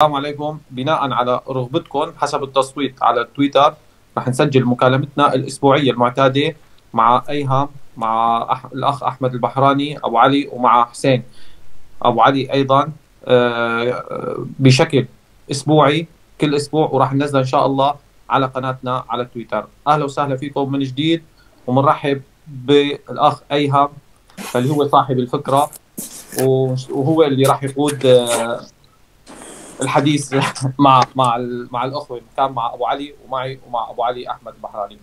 السلام عليكم. بناء على رغبتكم حسب التصويت على تويتر رح نسجل مكالمتنا الأسبوعية المعتادة مع ايهم مع أح... الأخ أحمد البحراني أبو علي ومع حسين. أبو علي أيضا آه، بشكل أسبوعي كل أسبوع وراح ننزل إن شاء الله على قناتنا على تويتر. أهلا وسهلا فيكم من جديد ومنرحب بالأخ ايهم اللي هو صاحب الفكرة وهو اللي راح يقود آه، الحديث مع مع مع الأخوة كان مع أبو علي ومعي ومع أبو علي أحمد البحراني.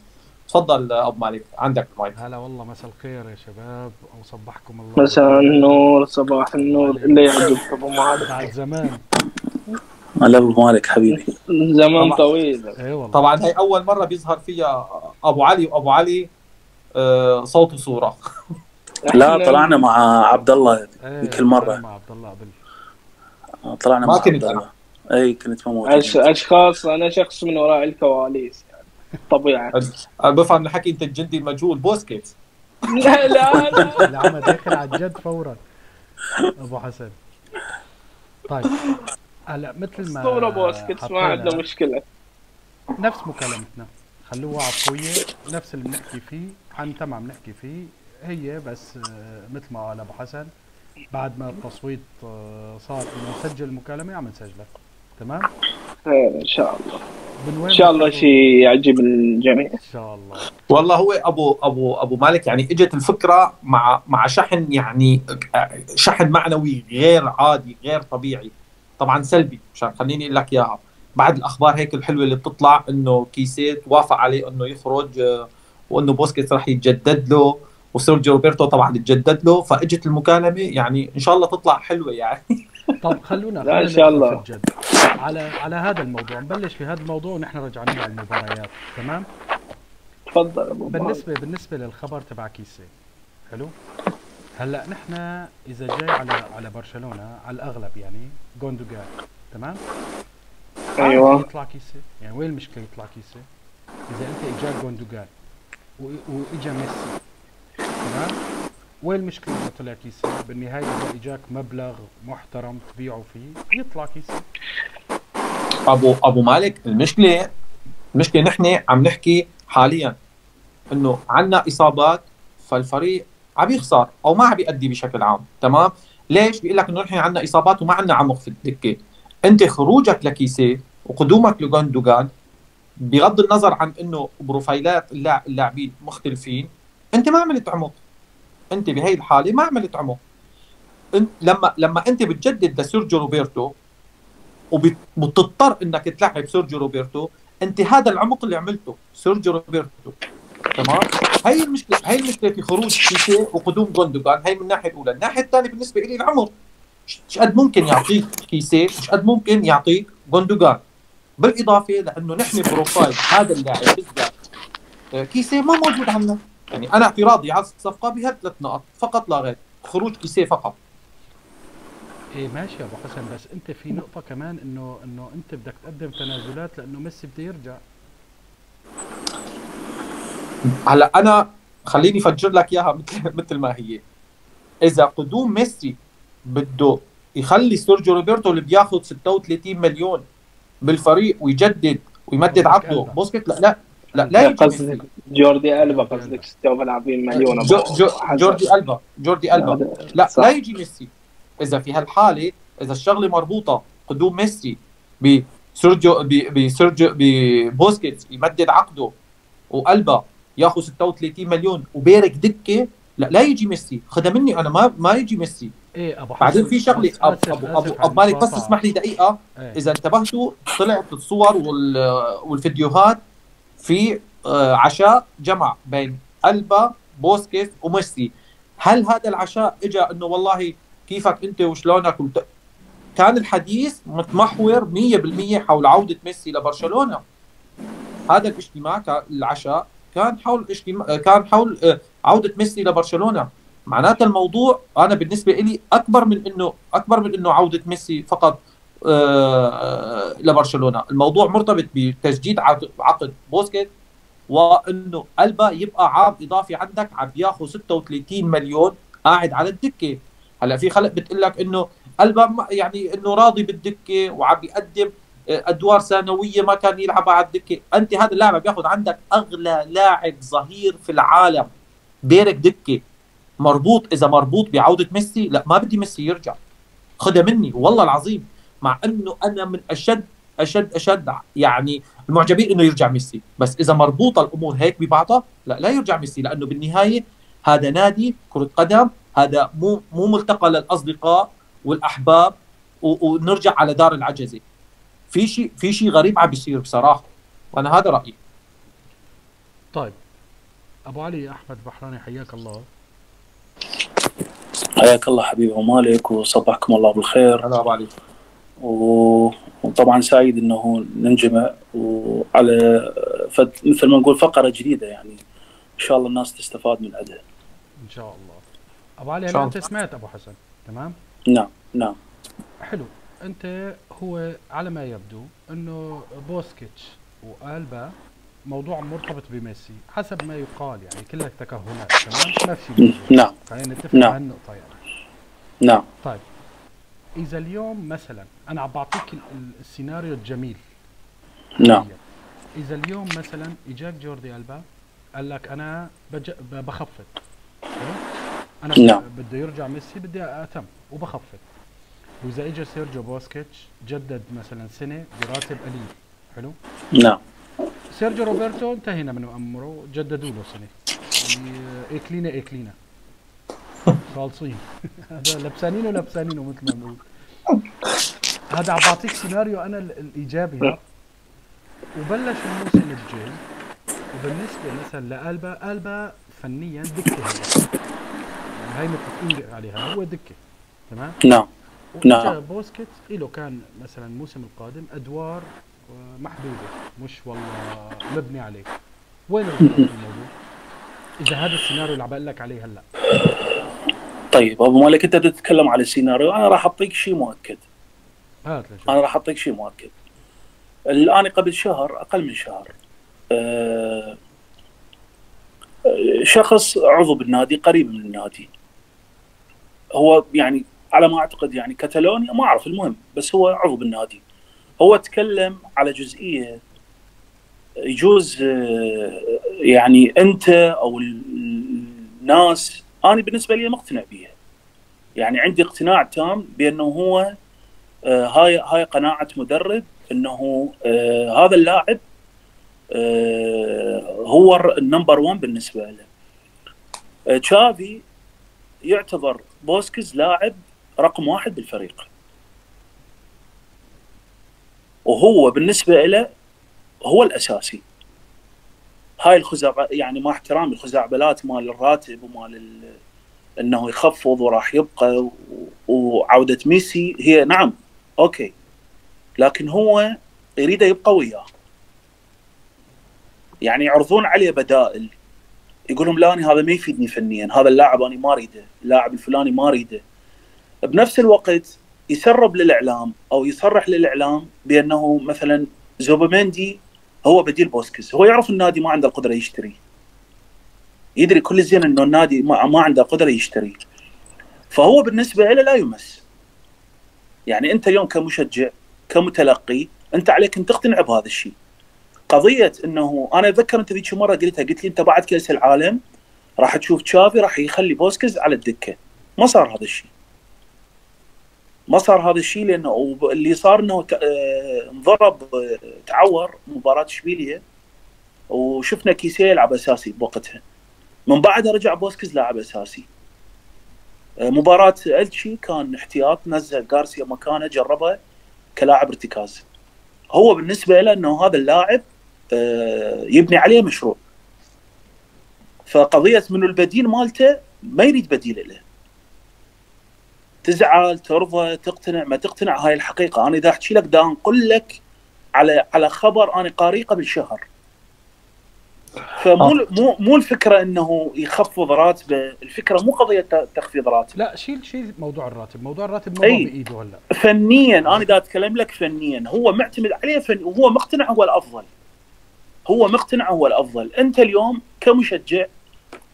تفضل أبو مالك عندك المايك هلا والله مساء الخير يا شباب. وصبحكم الله. مساء النور صباح النور. اللي يعجبك أبو مالك. بعد زمان. هلا أبو مالك حبيبي. زمان طويل. اي والله. طبعا هي أول مرة بيظهر فيها أبو علي وأبو علي آه، صوت وصورة. لا طلعنا مع عبد الله إيه، كل مرة. مع عبد الله قبل طلعنا ما مع عبد الله. أي كنت موجود أش... اشخاص أنا شخص من وراء الكواليس. يعني طبيعه بفهم الحكي أنت الجندي المجهول. بوسكيت لا لا لا. العمى داخل على الجد فورا. أبو حسن. طيب. هلا مثل ما أسطورة بوسكيتس ما عندنا مشكلة. نفس مكالمتنا. خلوها عفويه نفس اللي بنحكي فيه. عن تمام نحكي فيه. هي بس آه، مثل ما قال أبو حسن بعد ما التصويت آه، صار إنه نسجل المكالمة عم نسجلها. تمام؟ خير إن شاء الله. إن شاء الله شيء يعجب الجميع. إن شاء الله. والله هو ابو ابو أبو مالك يعني إجت الفكرة مع مع شحن يعني شحن معنوي غير عادي غير طبيعي. طبعا سلبي مشان خليني أقول لك إياها. بعد الأخبار هيك الحلوة اللي بتطلع إنه كيسي وافق عليه إنه يخرج آه، وإنه بوسكيتس راح يتجدد له. وسيرجيو روبرتو طبعا تجدد له فإجت المكالمة يعني إن شاء الله تطلع حلوة يعني. طب خلونا لا، خلينا شاء الله. على على هذا الموضوع نبلش في هذا الموضوع ونحن رجعنا على المباريات تمام؟ تفضل بالنسبة بالنسبة للخبر تبع كيسي حلو؟ هلأ نحن إذا جاي على على برشلونة على الأغلب يعني جوندوجان تمام. عادي يطلع كيسي؟ يعني وين المشكلة يطلع كيسي؟ إذا أنت اجاك جوندوجان وإجا ميسي تمام وين المشكلة إذا طلع كيسي بالنهاية إذا إجاك مبلغ محترم تبيعه فيه يطلع كيسي أبو أبو مالك المشكلة المشكلة نحن عم نحكي حاليا إنه عندنا إصابات فالفريق عم يخسر أو ما عم يأدي بشكل عام تمام؟ ليش؟ بيقول لك إنه نحن عندنا إصابات وما عندنا عمق في الدكة. أنت خروجك لكيسي وقدومك لجوندوجان بغض النظر عن إنه بروفايلات اللاع- اللاعبين مختلفين أنت ما عملت عمق. أنت بهي الحالة ما عملت عمق. انت لما لما أنت بتجدد لسيرجيو روبرتو وبتضطر إنك تلعب سيرجيو روبرتو أنت هذا العمق اللي عملته سيرجيو روبرتو. تمام؟ هي المشكلة هي المشكلة في خروج كيسي وقدوم جوندوجان. هي من الناحية الأولى. الناحية الثانية بالنسبة لي العمر مش قد ممكن يعطيك كيسي مش قد ممكن يعطيك جوندوجان؟ بالإضافة لأنه نحن profile هذا اللاعب بالذات آه، كيسي ما موجود عندنا. يعني أنا اعتراضي على الصفقة بهالثلاث نقط فقط لا غير خروج كيسي فقط. إيه ماشي يا أبو حسن بس أنت في نقطة كمان إنه إنه أنت بدك تقدم تنازلات لأنه ميسي بده يرجع. هلأ أنا خليني أفجر لك إياها مثل مثل ما هي. إذا قدوم ميسي بده يخلي سيرجيو روبرتو اللي بياخذ 36 مليون بالفريق ويجدد ويمدد عقده. بوسكيت؟ لا لا. لا لا يجي ميسي. قصدك جوردي ألبا قصدك 36 مليون أبو جو جو حسن. جوردي ألبا جوردي ألبا لا صح. لا يجي ميسي إذا في هالحالة إذا الشغلة مربوطة قدوم ميسي بسيرجيو بسيرجيو ببوسكيتس يمدد عقده وقلبه ياخذ 36 مليون وبارك دكة لا لا يجي ميسي خدها مني أنا ما ما يجي ميسي إيه أبو حسن بعدين في شغلة أبو ابو ابو, أبو مالك بس. اسمح لي دقيقة إيه. إذا انتبهتوا طلعت الصور وال- والفيديوهات في آه، عشاء جمع بين ألبا بوسكيت وميسي. هل هذا العشاء اجى إنه والله كيفك أنت وشلونك وت... كان الحديث متمحور 100% حول عودة ميسي لبرشلونة. هذا الاجتماع العشاء كان حول اجتماع كان حول آه، عودة ميسي لبرشلونة. معناتها الموضوع أنا بالنسبة لي أكبر من إنه أكبر من إنه عودة ميسي فقط. آه، لبرشلونة، الموضوع مرتبط بتجديد عقد- بوسكيت وإنه ألبا يبقى عام إضافي عندك عم بياخذ 36 مليون قاعد على الدكة، هلأ في خلق بتقول لك إنه ألبا يعني إنه راضي بالدكة وعم بيقدم آه، أدوار ثانوية ما كان يلعبها على الدكة. أنت هذا اللاعب بياخذ عندك أغلى لاعب ظهير في العالم بيرك دكة. مربوط إذا مربوط بعودة ميسي لأ ما بدي ميسي يرجع. خدها مني والله العظيم. مع إنه أنا من أشد أشد أشد يعني المعجبين إنه يرجع ميسي. بس إذا مربوطة الأمور هيك ببعضها لا لا يرجع ميسي لأنه بالنهاية هذا نادي كرة قدم هذا مو مو ملتقى للأصدقاء والأحباب ونرجع على دار العجزة. في شيء في شيء غريب عم بيصير بصراحة وأنا هذا رأيي. طيب. أبو علي أحمد بحراني حياك الله. حياك الله حبيبي ومالك وصبحكم الله بالخير. هلا أبو علي. وطبعا سعيد إنه ننجمع وعلى فد مثل ما نقول فقرة جديدة يعني. إن شاء الله الناس تستفاد من عندها إن شاء الله. أبو علي هلا أنت. سمعت أبو حسن. تمام؟ نعم نعم. حلو. أنت هو على ما يبدو إنه بوسكيتش وآلبا موضوع مرتبط بميسي حسب ما يقال يعني. كلها تكهنات تمام؟ ما في. نعم. خلينا نتفق نعم. على النقطة يعني. نعم. طيب. إذا اليوم مثلا أنا عم بعطيك ال- ال- السيناريو الجميل. نعم. إذا اليوم مثلا إجاك جوردي ألبا قال لك أنا بج... بخفض. حلو؟ أنا نعم. بده يرجع ميسي بدي أتم وبخفض. وإذا اجى سيرجيو بوسكيتش جدد مثلا سنة براتب قليل. حلو؟ نعم. سيرجيو روبرتو انتهينا من أمره جددوا له سنة. يعني اكلينا اكلينا خالصين. هذا لبسانينه لبسانينه مثل ما بنقول هذا عم بعطيك سيناريو أنا ال- الإيجابي. لا وبلش الموسم الجاي. وبالنسبة مثلا لألبا ألبا فنيا دكة هلا يعني هاي متفقين عليها. هو دكة. تمام؟ نعم. نعم. بوسكيت له كان مثلا الموسم القادم أدوار آه، محدودة. مش والله مبني عليه وين الموضوع؟ إذا هذا السيناريو اللي عم بقول لك عليه هلأ. طيب أبو مالك أنت تتكلم على السيناريو أنا راح أعطيك شيء مؤكد. هات أنا راح أعطيك شيء مؤكد. الآن قبل شهر أقل من شهر أه آه، شخص عضو بالنادي قريب من النادي. هو يعني على ما أعتقد يعني كتالونيا ما أعرف المهم بس هو عضو بالنادي. هو تكلم على جزئية يجوز آه، يعني أنت أو ال- الناس أنا بالنسبة لي مقتنع بيها. يعني عندي اقتناع تام بأنه هو آه، هاي هاي قناعة مدرب أنه آه، هذا اللاعب آه، هو ال number 1 بالنسبة له. آه، تشافي يعتبر بوسكيز لاعب رقم واحد بالفريق. وهو بالنسبة له هو الأساسي. هاي الخزعبلات يعني مع احترامي الخزعبلات مال الراتب ومال ال- إنه يخفض وراح يبقى و- وعودة ميسي هي نعم أوكي. لكن هو يريد يبقى وياه. يعني يعرضون عليه بدائل. يقول لهم لا أنا هذا ما يفيدني فنيا هذا اللاعب أنا ما أريده اللاعب الفلاني ما أريده. بنفس الوقت يسرب للإعلام أو يصرح للإعلام بأنه مثلا زوبيميندي هو بديل بوسكيز. هو يعرف النادي ما عنده القدرة يشتري. يدري كل زين إنه النادي ما, ما عنده قدره يشتري. فهو بالنسبة له لا يمس. يعني أنت اليوم كمشجع كمتلقي أنت عليك أن تقتنع بهذا الشيء. قضية إنه أنا أتذكر أنت ذيك مرة قلتها قلت لي أنت بعد كأس العالم راح تشوف تشافي راح يخلي بوسكيتس على الدكة. ما صار هذا الشيء. ما صار هذا الشيء لأنه اللي صار إنه آه، انضرب آه، تعور مباراة اشبيليا وشفنا كيسيه يلعب أساسي بوقتها. من بعدها رجع بوسكيتس لاعب أساسي. آه، مباراة إلتشي كان احتياط نزل غارسيا مكانه جربه كلاعب ارتكاز. هو بالنسبة له إنه هذا اللاعب يبني عليه مشروع. فقضية منه البديل مالته ما يريد بديل له. تزعل ترضى تقتنع. ما تقتنع هاي الحقيقة. أنا إذا أحكي لك دا أنقل لك على على خبر أنا قاريه قبل شهر فمو آه. مو مو الفكرة أنه يخفض راتبه الفكرة مو قضية ت- تخفيض راتب. لا شيل شيل موضوع الراتب. موضوع الراتب. هو بإيده هلا. فنيا أنا دا أتكلم لك فنيا هو معتمد عليه فن وهو مقتنع هو الأفضل. هو مقتنع هو الأفضل. أنت اليوم كمشجع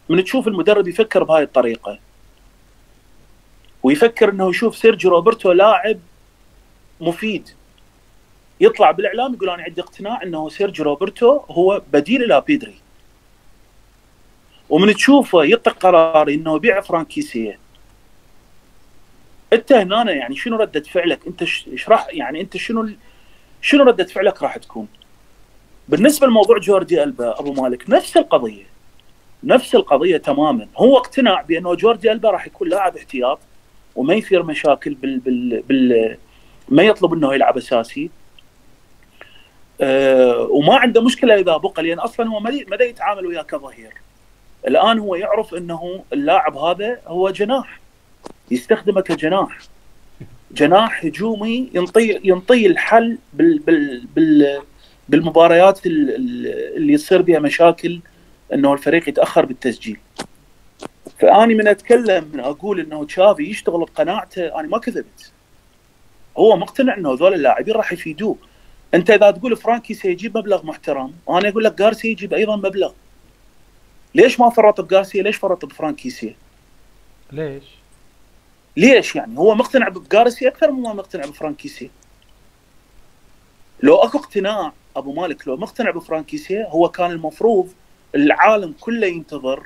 من تشوف المدرب يفكر بهاي الطريقة ويفكر إنه يشوف سيرجي روبرتو لاعب مفيد. يطلع بالإعلام يقول أنا عندي اقتناع إنه سيرجي روبرتو هو بديل إلى بيدري. ومن تشوفه يطلق قرار إنه يبيع فرانك كيسيه أنت هنا يعني شنو ردة فعلك؟ أنت إيش راح يعني أنت شنو شنو ردة فعلك راح تكون؟ بالنسبة لموضوع جوردي ألبا أبو مالك نفس القضية. نفس القضية تماما. هو اقتنع بأنه جوردي ألبا راح يكون لاعب احتياط. وما يثير مشاكل بال بال, بال ما يطلب إنه يلعب أساسي. أه وما عنده مشكلة إذا بقى لأن أصلا هو ما يتعامل وياه كظهير. الآن هو يعرف إنه اللاعب هذا هو جناح يستخدمه كجناح. جناح هجومي ينطي ينطي الحل بال بال بال بالمباريات اللي يصير بها مشاكل إنه الفريق يتأخر بالتسجيل. فأني من أتكلم من أقول إنه تشافي يشتغل بقناعته أنا ما كذبت. هو مقتنع إنه هذول اللاعبين راح يفيدوه. أنت إذا تقول فرانكي سيجيب مبلغ محترم وأنا أقول لك جارسيا يجيب أيضا مبلغ. ليش ما فرط بجارسيا ليش فرط بفرانكيسيا ليش؟ ليش يعني؟ هو مقتنع بغارسيا أكثر مما مقتنع بفرانك كيسيه لو أكو اقتناع أبو مالك لو مقتنع بفرانك كيسيه هو كان المفروض العالم كله ينتظر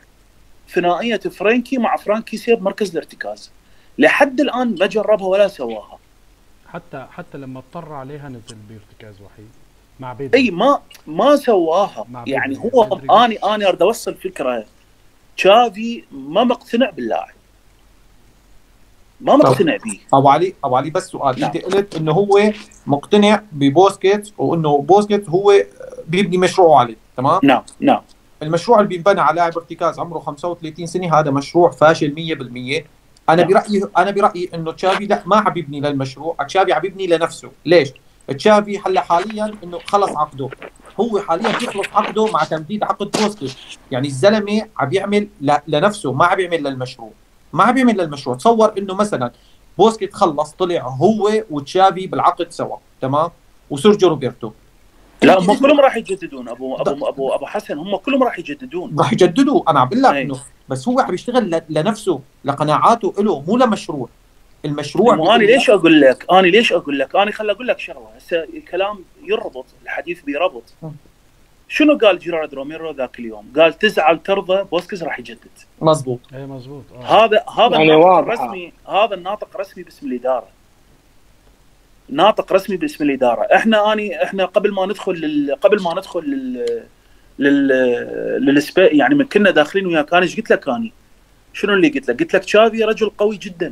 ثنائيه فرانكي مع فرانك كيسيه بمركز الارتكاز. لحد الآن ما جربها ولا سواها. حتى حتى لما اضطر عليها نزل بارتكاز وحيد. مع بيدري. أي ما ما سواها. يعني. هو بيدري. اني اني أريد أوصل فكرة. تشافي ما مقتنع باللاعب. ما مقتنع به. أبو علي أبو علي بس سؤال. نعم. أنت قلت إنه هو مقتنع ببوسكيتس وإنه بوسكيتس هو بيبني مشروعه عليه تمام؟ نعم نعم. المشروع اللي بينبنى على لاعب ارتكاز عمره 35 سنة هذا مشروع فاشل 100% أنا نعم. برأيي أنا برأيي إنه تشافي لا ما عم يبني للمشروع. تشافي عم يبني لنفسه. ليش؟ تشافي هلأ حاليا إنه خلص عقده. هو حاليا بيخلص عقده مع تمديد عقد بوسكيتس يعني الزلمة عم يعمل ل- لنفسه ما عم يعمل للمشروع. ما عم يعمل للمشروع. تصور إنه مثلا بوسكيتس خلص طلع هو وتشافي بالعقد سوا تمام؟ وسيرجيو روبرتو. لا هم كلهم راح يجددون. ابو ابو ابو أبو حسن هم كلهم راح يجددون. راح يجددوا. أنا عم بقول لك أي. إنه بس هو عم يشتغل ل- لنفسه لقناعاته له مو لمشروع. المشروع مو أنا ليش أقول لك أنا ليش أقول لك؟ أنا خل أقول لك شغلة. هسه الكلام يربط الحديث بيربط. شنو قال جيرارد روميرو ذاك اليوم؟ قال تزعل ترضى بوسكيتس راح يجدد. مزبوط اي مزبوط آه. هذا هذا يعني الناطق. الرسمي هذا الناطق رسمي باسم الإدارة. ناطق رسمي باسم الإدارة إحنا أني إحنا قبل ما ندخل لل... قبل ما ندخل لل لل لل space يعني من كنا داخلين وياك أنا إيش قلت لك أني؟ شنو اللي قلت لك؟ قلت لك تشافي رجل قوي جدا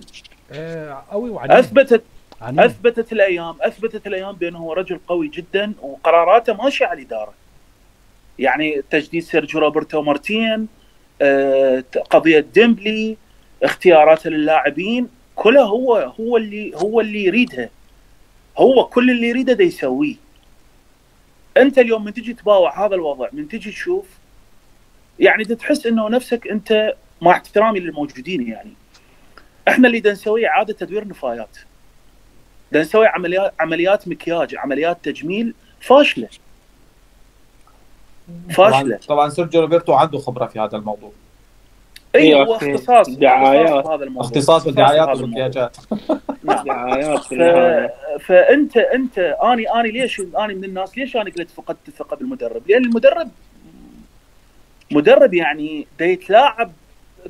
إيه، قوي وعنيد أثبتت عنيد أثبتت الأيام أثبتت الأيام بأنه هو رجل قوي جدا وقراراته ماشية على الإدارة. يعني تجديد سيرجيو روبرتو مرتين آه، قضية ديمبلي اختياراته للاعبين كلها هو هو اللي هو اللي يريدها. هو كل اللي يريده ده يسويه. أنت اليوم من تجي تباوع هذا الوضع من تجي تشوف يعني تحس إنه نفسك أنت مع احترامي للموجودين يعني إحنا اللي دا نسويه إعادة تدوير نفايات. نسوي عمليات عمليات مكياج عمليات تجميل فاشلة فاشلة طبعا, طبعا سيرجيو روبرتو عنده خبرة في هذا الموضوع اي إيه، هو أخي، اختصاص دعايات. اختصاص بهذا الموضوع اختصاص بالدعايات. والمكياجات نعم. دعايات فأنت أنت أني أني ليش أني من الناس ليش أنا قلت فقدت الثقة بالمدرب؟ لأن المدرب مدرب يعني دا يتلاعب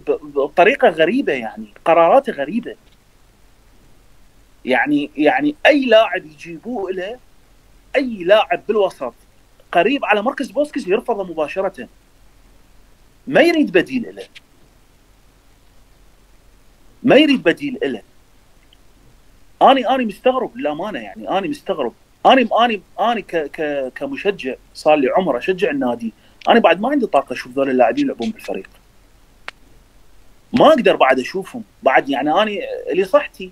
ب- بطريقة غريبة يعني قراراته غريبة يعني يعني أي لاعب يجيبوه له أي لاعب بالوسط قريب على مركز بوسكيز يرفضه مباشرة ما يريد بديل له ما يريد بديل له أني أني مستغرب. للامانه يعني. أني مستغرب. أني أني أني ك ك كمشجع صار لي عمر أشجع النادي. أنا بعد ما عندي طاقة أشوف ذول اللاعبين يلعبون بالفريق. ما أقدر بعد أشوفهم. بعد يعني أني لي صحتي.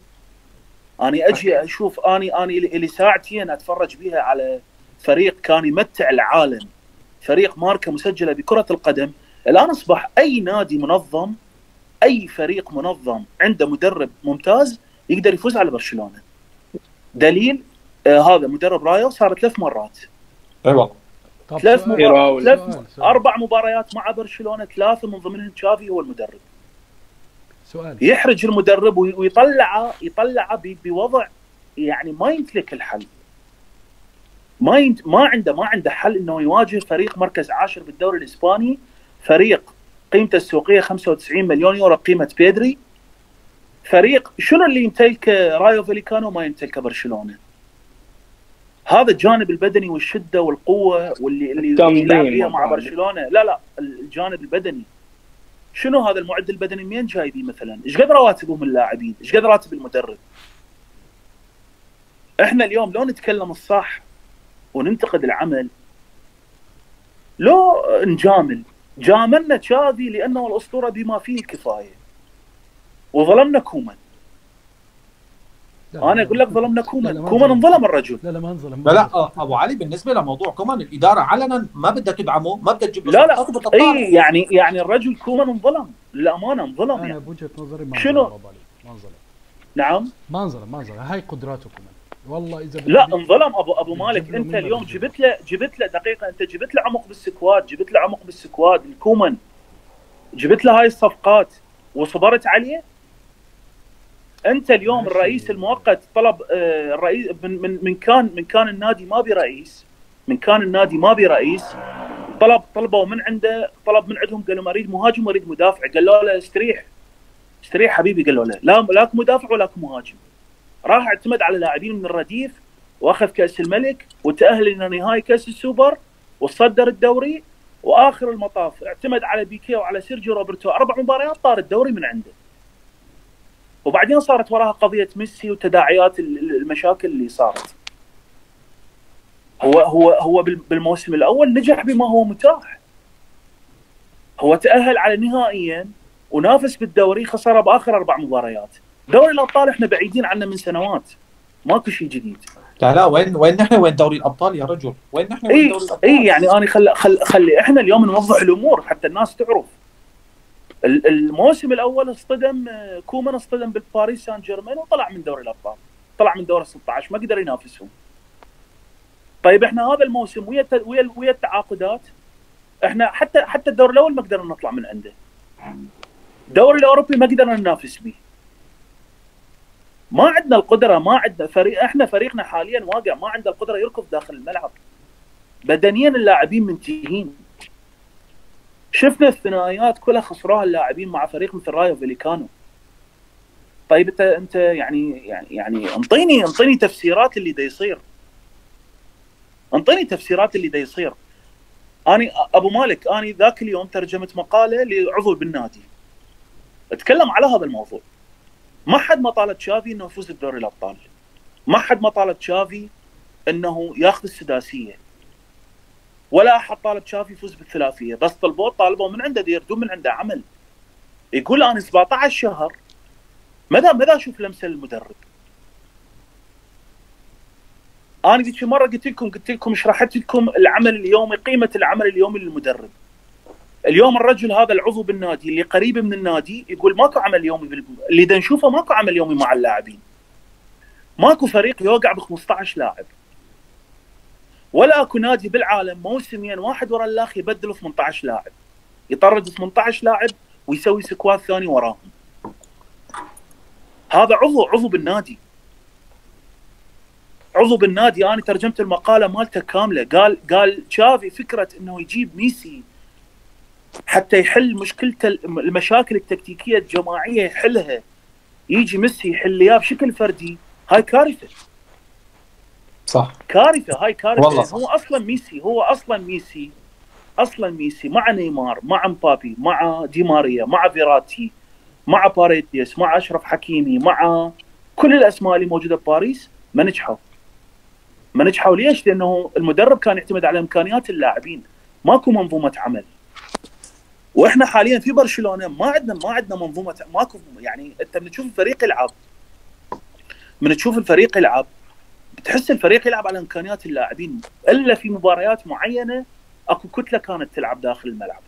أني أجي أشوف أني أني لي ساعتين أتفرج بيها على فريق كان يمتع العالم. فريق ماركة مسجلة بكرة القدم. الآن أصبح أي نادي منظم أي فريق منظم عنده مدرب ممتاز يقدر يفوز على برشلونة. دليل آه هذا مدرب رايو صار ثلاث مرات. اي والله طب ثلاث سؤال. أربع مباريات مع برشلونة ثلاثة من ضمنهم تشافي هو المدرب. سؤال. يحرج المدرب وي- ويطلعه يطلعه بوضع يعني ما يمتلك الحل. ما. ما عنده ما عنده حل إنه يواجه فريق مركز عاشر بالدوري الإسباني فريق قيمته السوقية 95 مليون يورو قيمة بيدري فريق شنو اللي يمتلكه رايو فاليكانو ما يمتلكه برشلونة هذا الجانب البدني والشدة والقوة واللي اللي تمرين يلعب فيها مع. برشلونة لا لا الجانب البدني شنو هذا المعد البدني منين جايبيه مثلا؟ إيش قد رواتبهم اللاعبين؟ إيش قد راتب المدرب؟ إحنا اليوم لو نتكلم الصح وننتقد العمل لو نجامل جاملنا تشافي لأنه الأسطورة بما فيه الكفايه وظلمنا كومان. لا، أنا أقول لك ظلمنا كومان. كومان ظلم. انظلم الرجل. لا لا ما انظلم. لا لا أبو علي بالنسبة لموضوع كومان الإدارة علنا ما بدها تدعمه ما بدها تجيب له لا. لا. إي يعني يعني الرجل كومان انظلم. للأمانة انظلم أنا يعني. بوجهة نظري ما شنو؟ ما انظلم. نعم. ما انظلم ما انظلم. هاي قدراته كومان والله إذا لا انظلم ابو أبو مالك. أنت اليوم؟ جبت له جبت له دقيقة أنت جبت له عمق بال squad جبت له عمق بال squad الكومان جبت له هاي الصفقات. وصبرت عليه؟ أنت اليوم. الرئيس المؤقت طلب آه، الرئيس من من من كان من كان النادي ما برئيس من كان النادي ما برئيس طلب طلبوا من عنده طلب من عندهم قالوا اريد مهاجم واريد مدافع. قالوا له استريح. استريح حبيبي قالوا له. لا لاك مدافع ولا مهاجم. راح اعتمد على لاعبين من الرديف واخذ كأس الملك وتأهل إلى نهائي كأس السوبر وصدر الدوري وآخر المطاف. اعتمد على بيكي وعلى سيرجيو روبرتو. أربع مباريات طار الدوري من عنده. وبعدين صارت وراها قضية ميسي وتداعيات ال- ال- المشاكل اللي صارت. هو هو هو بال- بالموسم الأول نجح بما هو متاح. هو تأهل على نهائيا ونافس بالدوري خسره بآخر أربع مباريات. دوري الأبطال إحنا بعيدين عنه من سنوات. ماكو شيء جديد. لا لا وين وين نحن؟ وين دوري الأبطال يا رجل؟ وين نحن؟ وين اي دوري الأبطال؟ اي يعني أنا خل خل خلي إحنا اليوم نوضح الأمور حتى الناس تعرف. ال- الموسم الأول اصطدم آه، كومان اصطدم بالباريس سان جيرمان وطلع من دوري الأبطال. طلع من دور 16 ما قدر ينافسهم. طيب إحنا هذا الموسم ويا ويا ويا التعاقدات إحنا حتى حتى الدور الأول ما قدرنا نطلع من عنده. الدوري الأوروبي ما قدرنا ننافس به. ما عندنا القدرة ما عندنا فريق إحنا فريقنا حاليا واقع ما عنده القدرة يركض داخل الملعب. بدنيا اللاعبين منتهين. شفنا الثنائيات كلها خسروها اللاعبين مع فريق مثل رايو فيليكانو. طيب أنت أنت يعني يعني يعني انطيني انطيني تفسيرات اللي دا يصير. انطيني تفسيرات اللي دا يصير. اني أبو مالك اني ذاك اليوم ترجمت مقالة لعضو بالنادي. أتكلم على هذا الموضوع. ما حد ما طالب تشافي إنه يفوز بدوري الأبطال. ما حد ما طالب تشافي إنه ياخذ السداسية. ولا أحد طالب تشافي يفوز بالثلاثية. بس طلبوه طالبوا من عنده يردون من عنده عمل. يقول أنا 17 شهر ماذا ماذا أشوف لمسة المدرب أنا ذيك مرة قلت لكم قلت لكم شرحت لكم العمل اليومي قيمة العمل اليومي للمدرب. اليوم الرجل هذا العضو بالنادي اللي قريب من النادي يقول ماكو عمل يومي بال... اللي دا نشوفه ماكو عمل يومي مع اللاعبين. ماكو فريق يوقع ب 15 لاعب. ولا أكو نادي بالعالم موسميا واحد ورا الآخر يبدل 18 لاعب. يطرد 18 لاعب ويسوي squad ثاني وراهم. هذا عضو عضو بالنادي. عضو بالنادي أنا ترجمت المقالة مالته كاملة. قال قال تشافي فكرة إنه يجيب ميسي حتى يحل مشكلته المشاكل التكتيكية الجماعية يحلها. يجي ميسي يحل إياه بشكل فردي. هاي كارثة. صح. كارثة هاي كارثة. والله صح. هو أصلا ميسي هو أصلا ميسي أصلا ميسي مع نيمار مع مبابي مع دي ماريا مع فيراتي مع باريديس مع أشرف حكيمي مع كل الأسماء اللي موجودة بباريس ما نجحوا. ما نجحوا. ليش؟ لأنه المدرب كان يعتمد على إمكانيات اللاعبين. ماكو منظومة عمل. وإحنا حاليا في برشلونة ما عندنا ما عندنا منظومة ماكو يعني انت من تشوف الفريق يلعب من تشوف الفريق يلعب بتحس الفريق يلعب على إمكانيات اللاعبين. إلا في مباريات معينة أكو كتلة كانت تلعب داخل الملعب.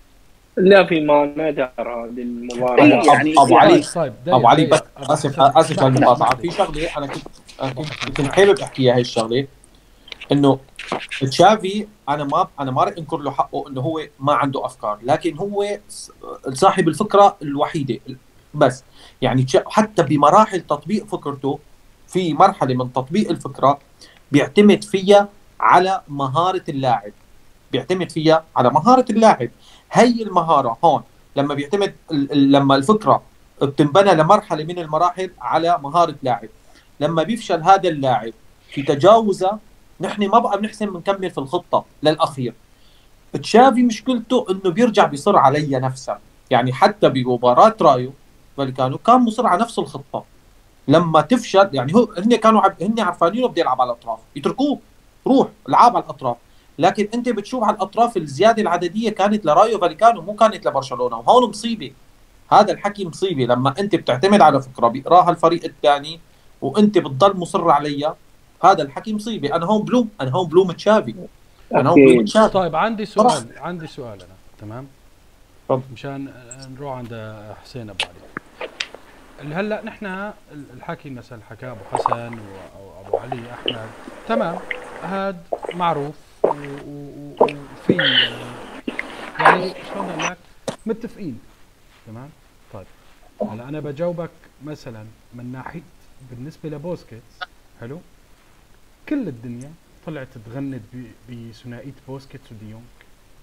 لا في ما ندر هذه إيه، المباراه يعني- أبو علي طيب، طيب أبو علي. بس آسف. آسف لا، للمقاطعه لا، في شغلة أنا كنت كنت حابب أحكيها هي الشغلة. إنه تشافي أنا ما أنا ما راح انكر له حقه إنه هو ما عنده أفكار لكن هو صاحب الفكرة الوحيدة. بس يعني حتى بمراحل تطبيق فكرته في مرحلة من تطبيق الفكرة بيعتمد فيها على مهارة اللاعب. بيعتمد فيها على مهارة اللاعب. هي المهارة هون لما بيعتمد لما الفكرة بتنبنى لمرحلة من المراحل على مهارة لاعب. لما بيفشل هذا اللاعب في تجاوزه نحن ما بقى بنحسن بنكمل في الخطة للأخير. تشافي مشكلته إنه بيرجع بيصر علي نفسه. يعني حتى بمباراة رايو فالكانو كان مصر على نفس الخطة. لما تفشل يعني هو هن كانوا عب... هن عارفانينه بده يلعب على الأطراف. يتركوه. روح العاب على الأطراف. لكن أنت بتشوف على الأطراف الزيادة العددية كانت لرايو فاليكانو مو كانت لبرشلونة. وهون مصيبة. هذا الحكي مصيبة. لما أنت بتعتمد على فكرة بيقراها الفريق الثاني وأنت بتضل مصر عليها. هذا الحكي مصيبه أنا هون بلوم أنا هون بلوم تشافي. أنا هون بلوم. تشافي. طيب عندي. سؤال عندي سؤال أنا. تمام؟ تفضل. مشان نروح عند حسين أبو علي. اللي هلأ نحن الحكي مثلا حكى أبو حسن و- أو أبو علي أحمد. تمام. هاد معروف و- و- و- وفي يعني شلون أقول لك؟ متفقين. تمام؟ طيب. هلأ أنا بجاوبك مثلا من ناحية بالنسبة لبوسكيتس. حلو؟ كل الدنيا طلعت تغني ب- بثنائية بوسكيتس وديونج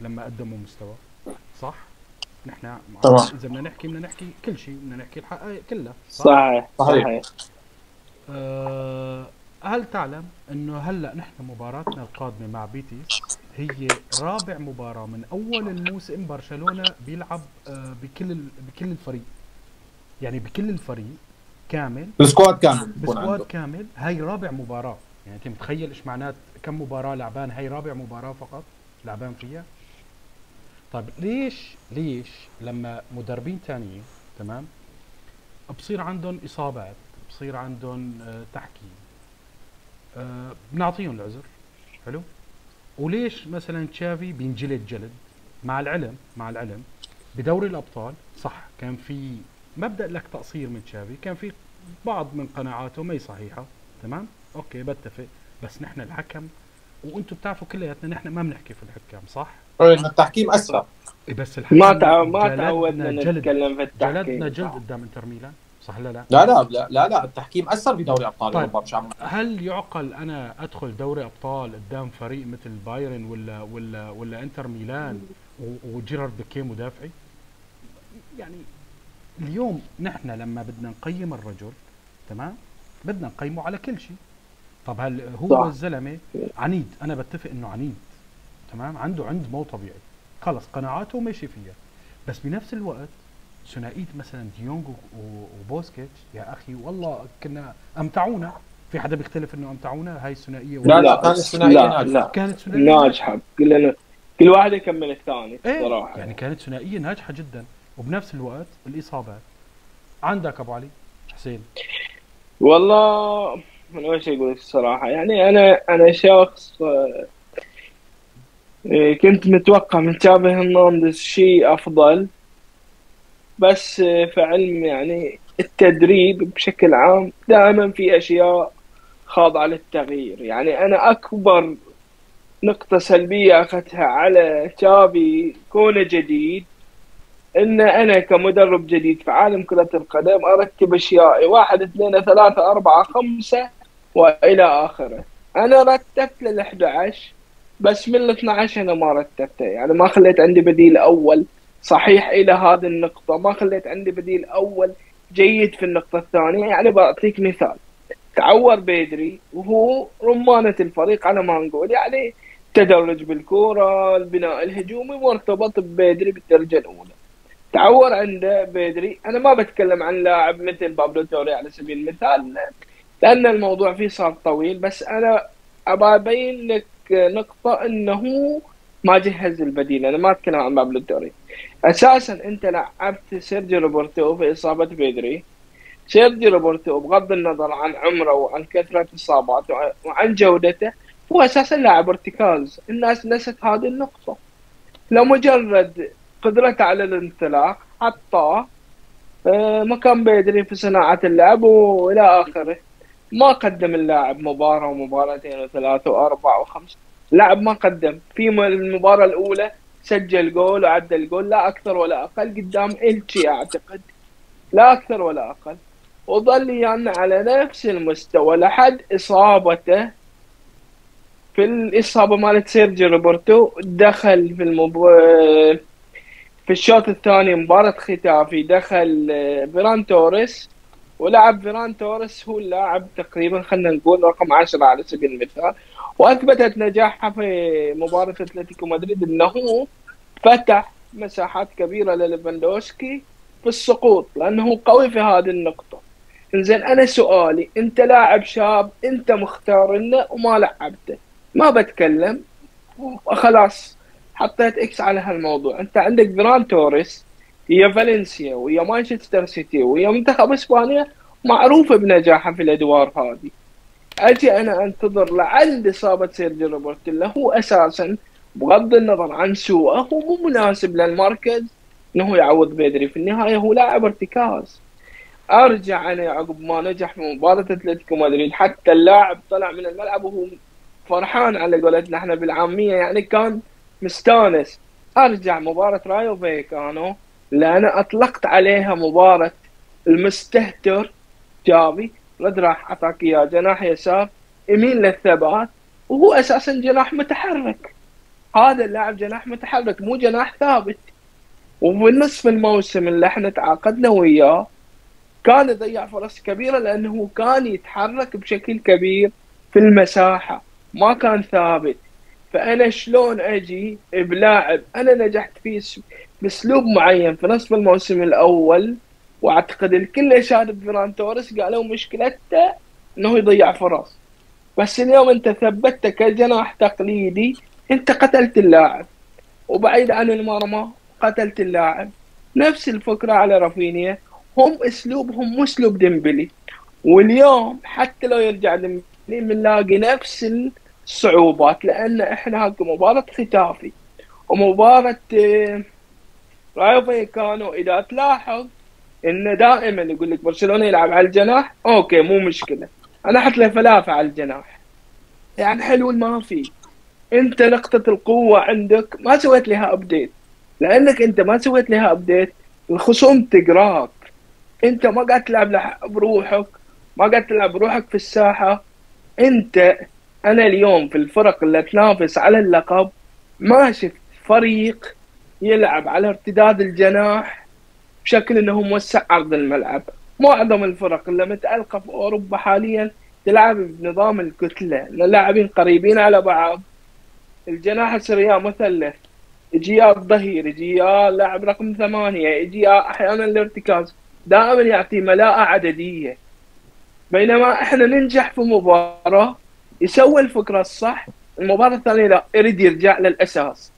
لما قدموا مستوى صح؟ نحن طبعا. إذا بدنا نحكي بدنا نحكي كل شيء بدنا نحكي الحقائق كلها صح؟ صحيح صحيح. أه هل تعلم إنه هلأ نحن مباراتنا القادمة مع بيتيس هي رابع مباراة من أول الموسم برشلونة بيلعب أه بكل بكل الفريق يعني بكل الفريق كامل ال squad كامل ب squad عنده كامل هاي رابع مباراة يعني أنت متخيل إيش معنات كم مباراة لعبان؟ هاي رابع مباراة فقط لعبان فيها؟ طيب ليش ليش لما مدربين تانيين تمام؟ بصير عندهم إصابات بصير عندهم آه تحكيم. آه بنعطيهم العذر. حلو؟ وليش مثلا تشافي بينجلد جلد؟ مع العلم مع العلم بدوري الأبطال صح كان في مبدأ لك تقصير من تشافي كان في بعض من قناعاته ما هي صحيحة تمام؟ أوكي بتفق بس نحن الحكم وأنتم بتعرفوا كلياتنا نحن ما بنحكي في الحكام صح التحكيم أسرع إيه بس الحكم ما تع... ما جلدنا تعودنا جلد نتكلم في جلدنا التحكيم جلد صح. قدام انتر ميلان صح لا لا لا لا لا لا, لا التحكيم اثر بدوري أبطال طيب. أوروبا مش عم هل يعقل أنا أدخل دوري أبطال قدام فريق مثل بايرن ولا ولا ولا انتر ميلان و- وجيرارد بيكيه مدافعي؟ يعني اليوم نحن لما بدنا نقيم الرجل تمام؟ بدنا نقيمه على كل شيء. طب هل هو صح. الزلمة عنيد؟ أنا بتفق إنه عنيد تمام؟ عنده عند مو طبيعي. خلص قناعاته ماشي فيها. بس بنفس الوقت ثنائية مثلا ديونج وبوسكيتش يا أخي والله كنا أمتعونا. في حدا بيختلف إنه أمتعونا؟ هاي الثنائية لا ولا لا كانت الثنائيه لا ناجحة. لا. كانت ثنائية ناجحة. كلنا كل واحد يكمل الثاني إيه صراحة. يعني كانت ثنائية ناجحة جدا. وبنفس الوقت الإصابات. عندك أبو علي؟ حسين. والله أنا وش أقول لك الصراحة. يعني أنا أنا شخص آه، آه، كنت متوقع من تشافي هرنانديز شيء أفضل. بس آه، في علم يعني التدريب بشكل عام دائما في أشياء خاضعة للتغيير. يعني أنا أكبر نقطة سلبية أخذتها على تشافي كونه جديد إن أنا كمدرب جديد في عالم كرة القدم أرتب اشيائي واحد اثنين ثلاثة أربعة خمسة وإلى آخره. أنا رتبت لل 11 بس من ال 12 أنا ما رتبته. يعني ما خليت عندي بديل أول. صحيح إلى هذه النقطة ما خليت عندي بديل أول جيد في النقطة الثانية. يعني بعطيك مثال. تعور بيدري وهو رمانة الفريق على ما نقول. يعني تدرج بالكورة البناء الهجومي مرتبط ببيدري بالدرجة الأولى. تعور عنده بدري أنا ما بتكلم عن لاعب مثل بابلو توري على سبيل المثال. لأن الموضوع فيه صار طويل بس أنا ابى أبين لك نقطة إنه ما جهز البديل أنا ما أتكلم عن بابلو توري أساسا أنت لعبت سيرجيو روبرتو في إصابة بدري سيرجيو روبرتو بغض النظر عن عمره وعن كثرة إصاباته وعن جودته هو أساسا لاعب ارتكاز. الناس نست هذه النقطة. لمجرد قدرته على الانطلاق حطاه آه، مكان بيدري في صناعة اللعب وإلى آخره. ما قدم اللاعب مباراة ومباراتين وثلاثة وأربعة وخمسة. لاعب ما قدم. في المباراة الأولى سجل جول وعدل جول لا أكثر ولا أقل قدام إلتشي أعتقد. لا أكثر ولا أقل. وظل يعني على نفس المستوى لحد إصابته. في الإصابة مالت سيرجي روبرتو دخل في المب... في الشوط الثاني مباراة خيتافي دخل فيران توريس. ولعب فيران توريس هو اللاعب تقريبا خلينا نقول رقم 10 على سبيل المثال وأثبتت نجاحها في مباراة أتلتيكو مدريد إنه فتح مساحات كبيرة لليفاندوسكي في السقوط لأنه قوي في هذه النقطة. إنزين أنا سؤالي أنت لاعب شاب أنت مختار لنا وما لعبته. ما بتكلم؟ خلاص حطيت X على هالموضوع. أنت عندك فران توريس ويا فالنسيا ويا مانشستر سيتي ويا منتخب إسبانيا معروفه بنجاحها في الأدوار هذه. أجي أنا أنتظر لعند اصابه سيرجيو روبرتو اللي هو أساسا بغض النظر عن سوءه هو مو مناسب للمركز إنه يعوض بدري في النهاية. هو لاعب ارتكاز. أرجع أنا عقب ما نجح في مباراة أتلتيكو مدريد. حتى اللاعب طلع من الملعب وهو فرحان على قولتنا إحنا بالعامية. يعني كان مستانس. أرجع مباراة رايو فيكانو. اللي أنا أطلقت عليها مباراه المستهتر جافي. رد راح اعطاك اياه جناح يسار. يمين للثبات. وهو أساسا جناح متحرك. هذا اللاعب جناح متحرك مو جناح ثابت. وفي نصف الموسم اللي إحنا تعاقدنا وياه كان يضيع فرص كبيرة لأنه كان يتحرك بشكل كبير في المساحة. ما كان ثابت. فأنا شلون أجي بلاعب؟ أنا نجحت فيه بأسلوب معين. في نصف الموسم الأول وأعتقد الكل شاهد فيران توريس قالوا مشكلته إنه يضيع فرص. بس اليوم أنت ثبتت كجناح تقليدي أنت قتلت اللاعب. وبعيد عن المرمى قتلت اللاعب. نفس الفكرة على رافينيا. هم أسلوبهم مو أسلوب ديمبلي. واليوم حتى لو يرجع ديمبلي بنلاقي نفس الصعوبات لأن إحنا هاك مباراة خيتافي. ومباراة رايو فاليكانو اذا تلاحظ إنه دائما يقول لك برشلونة يلعب على الجناح okay مو مشكلة. أنا أحط له ثلاثة على الجناح. يعني حلو ما في. أنت نقطه القوة عندك ما سويت لها update لأنك أنت ما سويت لها update الخصوم تقراك. أنت ما قاعد تلعب بروحك ما قاعد تلعب بروحك في الساحة. أنت أنا اليوم في الفرق اللي تنافس على اللقب ما شفت فريق يلعب على ارتداد الجناح بشكل إنه موسع عرض الملعب. معظم الفرق اللي متألقة في أوروبا حاليا تلعب بنظام الكتلة اللاعبين قريبين على بعض. الجناح يصير مثلث يجي يا الظهير يجي يا لاعب رقم ثمانية يجي يا أحيانا الارتكاز دائما يعطي ملاءة عددية. بينما إحنا ننجح في مباراة يسوي الفكرة الصح المباراة الثانية لا يريد يرجع للأساس.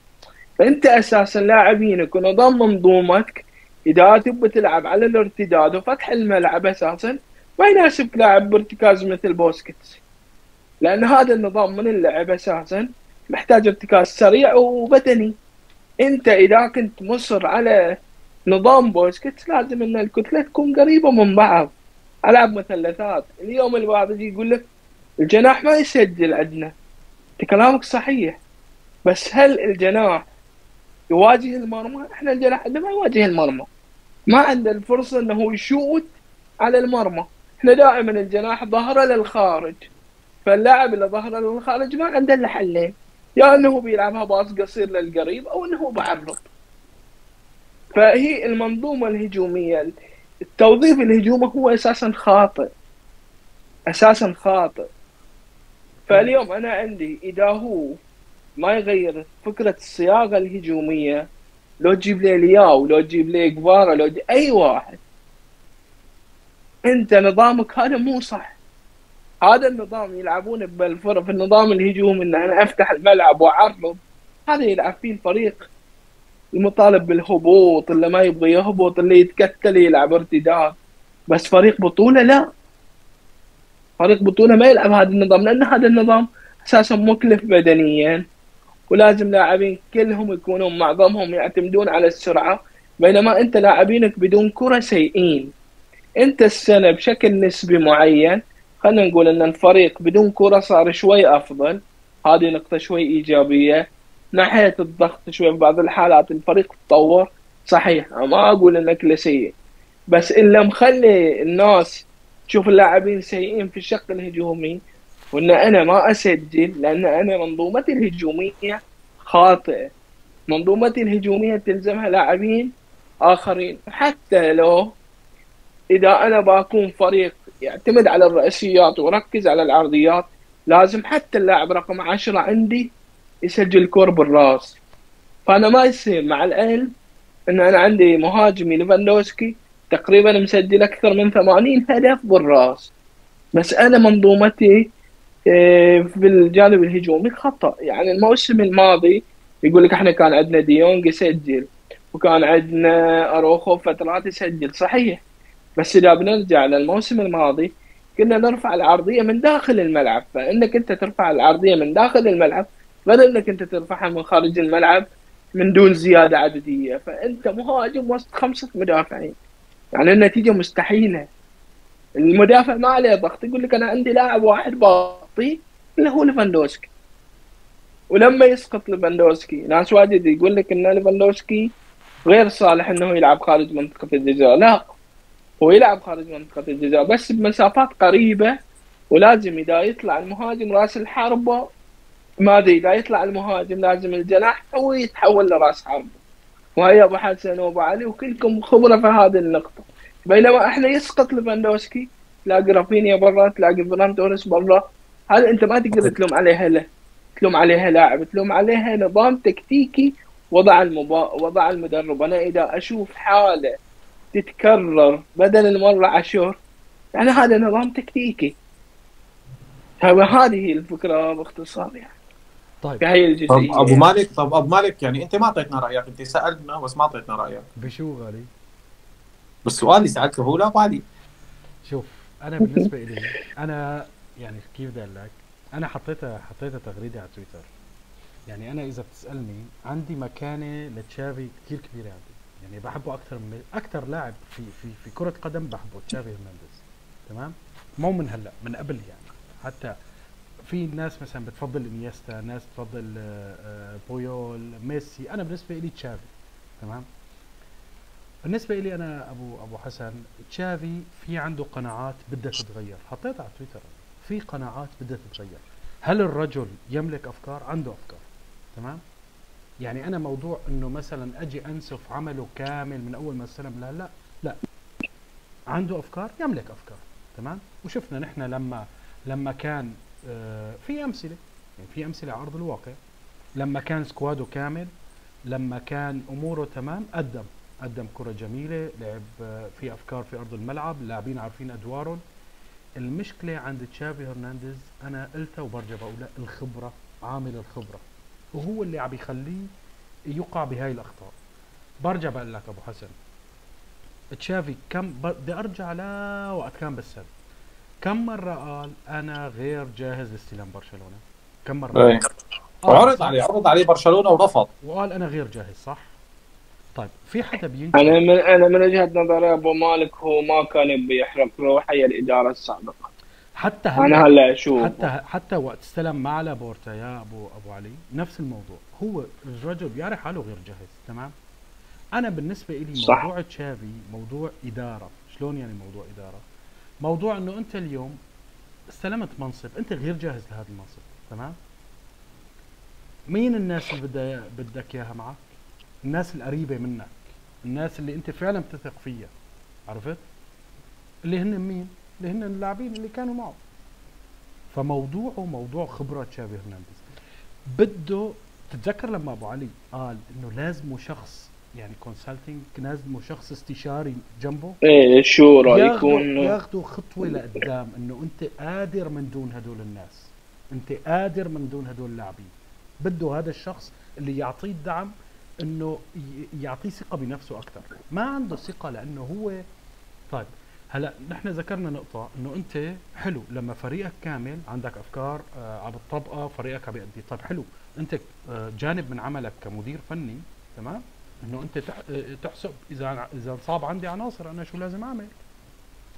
فأنت أساسا لاعبينك ونظام منظومتك إذا تبي تلعب على الارتداد وفتح الملعب أساسا ما يناسبك لاعب بارتكاز مثل بوسكيتس. لأن هذا النظام من اللعب أساسا محتاج ارتكاز سريع وبدني. أنت إذا كنت مصر على نظام بوسكيتس لازم أن الكتلة تكون قريبة من بعض. ألعب مثلثات. اليوم البعض يجي يقول لك الجناح ما يسجل عندنا. أنت كلامك صحيح. بس هل الجناح يواجه المرمى؟ إحنا الجناح عندنا ما يواجه المرمى. ما عنده الفرصة إنه يشوت على المرمى. إحنا دائما الجناح ظهره للخارج. فاللاعب اللي ظهره للخارج ما عنده إلا حلين. يا إنه بيلعبها باص قصير للقريب أو إنه بعرض. فهي المنظومة الهجومية التوظيف الهجومي هو أساسا خاطئ. أساسا خاطئ. فاليوم أنا عندي اذا هو ما يغير فكرة الصياغة الهجومية. لو تجيب لي لياو لو تجيب لي كفارا لو تجيب أي واحد. أنت نظامك هذا مو صح. هذا النظام يلعبون بالفرق في النظام الهجومي إن أنا أفتح الملعب وأعرض. هذا يلعب فيه الفريق المطالب بالهبوط اللي ما يبغى يهبط اللي يتكتل يلعب ارتداد. بس فريق بطولة لا. فريق بطولة ما يلعب هذا النظام لأن هذا النظام أساسا مكلف بدنيا. ولازم لاعبين كلهم يكونون معظمهم يعتمدون على السرعة بينما أنت لاعبينك بدون كرة سيئين. أنت السنة بشكل نسبي معين خلينا نقول أن الفريق بدون كرة صار شوي أفضل. هذه نقطة شوي إيجابية. ناحية الضغط شوي في بعض الحالات الفريق تطور. صحيح ما أقول إنه كله سيء. بس الا مخلي الناس تشوف اللاعبين سيئين في الشق الهجومي وإن أنا ما أسجل لأن أنا منظومتي الهجومية خاطئة. منظومتي الهجومية تلزمها لاعبين آخرين. حتى لو إذا أنا بكون فريق يعتمد على الرأسيات وركز على العرضيات لازم حتى اللاعب رقم عشرة عندي يسجل كور بالراس. فأنا ما يصير مع العلم إن أنا عندي مهاجمي ليفاندوسكي تقريبا مسجل أكثر من 80 هدف بالراس. بس أنا منظومتي آه، في الجانب الهجومي خطأ. يعني الموسم الماضي يقول لك إحنا كان عندنا ديونج يسجل وكان عندنا أروخو فترات يسجل. صحيح. بس إذا بنرجع للموسم الماضي كنا نرفع العرضية من داخل الملعب. فإنك أنت ترفع العرضية من داخل الملعب غير إنك أنت ترفعها من خارج الملعب من دون زيادة عددية. فأنت مهاجم وسط خمسة مدافعين. يعني النتيجة مستحيلة. المدافع ما عليه ضغط. يقول لك أنا عندي لاعب واحد باطي اللي هو ليفاندوسكي ولما يسقط ليفاندوسكي ناس واجد يقول لك ان ليفاندوسكي غير صالح إنه يلعب خارج منطقة الجزاء. لا هو يلعب خارج منطقة الجزاء بس بمسافات قريبة ولازم إذا يطلع المهاجم راس الحربة ما أدري إذا يطلع المهاجم لازم الجناح هو يتحول لراس حربة. وهي أبو حسن وأبو علي وكلكم خبرة في هذه النقطة. بينما إحنا يسقط ليفاندوسكي تلاقي رافينيا برا تلاقي فران توريس برا هذا أنت ما تقدر تلوم عليها له تلوم عليها لاعب تلوم عليها نظام تكتيكي وضع المبا... وضع المدرب. أنا إذا أشوف حالة تتكرر بدل المرة عشر يعني هذا نظام تكتيكي. هذه هي الفكرة باختصار يعني. طيب. في هاي طب أبو مالك طب أبو مالك يعني أنت ما أعطيتنا رأيك. أنت سألنا بس ما أعطيتنا رأيك. بشو غالي؟ بالسؤال اللي سألته هو لابو علي شوف أنا بالنسبة لي أنا يعني كيف بدي أقول لك؟ أنا حطيتها حطيتها تغريدة على تويتر. يعني أنا إذا بتسألني عندي مكانة لتشافي كثير كبيرة عندي. يعني بحبه أكثر من أكثر لاعب في في في كرة قدم بحبه تشافي هرنانديز. تمام؟ مو من هلأ من قبل يعني. حتى في ناس مثلا بتفضل إنيستا ناس بتفضل آه، آه، بويول ميسي. أنا بالنسبة لي تشافي. تمام؟ بالنسبة لي أنا ابو أبو حسن تشافي في عنده قناعات بدها تتغير. حطيتها على تويتر. في قناعات بدها تتغير. هل الرجل يملك أفكار؟ عنده أفكار. تمام؟ يعني أنا موضوع إنه مثلا أجي أنسف عمله كامل من أول ما استلم لا لا لا. عنده أفكار؟ يملك أفكار. تمام؟ وشفنا نحن لما لما كان آه، في أمثلة. يعني في أمثلة على أرض الواقع. لما كان سكواده كامل لما كان أموره تمام قدم قدم كرة جميلة لعب آه، في أفكار في أرض الملعب اللاعبين عارفين ادوارهم المشكلة عند تشافي هرنانديز أنا قلتها وبرجع بقولها الخبرة عامل الخبرة وهو اللي عم يخليه يقع بهاي الأخطاء برجع بقول لك أبو حسن تشافي كم بدي أرجع لوقت كان بالسد كم مرة قال أنا غير جاهز لاستلام برشلونة؟ كم مرة؟ إيه قال وعرض صح؟ عليه عرض عليه برشلونة ورفض وقال أنا غير جاهز صح؟ طيب في حدا بينكر أنا من أنا من وجهة نظري أبو مالك هو ما كان يبي يحرق روحه هي الإدارة السابقة. حتى أنا هلا أشوف حتى حتى وقت استلم مع لابورتا يا ابو أبو علي نفس الموضوع. هو الرجل بيعرف حاله غير جاهز تمام؟ أنا بالنسبة لي. موضوع تشافي موضوع إدارة. شلون يعني موضوع إدارة؟ موضوع إنه أنت اليوم استلمت منصب أنت غير جاهز لهذا المنصب تمام؟ مين الناس اللي بدها بدك إياها معك؟ الناس القريبة منك الناس اللي أنت فعلا بتثق فيها عرفت؟ اللي هن مين؟ اللي هن اللاعبين اللي كانوا معه. فموضوعه موضوع خبرة تشافي هرنانديز. بده تتذكر لما أبو علي قال إنه لازمه شخص يعني كونسلتنج لازمه شخص استشاري جنبه؟ إيه الشورى ياخدوا يكون ياخدوا خطوة لقدام إنه أنت قادر من دون هدول الناس. أنت قادر من دون هدول اللاعبين. بده هذا الشخص اللي يعطيه الدعم إنه يعطيه ثقة بنفسه أكثر ما عنده ثقة لأنه هو طيب هلا نحن ذكرنا نقطة إنه أنت حلو لما فريقك كامل عندك أفكار آه عم بتطبقها فريقك عم بيأدي طيب حلو أنت آه جانب من عملك كمدير فني تمام؟ إنه أنت آه، تحسب إذا إذا انصاب عندي عناصر أنا شو لازم أعمل؟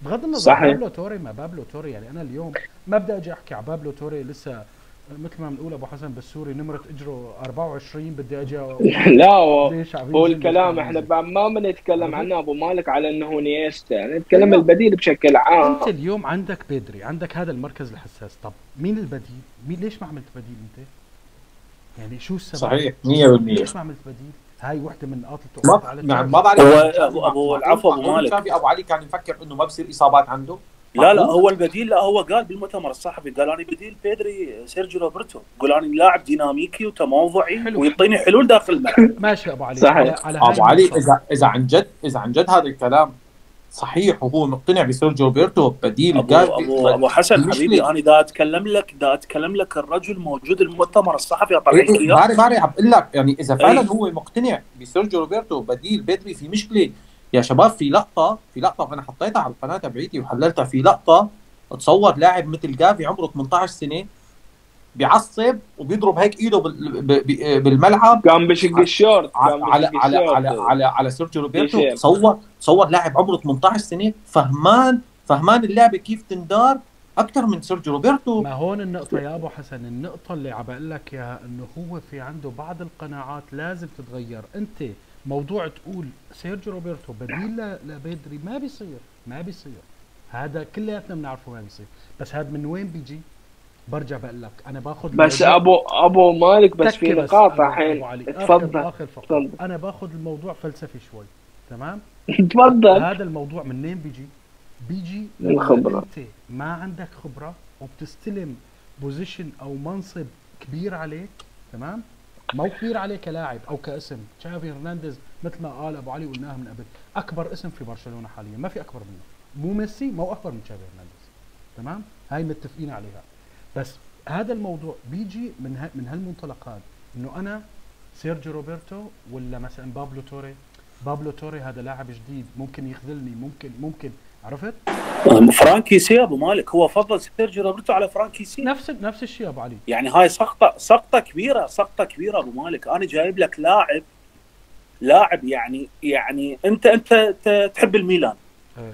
بغض النظر صحيح. بابلو توري ما بابلو توري يعني أنا اليوم ما بدي أجي أحكي على بابلو توري لسه مثل ما بنقول أبو حسن بالسوري نمرة اجره 24 بدي أجي لا هو الكلام إحنا ما بنتكلم عنه أبو مالك على إنه نيستا يعني نتكلم أيوة. البديل بشكل عام. أنت اليوم عندك بيدري عندك هذا المركز الحساس. طب مين البديل؟ مين ليش ما عملت بديل أنت؟ يعني شو السبب؟ صحيح 100% ليش ما عملت بديل؟ هاي وحدة من نقاط التوقف ما على تشافي. ما بعرف. هو أبو العفو معقول مالك. أبو علي كان يفكر إنه ما بصير إصابات عنده. لا لا؟ هو البديل لا هو قال بالمؤتمر الصحفي قال أنا بديل بيدري سيرجيو روبرتو يقول أنا لاعب ديناميكي وتموضعي حلو. ويعطيني حلول داخل الملعب ماشي أبو علي صحيح. على, أبو علي. اذا إذا عن جد إذا عن جد هذا الكلام صحيح وهو مقتنع بسيرجيو روبرتو بديل قال ابو أبو حسن مش حبيبي. أنا دا أتكلم لك دا أتكلم لك الرجل موجود المؤتمر الصحفي أطلع إيه لك إيه، اياه بعرف عم بقول لك يعني إذا فعلا إيه. هو مقتنع بسيرجيو روبرتو بديل بدري في مشكلة يا شباب في لقطة في لقطة أنا حطيتها على القناة تبعيتي وحللتها. في لقطة تصور لاعب مثل جافي عمره 18 سنة بيعصب وبيضرب هيك إيده بالملعب. كان بشق الشورت على على على. على على, على سيرجيو روبرتو. تصور تصور لاعب عمره 18 سنة فهمان فهمان اللعبه كيف تندار أكثر من سيرجيو روبرتو. ما هون النقطة يا أبو حسن النقطة اللي عم بقول لك إياها إنه هو في عنده بعض القناعات لازم تتغير، أنت موضوع تقول سيرجيو روبرتو بديل ل- لبيدري ما بيصير ما بيصير هذا كلياتنا بنعرفه ما بيصير، بس هذا من وين بيجي؟ برجع بقول لك أنا باخذ بس الموضوع- ابو أبو مالك بس في نقاط الحين تفضل تفضل. أنا باخذ الموضوع فلسفي شوي تمام؟ تفضل هذا الموضوع منين بيجي؟ بيجي من لما الخبرة. أنت ما عندك خبرة وبتستلم position أو منصب كبير عليك تمام؟ مو كبير عليه كلاعب أو كاسم، تشافي هرنانديز مثل ما قال أبو علي قلناها من قبل، أكبر اسم في برشلونة حاليا، ما في أكبر منه، مو ميسي مو أكبر من تشافي هرنانديز. تمام؟ هاي متفقين عليها. بس هذا الموضوع بيجي من ها من هالمنطلقات إنه أنا سيرجيو روبرتو ولا مثلا بابلو توري بابلو توري هذا لاعب جديد ممكن يخذلني ممكن ممكن عرفت؟ فرانكي سي ابو مالك هو فضل سيرجيو روبرتو على فرانكي سي. نفس نفس الشيء ابو علي. يعني هاي سقطة سقطة كبيرة سقطة كبيرة أبو مالك. أنا جايب لك لاعب لاعب يعني يعني أنت أنت ت- تحب الميلان. إيه.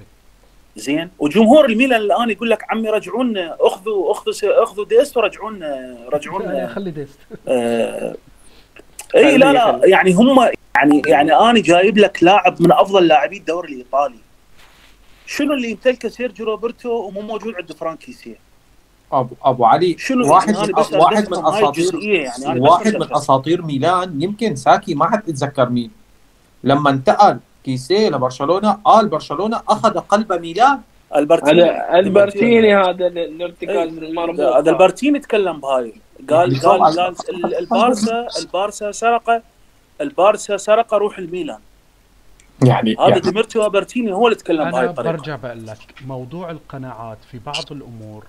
زين. وجمهور الميلان الآن يقول لك عمي رجعونا أخذوا أخذوا أخذوا ديست ورجعونا رجعونا خلي ديست. آه إي لا لا يعني هم يعني يعني أنا جايب لك لاعب من أفضل لاعبي الدوري الإيطالي. شنو اللي يمتلكه سيرجيو روبرتو ومو موجود عند فرانكي سي ابو أبو علي شنو واحد يعني من أنا بس واحد من اساطير يعني أنا واحد من. أساطير ميلان يمكن ساكي ما حتتذكر مين. لما انتقل كيسيه لبرشلونة قال برشلونة أخذ قلب ميلان. ألبرتيني. هذا ألبرتيني هذا الارتكاز المرموق هذا ألبرتيني تكلم بهاي قال يعني قال. قال ال- البارسا البارسا سرق البارسا سرق روح الميلان. يعني, هذا يعني ديميتريو ألبرتيني هو اللي تكلم بهاي أنا الطريقة. برجع بقول لك موضوع القناعات في بعض الأمور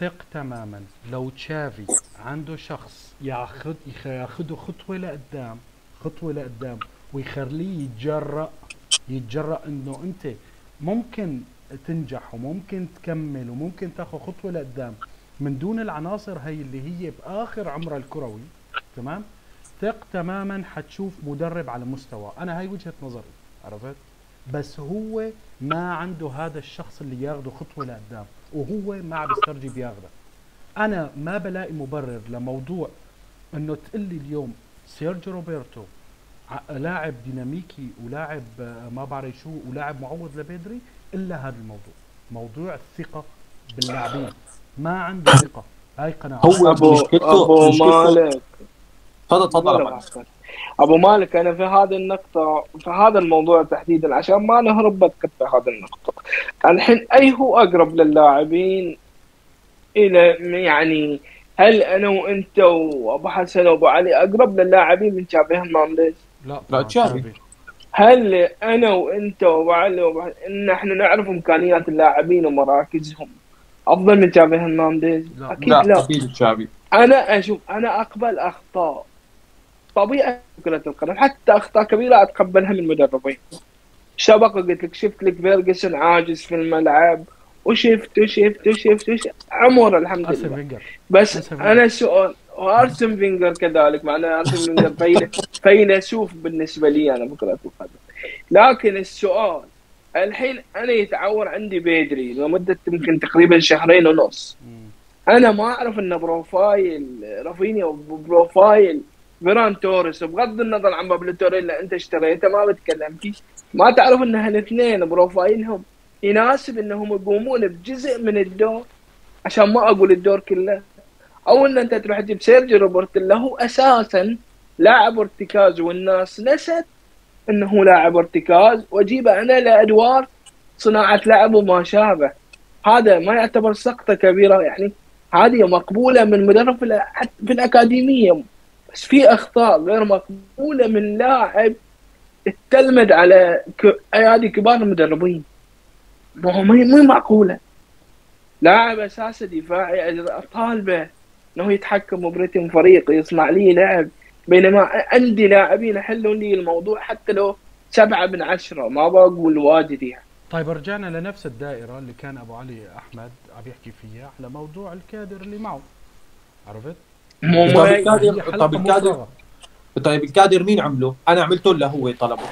ثق تماما. لو تشافي عنده شخص ياخذ يخ- ياخذه خطوة لقدام خطوة لقدام ويخليه يتجرأ يتجرأ إنه أنت ممكن تنجح وممكن تكمل وممكن تاخذ خطوة لقدام. من دون العناصر هي اللي هي بآخر عمرها الكروي تمام؟ ثق تماما حتشوف مدرب على مستوى. أنا هاي وجهة نظري. عرفت؟ بس هو ما عنده هذا الشخص اللي ياخده خطوة لقدام وهو ما عم بيسترجي بياخده. أنا ما بلاقي مبرر لموضوع إنه تقول لي اليوم سيرجيو روبرتو لاعب ديناميكي ولاعب آه، ما بعرف شو ولاعب معوض لبيدري إلا هذا الموضوع. موضوع الثقة باللاعبين. ما عنده ثقة. هاي قناعة. هو ابو مشكلته أبو مالك. تفضل تفضل أبو مالك أنا في هذه النقطة في هذا الموضوع تحديدا عشان ما نهرب بدك في هذه النقطة الحين أي هو أقرب للاعبين إلى يعني هل أنا وأنت وأبو حسن وأبو علي أقرب للاعبين من شافي هرنانديز؟ لا لا، تشافي. تشافي. هل أنا وأنت وأبو علي وأبو حسن إن إحنا نعرف إمكانيات اللاعبين ومراكزهم أفضل من شافي هرنانديز؟ لا. أكيد لا لا أكيد تشافي أنا أشوف أنا أقبل أخطاء طبيعة كرة القدم. حتى أخطاء كبيرة أتقبلها من المدربين سبق قلت لك شفت لك فيرجسون عاجز في الملعب. وشفت وشفت وشفت وشفت. عمر الحمد لله. بس. أنا سؤال وأرسين فينجر كذلك. معناه أرسن فينجر فين فيلسوف بالنسبة لي أنا بكرة القدم. لكن السؤال الحين أنا يتعور عندي بيدري لمدة يمكن تقريبا شهرين ونص. أنا ما أعرف إن profile رافينيا و profile فيران توريس بغض النظر عن بابلو اللي انت اشتريته ما بتكلم فيه ما تعرف إن هالاثنين بروفايلهم يناسب إنهم يقومون بجزء من الدور عشان ما أقول الدور كله. أو إن أنت تروح تجيب سيرجي روبرت اللي هو أساسا لاعب ارتكاز والناس نست انه لاعب ارتكاز. وأجيبه أنا لأدوار صناعة لعب وما شابه. هذا ما يعتبر سقطة كبيرة يعني. هذه مقبولة من مدرب في الأكاديمية. بس في أخطاء غير مقبولة من لاعب التلمد على ايادي كبار المدربين. مو معقولة. لاعب أساسا دفاعي طالبه انه يتحكم برتم فريق يصنع لي لعب. بينما عندي لاعبين يحلون لي الموضوع حتى لو سبعة من عشرة. ما بقول واجد يعني. طيب رجعنا لنفس الدائرة اللي كان أبو علي أحمد عم يحكي فيها على موضوع الكادر اللي معه. عرفت؟ مو طيب الكادر طيب الكادر طيب الكادر مين عمله؟ أنا عملته له هو طلبه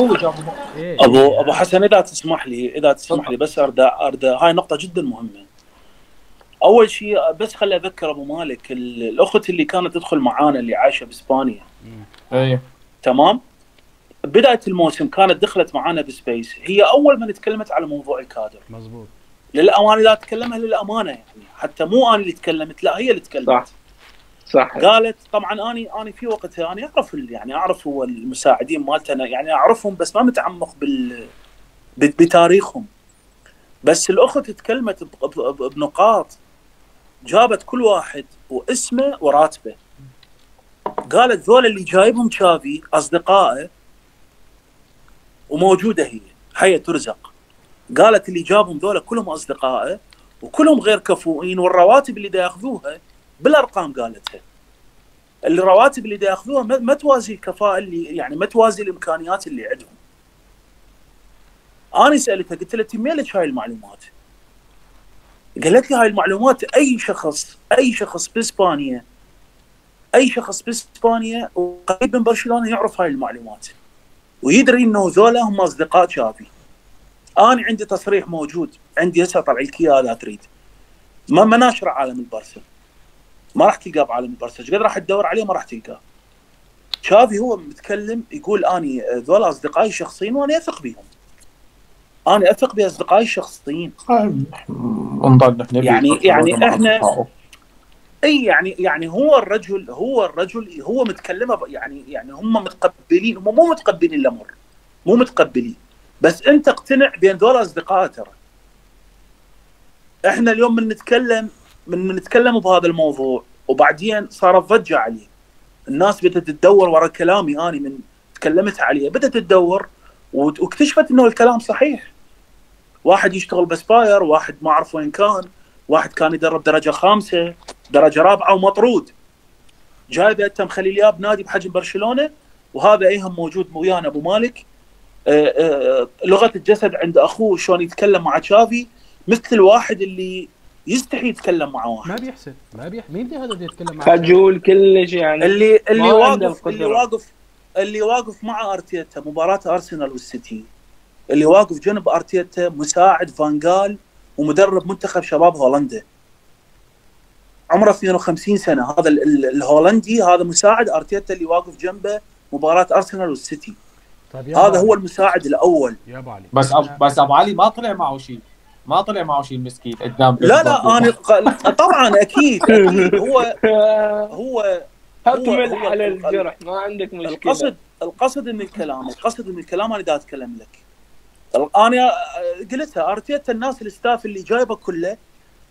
هو جابه إيه؟ ابو أبو حسن إذا تسمح لي إذا تسمح لي بس ارد أرد. هاي نقطة جدا مهمة. أول شيء بس خلي أذكر أبو مالك الأخت اللي كانت تدخل معانا اللي عايشة بإسبانيا. إيه تمام؟ بداية الموسم كانت دخلت معانا بسبيس. هي أول من تكلمت على موضوع الكادر. مزبوط للأمانة لا تكلمها للأمانة يعني. حتى مو أنا اللي تكلمت لا هي اللي تكلمت. صح. صح. قالت طبعا اني أني في وقتها أنا أعرف يعني أعرف هو المساعدين مالتنا يعني أعرفهم بس ما متعمق بال بتاريخهم. بس الأخت تكلمت بنقاط جابت كل واحد واسمه وراتبه. قالت ذول اللي جايبهم تشافي أصدقائه وموجودة هي حيه ترزق. قالت اللي جابهم ذولا كلهم أصدقائه وكلهم غير كفؤين والرواتب اللي دا ياخذوها بالأرقام قالتها. الرواتب اللي ياخذوها ما توازي الكفاءة اللي يعني ما توازي الإمكانيات اللي عندهم. أنا سألتها قلت لها تميلك هاي المعلومات؟ قالت لي هاي المعلومات أي شخص أي شخص باسبانيا أي شخص بإسبانيا وقريب من برشلونة يعرف هاي المعلومات. ويدري إنه ذولا هم أصدقاء شافي أنا عندي تصريح موجود. عندي هسه طلع لك اياه لا تريد ما ناشر عالم البرسا ما راح تلقاه بعالم البرسا قد راح تدور عليه ما راح تلقاه. شافي هو متكلم يقول أني ذولا أصدقائي الشخصيين وأنا أثق بهم. أنا أثق بأصدقائي الشخصيين. يعني يعني إحنا إي يعني يعني هو الرجل هو الرجل هو متكلمه يعني يعني هم متقبلين هم مو متقبلين الامر مو متقبلين. بس أنت اقتنع بين ذول اصدقاء ترى. إحنا اليوم من نتكلم من نتكلم بهذا الموضوع وبعدين صارت ضجه عليه. الناس بدأت تدور ورا كلامي اني من تكلمت عليه بدأت تدور واكتشفت إنه الكلام صحيح. واحد يشتغل بسباير واحد ما أعرف وين كان واحد كان يدرب درجة خامسة درجة رابعة ومطرود. جايب اتم خليل نادي بحجم برشلونة وهذا إيهم موجود ويانا أبو مالك. آه، آه، لغة الجسد عند أخوه شلون يتكلم مع تشافي مثل الواحد اللي يستحي يتكلم مع واحد. ما بيحسن ما بيحسن مين هذا اللي يتكلم مع خجول كلش يعني اللي اللي واقف اللي واقف اللي واقف مع أرتيتا مباراة أرسنال والسيتي. اللي واقف جنب أرتيتا مساعد فانجال ومدرب منتخب شباب هولندا. عمره 52 سنة. هذا الهولندي هذا مساعد أرتيتا اللي واقف جنبه مباراة أرسنال والسيتي. طيب هذا هو المساعد الأول. يا ابو علي بس أب... بس أبو علي ما طلع معه شيء. ما طلع معه شيء المسكين قدام لا لا أنا طبعا أكيد أكيد. هو هو هو على الجرح؟ ما عندك مشكلة. القصد القصد من الكلام القصد من الكلام أنا دا أتكلم لك. أنا قلتها ارتيتا الناس ال staff اللي جايبه كله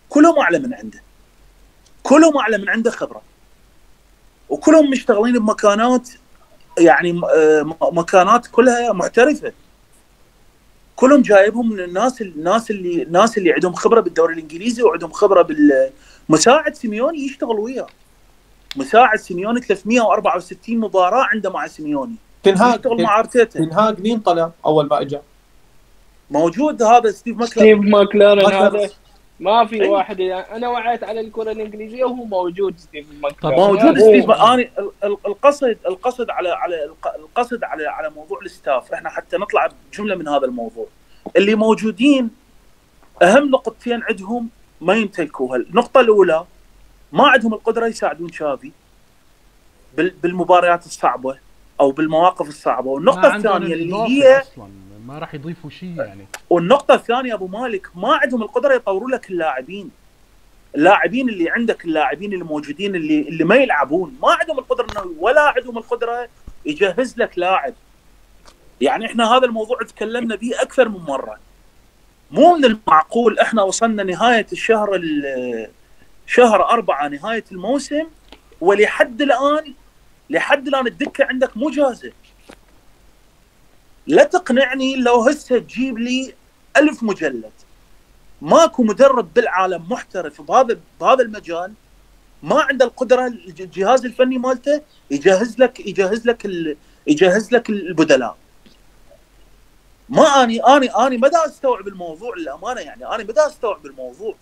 كلهم أعلى من عنده. كلهم أعلى من عنده خبرة. وكلهم مشتغلين بمكانات يعني آه، مكانات كلها محترفة. كلهم جايبهم من الناس الناس اللي الناس اللي عندهم خبرة بالدوري الإنجليزي وعندهم خبرة بالمساعد سيميوني يشتغل وياه. مساعد سيميوني 364 مباراة عنده مع سيميوني. تنهاج يشتغل مع أرتيتا. تنهاج مين طلع أول ما اجى؟ موجود هذا ستيف ماكلارن. ستيف ماكلارن. هذا. ما في أي. واحد يعني. أنا وعيت على الكرة الإنجليزية وهو موجود ستيف موجود ستيف أنا القصد القصد على على القصد على على موضوع ال staff. إحنا حتى نطلع بجملة من هذا الموضوع. اللي موجودين أهم نقطتين عندهم ما يمتلكوها النقطة الأولى ما عندهم القدرة يساعدون شافي بال- بالمباريات الصعبة أو بالمواقف الصعبة. والنقطة الثانية اللي هي أصلا. ما راح يضيفوا شيء يعني. والنقطة الثانية أبو مالك ما عندهم القدرة يطوروا لك اللاعبين. اللاعبين اللي عندك اللاعبين الموجودين اللي اللي ما يلعبون ما عندهم القدرة انه ولا عندهم القدرة يجهز لك لاعب. يعني إحنا هذا الموضوع تكلمنا به أكثر من مرة. مو من المعقول إحنا وصلنا نهاية الشهر ال- شهر أربعة نهاية الموسم ولحد الآن لحد الآن الدكة عندك مو جاهزة. لا تقنعني لو هسه تجيب لي ألف مجلد. ماكو مدرب بالعالم محترف بهذا بهذا المجال ما عنده القدرة الج- الجهاز الفني مالته يجهز لك يجهز لك يجهز لك البدلاء. ما اني اني أني ما أستوعب الموضوع للأمانة يعني أنا ما أستوعب الموضوع.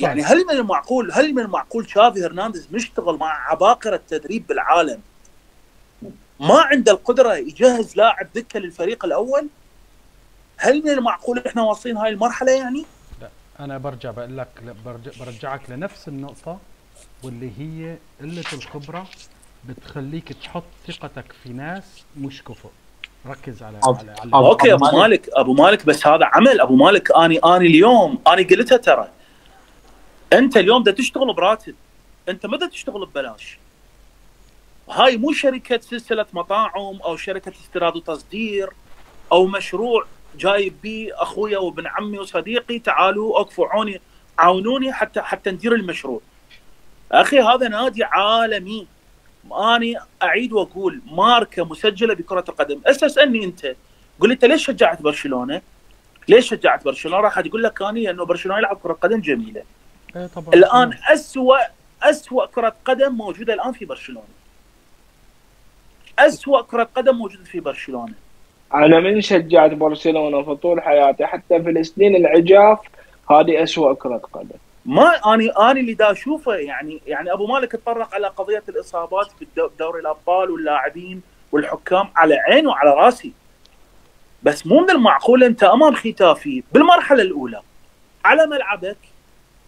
يعني هل من المعقول هل من المعقول شافي هرنانديز مشتغل مع عباقرة التدريب بالعالم؟ ما عنده القدرة يجهز لاعب دكة للفريق الأول؟ هل من المعقول إحنا واصلين هاي المرحلة يعني؟ أنا برجع بقول لك لا، برجع برجعك لنفس النقطة واللي هي قلة الخبرة بتخليك تحط ثقتك في ناس مش كفؤ ركز على أب- على, على أب- أوكي أبو أبو مالك. مالك أبو مالك بس هذا عمل. أبو مالك اني اني اليوم اني قلتها ترى. أنت اليوم دا تشتغل براتب. أنت ما دا تشتغل ببلاش؟ هاي مو شركة سلسلة مطاعم أو شركة استيراد وتصدير أو مشروع جايب بيه أخويا وابن عمي وصديقي تعالوا اكفوا عوني عاونوني حتى حتى ندير المشروع أخي هذا نادي عالمي اني أعيد وأقول ماركة مسجلة بكرة القدم هسه اسالني أنت لي أنت ليش شجعت برشلونة؟ ليش شجعت برشلونة؟ راح تقول لك أني انه برشلونة يلعب كرة قدم جميلة. إيه طبعا الآن اسوء اسوء كرة قدم موجودة الآن في برشلونة. اسوء كرة قدم موجوده في برشلونة. أنا من شجعت برشلونة في طول حياتي حتى في السنين العجاف هذه أسوأ كرة قدم ما اني اني اللي دا أشوفه يعني يعني أبو مالك تطرق على قضية الإصابات في دوري الأبطال واللاعبين والحكام على عيني وعلى راسي. بس مو من المعقول أنت أمام ختافي بالمرحلة الأولى على ملعبك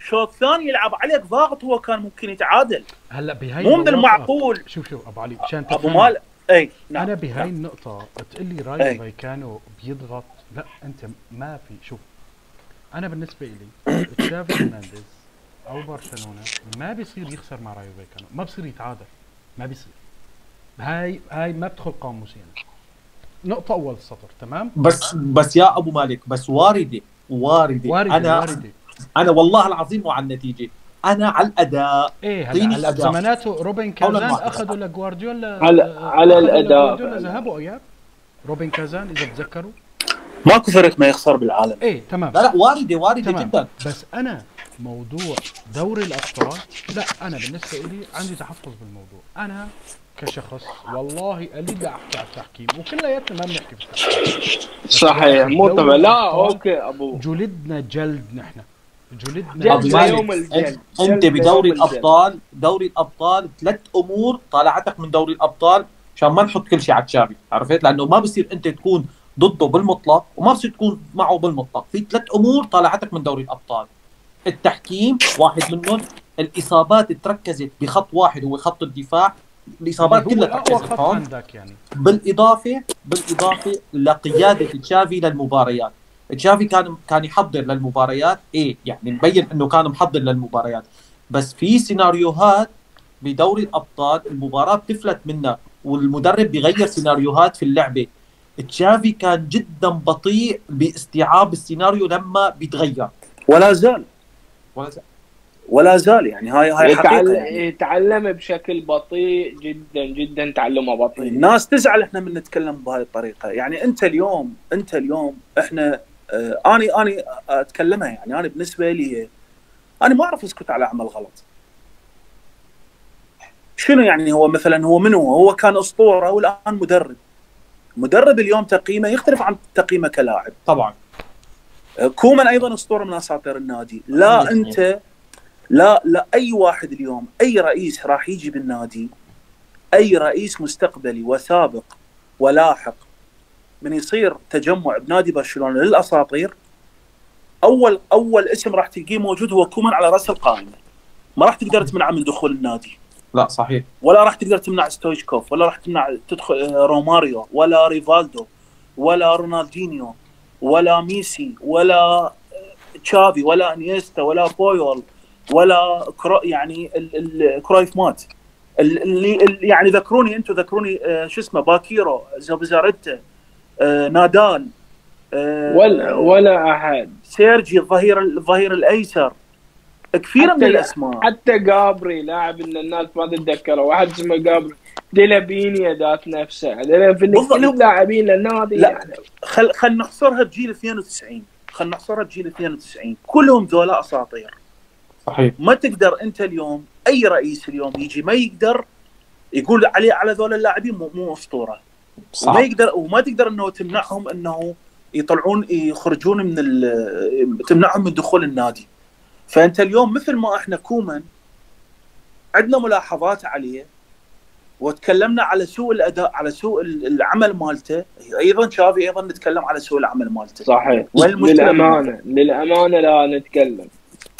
شوط ثاني يلعب عليك ضاغط هو كان ممكن يتعادل هلا بهاي مو من المعقول شوف شوف أبو علي مشان أبو. مالك إي نعم. أنا بهاي نعم. النقطة تقول لي أي. رايو فايكانو بيضغط. لا أنت ما في شوف أنا بالنسبة لي تشافي هرنانديز أو برشلونة ما بيصير يخسر مع رايو فايكانو. ما بصير يتعادل ما بيصير. هاي هاي ما بتدخل قاموسي نقطة أول السطر تمام؟ بس بس يا أبو مالك بس واردة واردة. واردة أنا واردة. أنا والله العظيم مو على النتيجة. أنا على الأداء. إيه هلا الأداء. بزماناته روبن كازان. أخذوا لجوارديولا على- على فعلاً. ذهبوا اياب روبن كازان إذا تذكروا. ماكو فريق ما يخسر بالعالم. إيه تمام. لا لا واردة واردة تمام. جدا. بس أنا موضوع دوري الأبطال لا أنا بالنسبة لي عندي تحفظ بالموضوع. أنا كشخص والله قليل احكي على التحكيم وكلياتنا ما بنحكي في التحكيم صحيح مو طبعا لا. أوكي أبو. جلدنا جلد نحن. جلدنا يوم الجلد. أنت- انت بدوري. الأبطال دوري الأبطال ثلاث أمور طلعتك من دوري الأبطال عشان ما نحط كل شيء على تشافي عرفت؟ لأنه ما بصير أنت تكون ضده بالمطلق وما بصير تكون معه بالمطلق. في ثلاث أمور طلعتك من دوري الأبطال. التحكيم واحد منهم الإصابات تركزت بخط واحد هو خط الدفاع الإصابات هو كلها تركزت هون عندك يعني. بالإضافة بالإضافة لقيادة تشافي للمباريات. تشافي كان كان يحضر للمباريات. إيه يعني مبين إنه كان محضر للمباريات. بس في سيناريوهات بدوري الأبطال المباراة بتفلت منك والمدرب بيغير سيناريوهات في اللعبة. تشافي كان جدا بطيء باستيعاب السيناريو لما بيتغير. ولا زال. ولا زال. ولا زال يعني هاي هاي حقيقة. يعني. يتعلم بشكل بطيء جدا جدا تعلمه بطيء. الناس تزعل إحنا من نتكلم بهاي الطريقة. يعني أنت اليوم أنت اليوم إحنا اني اني أتكلمها يعني. أنا بالنسبة لي أنا ما أعرف اسكت على عمل غلط. شنو يعني هو مثلا هو منو؟ هو كان أسطورة والآن مدرب. مدرب اليوم تقييمه يختلف عن تقييمه كلاعب. طبعا. آه، كومان أيضا أسطورة من أساطير النادي. لا انت لا لا أي واحد اليوم أي رئيس راح يجي بالنادي أي رئيس مستقبلي وسابق ولاحق من يصير تجمع بنادي برشلونة للأساطير أول أول اسم راح تلقيه موجود هو كومان على رأس القائمة. ما راح تقدر تمنعه من دخول النادي. لا صحيح. ولا راح تقدر تمنع ستويشكوف ولا راح تمنع تدخل آه، روماريو ولا ريفالدو ولا رونالدينيو ولا ميسي ولا آه، تشافي ولا إنيستا ولا بويول ولا كرو يعني ال- ال- كرويف مات. ال- اللي ال- يعني ذكروني أنتم ذكروني آه، شو اسمه باكيرو زابزاريتا نادال آه، ولا ولا أحد. سيرجي الظهير الظهير الأيسر. كثير من الأسماء. حتى جابري لاعب إن الناس ما تتذكره. واحد اسمه جابري. ديلابينيا ذات نفسه. بالضبط. كلهم لاعبين للنادي لا. يعني. خل خل نحصرها بجيل 92 خل نحصرها بجيل 92 كلهم ذولا أساطير. صحيح. ما تقدر أنت اليوم أي رئيس اليوم يجي ما يقدر يقول عليه على ذول اللاعبين مو, مو أسطورة. وما صح يقدر وما تقدر إنه تمنعهم إنه يطلعون يخرجون من ال- تمنعهم من دخول النادي. فأنت اليوم مثل ما إحنا كومان عندنا ملاحظات عليه وتكلمنا على سوء الاداء على سوء ال- العمل مالته. أيضا شافي أيضا نتكلم على سوء العمل مالته. صحيح. للامانه للأمانة لا نتكلم.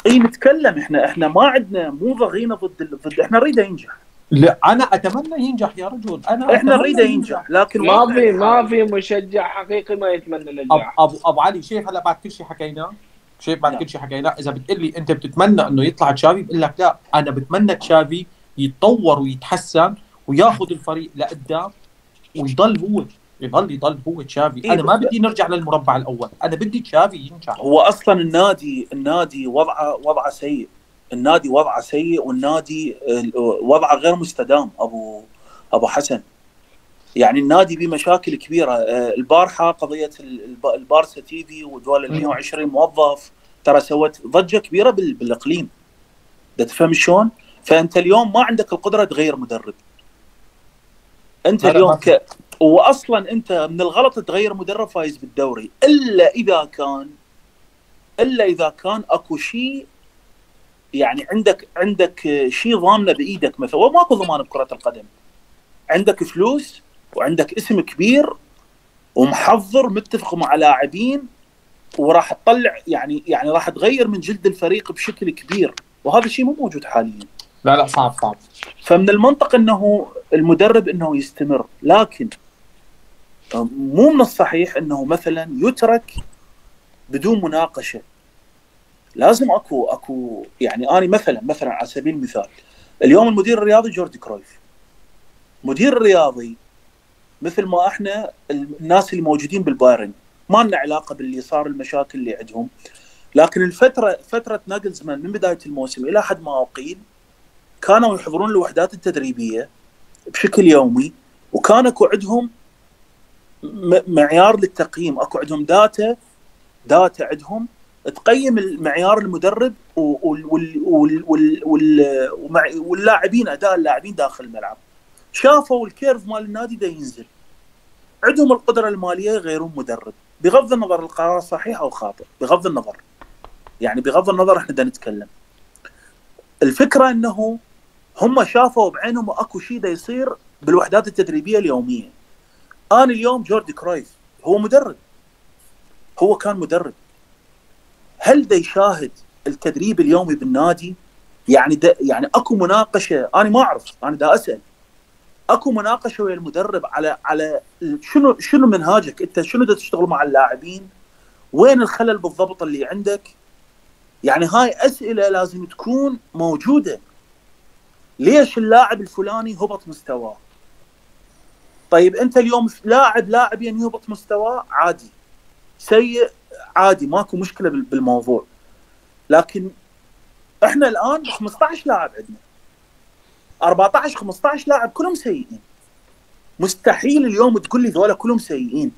إي نتكلم. إحنا إحنا ما عندنا مو ضغينة ضد ضد إحنا نريده ينجح. لا أنا أتمنى ينجح يا رجل. أنا إحنا نريده ينجح لكن ما في ما في مشجع حقيقي ما يتمنى أب النجاح ابو ابو علي شايف هلا بعد كل شيء حكيناه شايف بعد نعم. كل شيء حكيناه إذا بتقول لي أنت بتتمنى إنه يطلع تشافي بقول لك لا. أنا بتمنى تشافي يتطور ويتحسن وياخذ الفريق لقدام ويضل هو يضل يضل هو تشافي. إيه أنا ما بدي نرجع للمربع الأول. أنا بدي تشافي ينجح. هو أصلا النادي النادي وضعه وضعه سيء. النادي وضعه سيء والنادي ال- وضعه غير مستدام أبو أبو حسن يعني النادي به مشاكل كبيرة آه، البارحة قضية ال- الب- البارسا تي في ودول ال 120 موظف ترى سوت ضجة كبيرة بال- بالإقليم ده تفهم شلون؟ فأنت اليوم ما عندك القدرة تغير مدرب أنت اليوم. ك... واصلا أنت من الغلط تغير مدرب فايز بالدوري إلا إذا كان إلا إذا كان أكو شيء يعني عندك عندك شيء ضامنة بإيدك مثلا وماكو ضمان بكرة القدم. عندك فلوس وعندك اسم كبير ومحضر متفق مع لاعبين وراح تطلع يعني يعني راح تغير من جلد الفريق بشكل كبير. وهذا الشيء مو موجود حاليا. لا لا صعب صعب. فمن المنطق إنه المدرب إنه يستمر. لكن مو من الصحيح إنه مثلا يترك بدون مناقشة. لازم اكو اكو يعني أنا مثلا مثلا على سبيل المثال اليوم المدير الرياضي جوردي كرويف. مدير الرياضي مثل ما إحنا الناس اللي موجودين بالبايرن ما لنا علاقة باللي صار المشاكل اللي عندهم. لكن الفترة فترة ناجلزمان من بداية الموسم إلى حد ما أقيل كانوا يحضرون الوحدات التدريبية بشكل يومي وكان أكو عندهم معيار للتقييم. أكو عندهم data data عندهم تقيم المعيار المدرب واللاعبين أداء اللاعبين داخل الملعب. شافوا ال curve مال النادي ده ينزل. عندهم القدرة المالية يغيرون مدرب. بغض النظر القرار صحيح أو خاطئ. بغض النظر. يعني بغض النظر إحنا بدنا نتكلم. الفكرة إنه هم شافوا بعينهم أكو شيء دا يصير بالوحدات التدريبية اليومية. أنا اليوم جوردي كرايف هو مدرب. هو كان مدرب. هل دا يشاهد التدريب اليومي بالنادي؟ يعني دا يعني أكو مناقشة أنا ما أعرف أنا دا أسأل. أكو مناقشة ويا المدرب على على شنو شنو منهاجك؟ أنت شنو دا تشتغل مع اللاعبين؟ وين الخلل بالضبط اللي عندك؟ يعني هاي أسئلة لازم تكون موجودة. ليش اللاعب الفلاني هبط مستواه؟ طيب أنت اليوم لاعب لاعبين يهبط مستواه؟ عادي. سيء عادي ماكو مشكلة بال- بالموضوع. لكن إحنا الآن 15 لاعب عندنا. 14 15 لاعب كلهم سيئين. مستحيل اليوم تقول لي ذولا كلهم سيئين.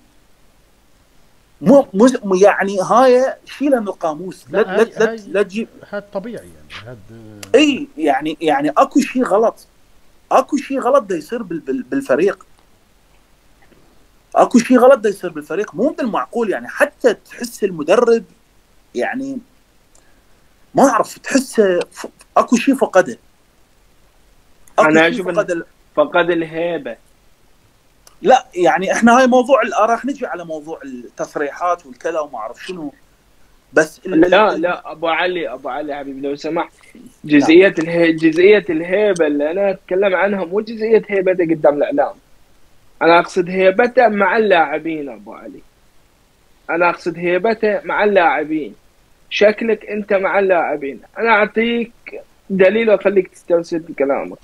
مو مو يعني هاي شيلها من القاموس. لا لا، لا لا, تجيب هذا طبيعي يعني. هذا إي يعني يعني أكو شيء غلط. أكو شيء غلط ده يصير بال- بال- بالفريق. اكو شيء غلط ده يصير بالفريق مو من المعقول يعني حتى تحس المدرب يعني ما أعرف تحس ف- اكو شيء فقده شيء أشوف إن- فقد فقد الهيبة. لا يعني إحنا هاي موضوع راح نجي على موضوع التصريحات والكذا وما أعرف شنو. بس لا لا أبو علي أبو علي حبيبي لو سمحت. جزئية الهي... جزئية الهيبة اللي أنا أتكلم عنها مو جزئية هيبته قدام الإعلام. أنا أقصد هيبته مع اللاعبين أبو علي. أنا أقصد هيبته مع اللاعبين. شكلك أنت مع اللاعبين. أنا أعطيك دليل وأخليك تستوعب كلامك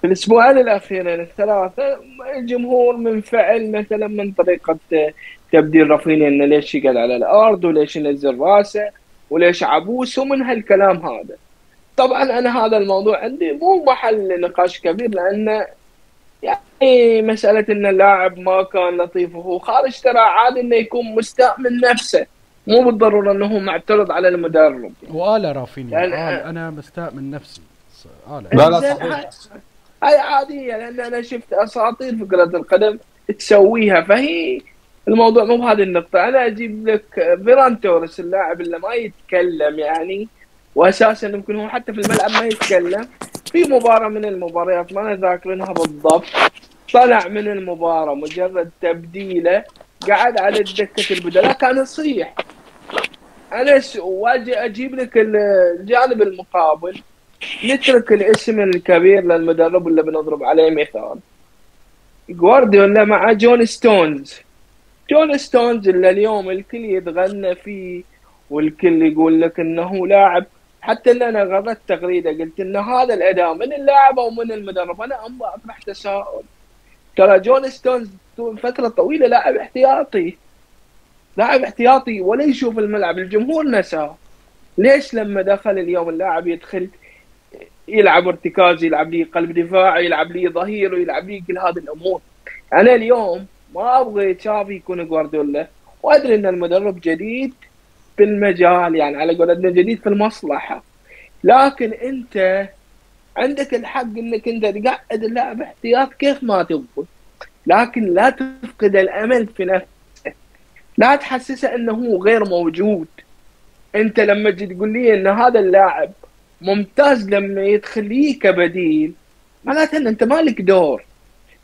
في الاسبوعين الاخيرين الثلاثة الجمهور منفعل مثلا من طريقة تبديل رافينيا إنه ليش يقعد على الأرض وليش ينزل راسه وليش عبوس ومن هالكلام هذا. طبعا أنا هذا الموضوع عندي مو محل نقاش كبير لأنه يعني مسألة إن اللاعب ما كان لطيف وهو خارج ترى عادي إنه يكون مستاء من نفسه. مو بالضرورة إنه هو معترض على المدرب. وقال رافينيا. يعني- قال أنا مستاء من نفسي. قال لا لا صحيح. هاي- هاي عادية. لأن أنا شفت أساطير في كرة القدم تسويها. فهي الموضوع مو بهذه النقطة. أنا أجيب لك فيران توريس اللاعب اللي ما يتكلم يعني واساسا يمكن هو حتى في الملعب ما يتكلم. في مباراة من المباريات ما ذاكرينها بالضبط. طلع من المباراة مجرد تبديلة قعد على دكه البدلاء كان يصيح أنا واجي أجيب لك ال- الجانب المقابل. نترك الاسم الكبير للمدرب اللي بنضرب عليه مثال. جوارديولا مع جون ستونز. جون ستونز اللي اليوم الكل يتغنى فيه والكل يقول لك إنه لاعب حتى اللي أنا غردت تغريدة قلت إن هذا الأداء من اللاعب أو من المدرب. أنا أم اطرح تساؤل. ترى جون ستونز طول فترة طويلة لاعب احتياطي. لاعب احتياطي ولا يشوف الملعب الجمهور نساه ليش لما دخل اليوم اللاعب يدخل يلعب ارتكاز يلعب لي قلب دفاع يلعب لي ظهير ويلعب لي كل هذه الأمور. أنا اليوم ما أبغى تشافي يكون جوارديولا وأدري إن المدرب جديد. في المجال يعني على قولتنا جديد في المصلحة. لكن أنت عندك الحق إنك أنت تقعد اللاعب احتياط كيف ما تبغى. لكن لا تفقد الأمل في نفسك. لا تحسسه إنه هو غير موجود. أنت لما تجي تقول لي إن هذا اللاعب ممتاز لما يدخل لي كبديل معناته إن أنت مالك دور.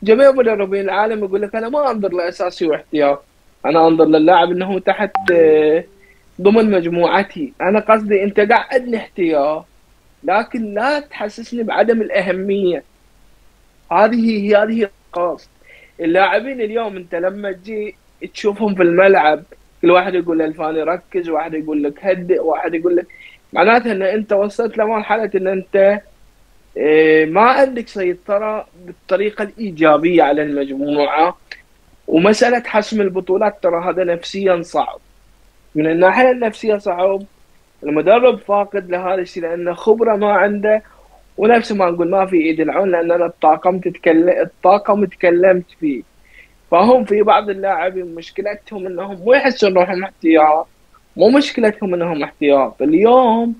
جميع مدربين العالم يقول لك أنا ما أنظر لأساسي واحتياط. أنا أنظر للاعب إنه تحت آه، ضمن مجموعتي. أنا قصدي أنت قاعدني احتياط لكن لا تحسسني بعدم الأهمية. هذه هي هذه القصد. اللاعبين اليوم أنت لما تجي تشوفهم في الملعب كل واحد يقول للفاني ركز واحد يقول لك هدئ واحد يقول لك معناته إن أنت وصلت لمرحلة إن أنت إيه، ما عندك سيطرة بالطريقة الإيجابية على المجموعة. ومسألة حسم البطولات ترى هذا نفسيا صعب. من الناحية النفسية صعب. المدرب فاقد لهذا الشيء لأنه خبرة ما عنده ونفس ما نقول ما في إيد العون لأن أنا الطاقم تتكلم الطاقم تكلمت فيه. فهم في بعض اللاعبين مشكلتهم إنهم مو يحسون روحهم احتياط مو مشكلتهم إنهم احتياط اليوم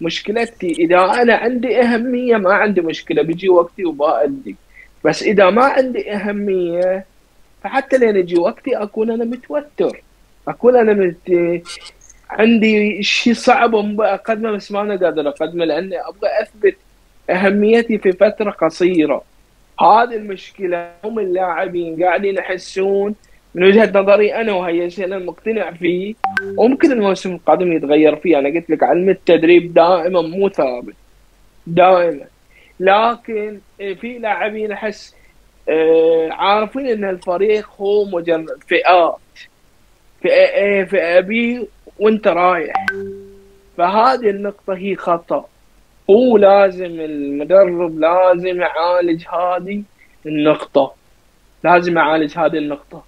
مشكلتي إذا أنا عندي أهمية ما عندي مشكلة بيجي وقتي وبأدي. بس إذا ما عندي أهمية فحتى لين يجي وقتي أكون أنا متوتر. اكون أنا مت... عندي شيء صعب أقدمه بس ما أنا قادر أقدمه لأني أبغى أثبت أهميتي في فترة قصيرة. هذه المشكلة هم اللاعبين قاعدين يحسون من وجهة نظري أنا وهي الشيء أنا مقتنع فيه. وممكن الموسم القادم يتغير فيه أنا قلت لك علم التدريب دائما مو ثابت. دائما. لكن في لاعبين أحس آه، عارفين إن الفريق هو مجرد فئات. A فئه B وانت رايح. فهذه النقطة هي خطأ. هو لازم المدرب لازم يعالج هذه النقطة. لازم يعالج هذه النقطة.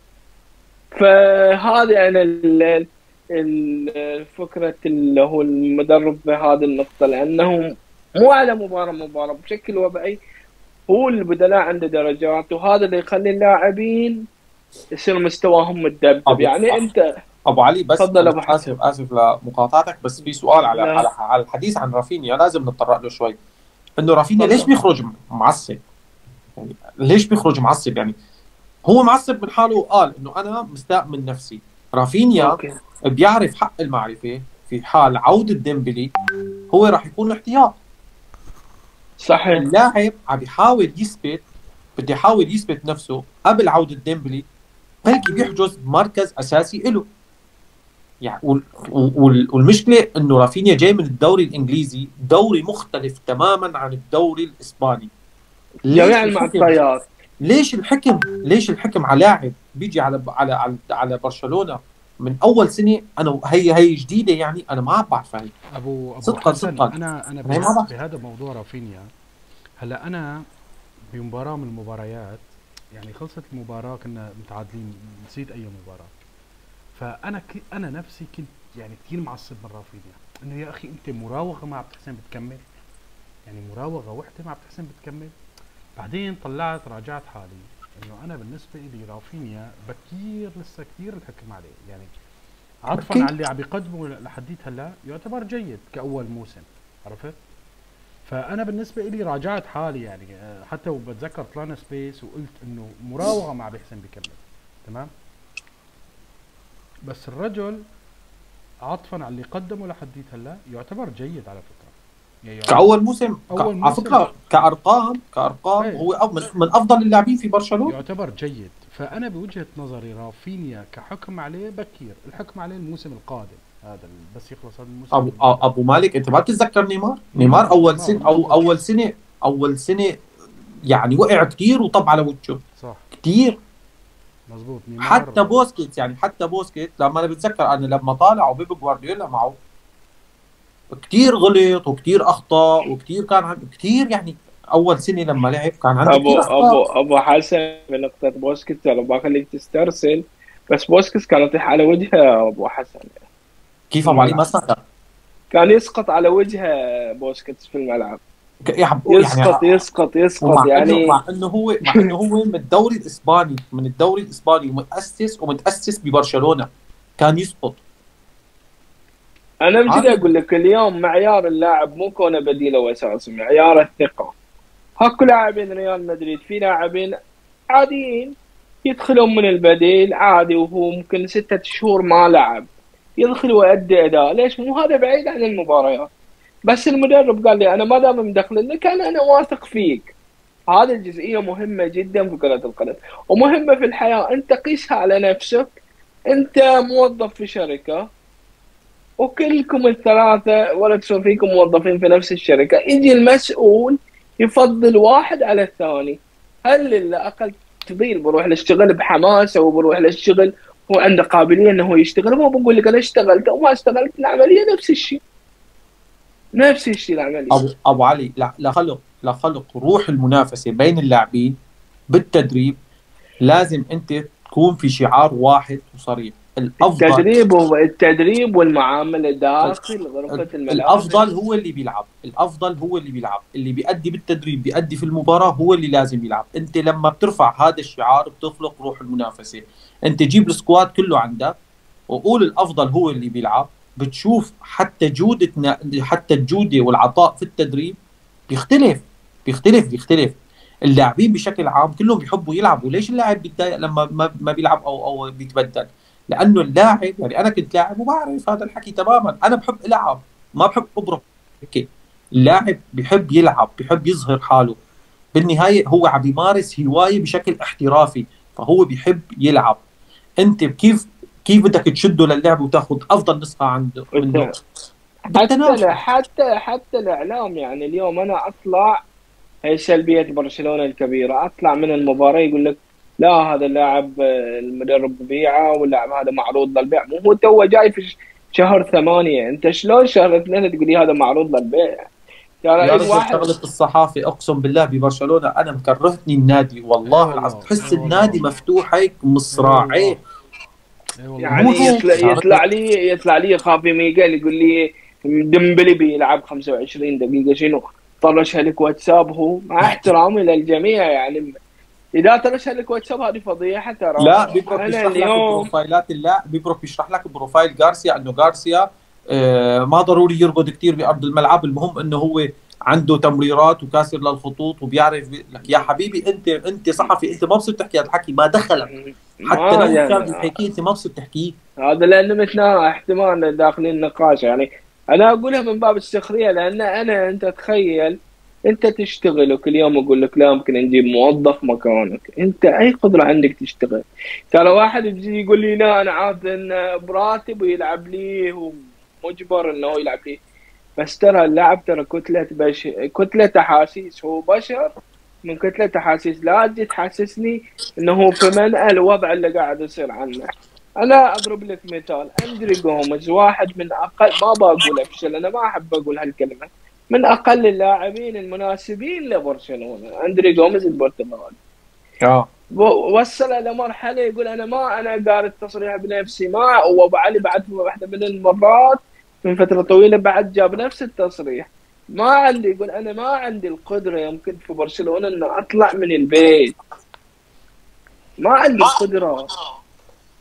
فهذه أنا ال- ال- فكرة اللي هو المدرب بهذه النقطة لأنه مو على مباراة مباراة بشكل وضعي هو البدلاء عنده درجات وهذا اللي يخلي اللاعبين يصير مستواهم متدبب أبو- يعني أنت أبو علي بس تفضل حسن. اسف آسف لمقاطعتك بس في سؤال على. على على الحديث عن رافينيا لازم نتطرق له شوي إنه رافينيا. ليش بيخرج معصب؟ يعني ليش بيخرج معصب يعني هو معصب من حاله وقال إنه أنا مستاء من نفسي رافينيا okay. بيعرف حق المعرفة في حال عودة ديمبلي هو راح يكون احتياط صحيح اللاعب عم يحاول يثبت بده يحاول يثبت نفسه قبل عودة ديمبلي بلكي بيحجز مركز أساسي له يعني وال- وال- والمشكلة إنه رافينيا جاي من الدوري الإنجليزي دوري مختلف تماما عن الدوري الإسباني. ليش جميع الحكم- المعطيات ليش الحكم؟ ليش الحكم على لاعب بيجي على على على, على برشلونة من أول سنة؟ أنا هي هي جديدة يعني أنا ما بعرف هي ابو أبو صدقاً- صدقاً. أنا أنا. بهذا موضوع رافينيا. هلأ أنا بمباراة من المباريات يعني خلصت المباراة كنا متعادلين نسيت أي مباراة. فأنا ك... أنا نفسي كنت يعني كثير معصب من رافينيا إنه يا أخي أنت مراوغة ما عم تحسن بتكمل. يعني مراوغة وحدة ما عم تحسن بتكمل. بعدين طلعت راجعت حالي. إنه أنا بالنسبة لي رافينيا بكير لسه كثير الحكم عليه. يعني عطفا. على اللي عم يقدمه لحديت هلأ يعتبر جيد كأول موسم. عرفت؟ فأنا بالنسبة لي راجعت حالي يعني آه، حتى وبتذكر طلعنا space وقلت إنه مراوغة ما بيحسن بكمل تمام؟ بس الرجل عطفا على اللي قدمه لحديت هلا يعتبر جيد على فكرة يعني كأول موسم على. فكرة كأرقام كأرقام إيه. هو من أفضل اللاعبين في برشلونة يعتبر جيد فأنا بوجهة نظري رافينيا كحكم عليه بكير الحكم عليه الموسم القادم هذا بس يخلص هذا الموسم. ابو أبو مالك أنت ما بتتذكر نيمار؟ نيمار أول سنه أو أول سنة أول سنة يعني وقع كثير وطب على وجهه صح. كثير مزبوط نيمار. حتى بوسكيتس يعني حتى بوسكيت لما أنا بتذكر أنا لما طالعوا بيب جوارديولا معه كثير غلط وكثير أخطأ وكثير كان عن- كثير يعني أول سنة لما لعب كان عنده ابو ابو أبو حسن بنقطة بوسكيتس أنا بخليك تسترسل بس بوسكيتس كان يطيح على وجهه أبو حسن. كيف ابو علي ما سكر كان يسقط على وجهه بوسكيتس في الملعب. يعني يسقط يسقط يسقط انه يعني مع إنه هو مع إنه هو من الدوري الإسباني من الدوري الإسباني ومتاسس ومتأسس ببرشلونة. كان يسقط. أنا بجد عادي. أقول لك اليوم معيار اللاعب مو كونه بديل أو اساسي معيار الثقة. هاكو لاعبين ريال مدريد في لاعبين عاديين يدخلون من البديل عادي وهو ممكن ستة شهور ما لعب. يدخل ويؤدي إداء. ليش؟ مو هذا بعيد عن المباريات. بس المدرب قال لي أنا ما دام مدخلنك أنا أنا واثق فيك. هذه الجزئية مهمة جدا في كرة القدم. ومهمة في الحياة. أنت قيسها على نفسك. أنت موظف في شركة. وكلكم الثلاثة ولا تسوي فيكم موظفين في نفس الشركة. يجي المسؤول يفضل واحد على الثاني. هل اللي أقل تفضيل بروح للشغل بحماسة وبروح للشغل هو عنده قابلية إنه يشتغل. ما بقول لك أنا اشتغلت أو ما اشتغلت العملية نفس الشيء. نفس الشيء العملية. ابو أبو علي لخلق لخلق روح المنافسة بين اللاعبين بالتدريب. لازم أنت تكون في شعار واحد وصريح. الأفضل التدريب هو التدريب والمعاملة داخل غرفة الملابس الأفضل هو اللي بيلعب. الأفضل هو اللي بيلعب. اللي بيأدي بالتدريب بيأدي في المباراة هو اللي لازم يلعب. أنت لما بترفع هذا الشعار بتخلق روح المنافسة. أنت جيب السكواد كله عندك وقول الأفضل هو اللي بيلعب. بتشوف حتى جودة نا- حتى الجودة والعطاء في التدريب بيختلف. بيختلف بيختلف. اللاعبين بشكل عام كلهم بيحبوا يلعبوا. ليش اللاعب بيتضايق لما ما, ما بيلعب أو أو بيتبدل؟ لأنه اللاعب يعني أنا كنت لاعب وبعرف هذا الحكي تماما. أنا بحب ألعب ما بحب ابرك هيك اللاعب بحب يلعب بحب يظهر حاله. بالنهاية هو عم بيمارس هواية بشكل احترافي فهو بيحب يلعب. أنت كيف كيف بدك تشده للعب وتاخذ أفضل نسخة عنده منه؟ حتى. حتى حتى الإعلام يعني اليوم أنا أطلع هي سلبية برشلونة الكبيرة. أطلع من المباراة يقول لك لا هذا اللاعب آه، المدرب بيعه واللاعب هذا معروض للبيع. مو هو تو جاي في شهر ثمانية. انت شلون شهر اثنين تقول لي هذا معروض للبيع؟ ترى يا أي رجل واحد شغلة الصحافة اقسم بالله ببرشلونة أنا مكرهتني النادي والله العظيم. تحس النادي. مفتوح هيك مصراعيه. يعني. يطلع, يطلع لي يطلع لي خافي ميغيل يقول لي ديمبلي بيلعب 25 دقيقة. شنو؟ طرشها لك واتساب هو. مع احترامي للجميع يعني. إذا طرشها لك واتساب هذه فضيحة ترى لا بيبروك أنا بيشرح لك بروفايلات اللاعب بيبروك بيشرح لك profile جارسيا انه جارسيا آه، ما ضروري يرقد كثير بأرض الملعب المهم إنه هو عنده تمريرات وكاسر للخطوط وبيعرف بي- لك يا حبيبي انت أنت صحفي أنت ما بصير تحكي هذا الحكي ما دخلك حتى لو يعني- كان بيحكي أنت ما بصير تحكيه هذا لأنه مثلنا احتمال داخلين نقاش يعني. أنا أقولها من باب السخرية لأن أنا أنت تخيل انت تشتغل وكل يوم أقول لك لا يمكن نجيب موظف مكانك. انت أي قدرة عندك تشتغل؟ ترى واحد يجي يقول لي لا أنا عارف انه براتب ويلعب لي ومجبر إنه يلعب لي. بس ترى اللاعب ترى كتلة بش... كتلة احاسيس هو بشر من كتلة احاسيس لا تجي تحسسني إنه في منأى الوضع اللي قاعد يصير عنه. أنا أضرب لك مثال. أندري جوميز واحد من أقل ما بقول أفشل أنا ما أحب أقول هالكلمة. من أقل اللاعبين المناسبين لبرشلونة. أندري جوميز البرتغالي آه. و- وصل لمرحله يقول أنا ما أنا قاري التصريح بنفسي ما وأبو علي بعد واحدة من المرات. من فترة طويلة بعد جاب نفس التصريح. ما عندي يقول أنا ما عندي القدرة يمكن في برشلونة ان أطلع من البيت. ما عندي القدرة.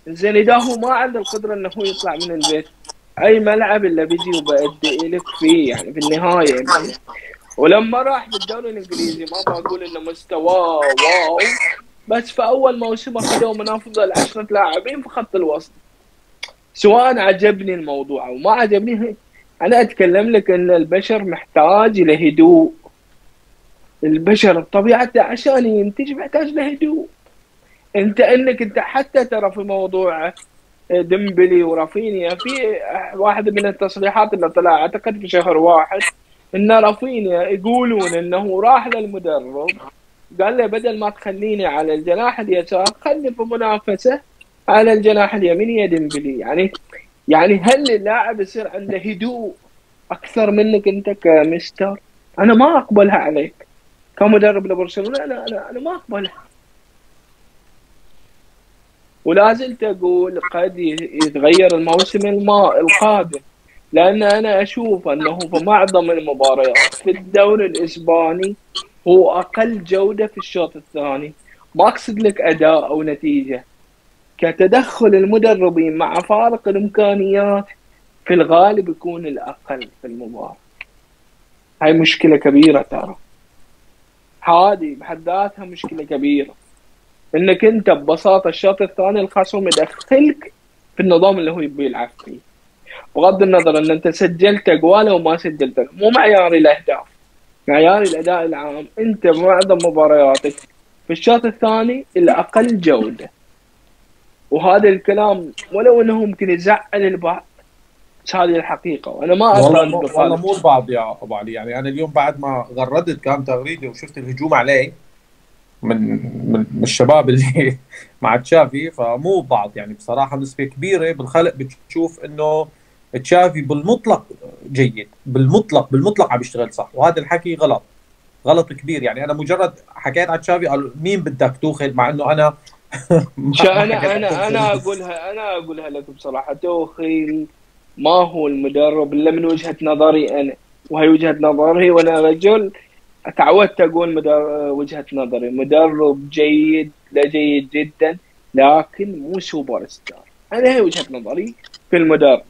زين اذا هو ما عنده القدرة إنه هو يطلع من البيت. أي ملعب الا بيجي وبأدي لك فيه يعني في النهاية يعني. ولما راح بالدوري الإنجليزي ما بقول إنه مستواه واو بس في أول موسم أخذوه من أفضل عشرة لاعبين في خط الوسط. سواء عجبني الموضوع أو ما عجبني أنا أتكلم لك إن البشر محتاج لهدوء. البشر بطبيعته عشان ينتج محتاج لهدوء. أنت إنك أنت حتى ترى في موضوع ديمبلي ورافينيا في واحد من التصريحات اللي طلع أعتقد في شهر واحد إن رافينيا يقولون إنه راح للمدرب. قال له بدل ما تخليني على الجناح اليسار خلني في منافسة على الجناح اليمين يا ديمبلي. يعني يعني هل اللاعب يصير عنده هدوء أكثر منك أنت كمستر؟ أنا ما أقبلها عليك. كمدرب لبرشلونة أنا أنا أنا ما أقبلها. ولا زلت أقول قد يتغير الموسم القادم. لأن أنا أشوف أنه في معظم المباريات في الدوري الإسباني هو أقل جودة في الشوط الثاني. ما أقصد لك أداء أو نتيجة. كتدخل المدربين مع فارق الإمكانيات في الغالب يكون الأقل في المباراة. هاي مشكلة كبيرة ترى. هذه بحد ذاتها مشكلة كبيرة. إنك أنت ببساطة الشوط الثاني الخصم يدخلك في النظام اللي هو يبي يلعب فيه. بغض النظر إن أنت سجلت اجوال أو ما سجلت مو معياري الاهداف معياري الاداء العام. أنت معظم مبارياتك في الشوط الثاني الاقل جودة. وهذا الكلام ولو إنه ممكن يزعل البعض بس هذه الحقيقة. وأنا ما والله. والله مو البعض يا ابو علي يعني أنا اليوم بعد ما غردت كان تغريده وشفت الهجوم عليه من من الشباب اللي مع تشافي فمو بعض. يعني بصراحة نسبة كبيرة بالخلق بتشوف إنه تشافي بالمطلق جيد بالمطلق بالمطلق عم يشتغل صح. وهذا الحكي غلط. غلط كبير. يعني أنا مجرد حكيت عن تشافي قالوا مين بدك توخل مع إنه أنا أنا أنا أنا. اقولها أنا اقولها لك بصراحة توخيل ما هو المدرب إلا من وجهة نظري أنا. وهي وجهة نظري وأنا رجل تعودت أقول مدر... وجهة نظري مدرب جيد لا جيد جدا لكن مو سوبر ستار. أنا هي وجهة نظري في المدرب.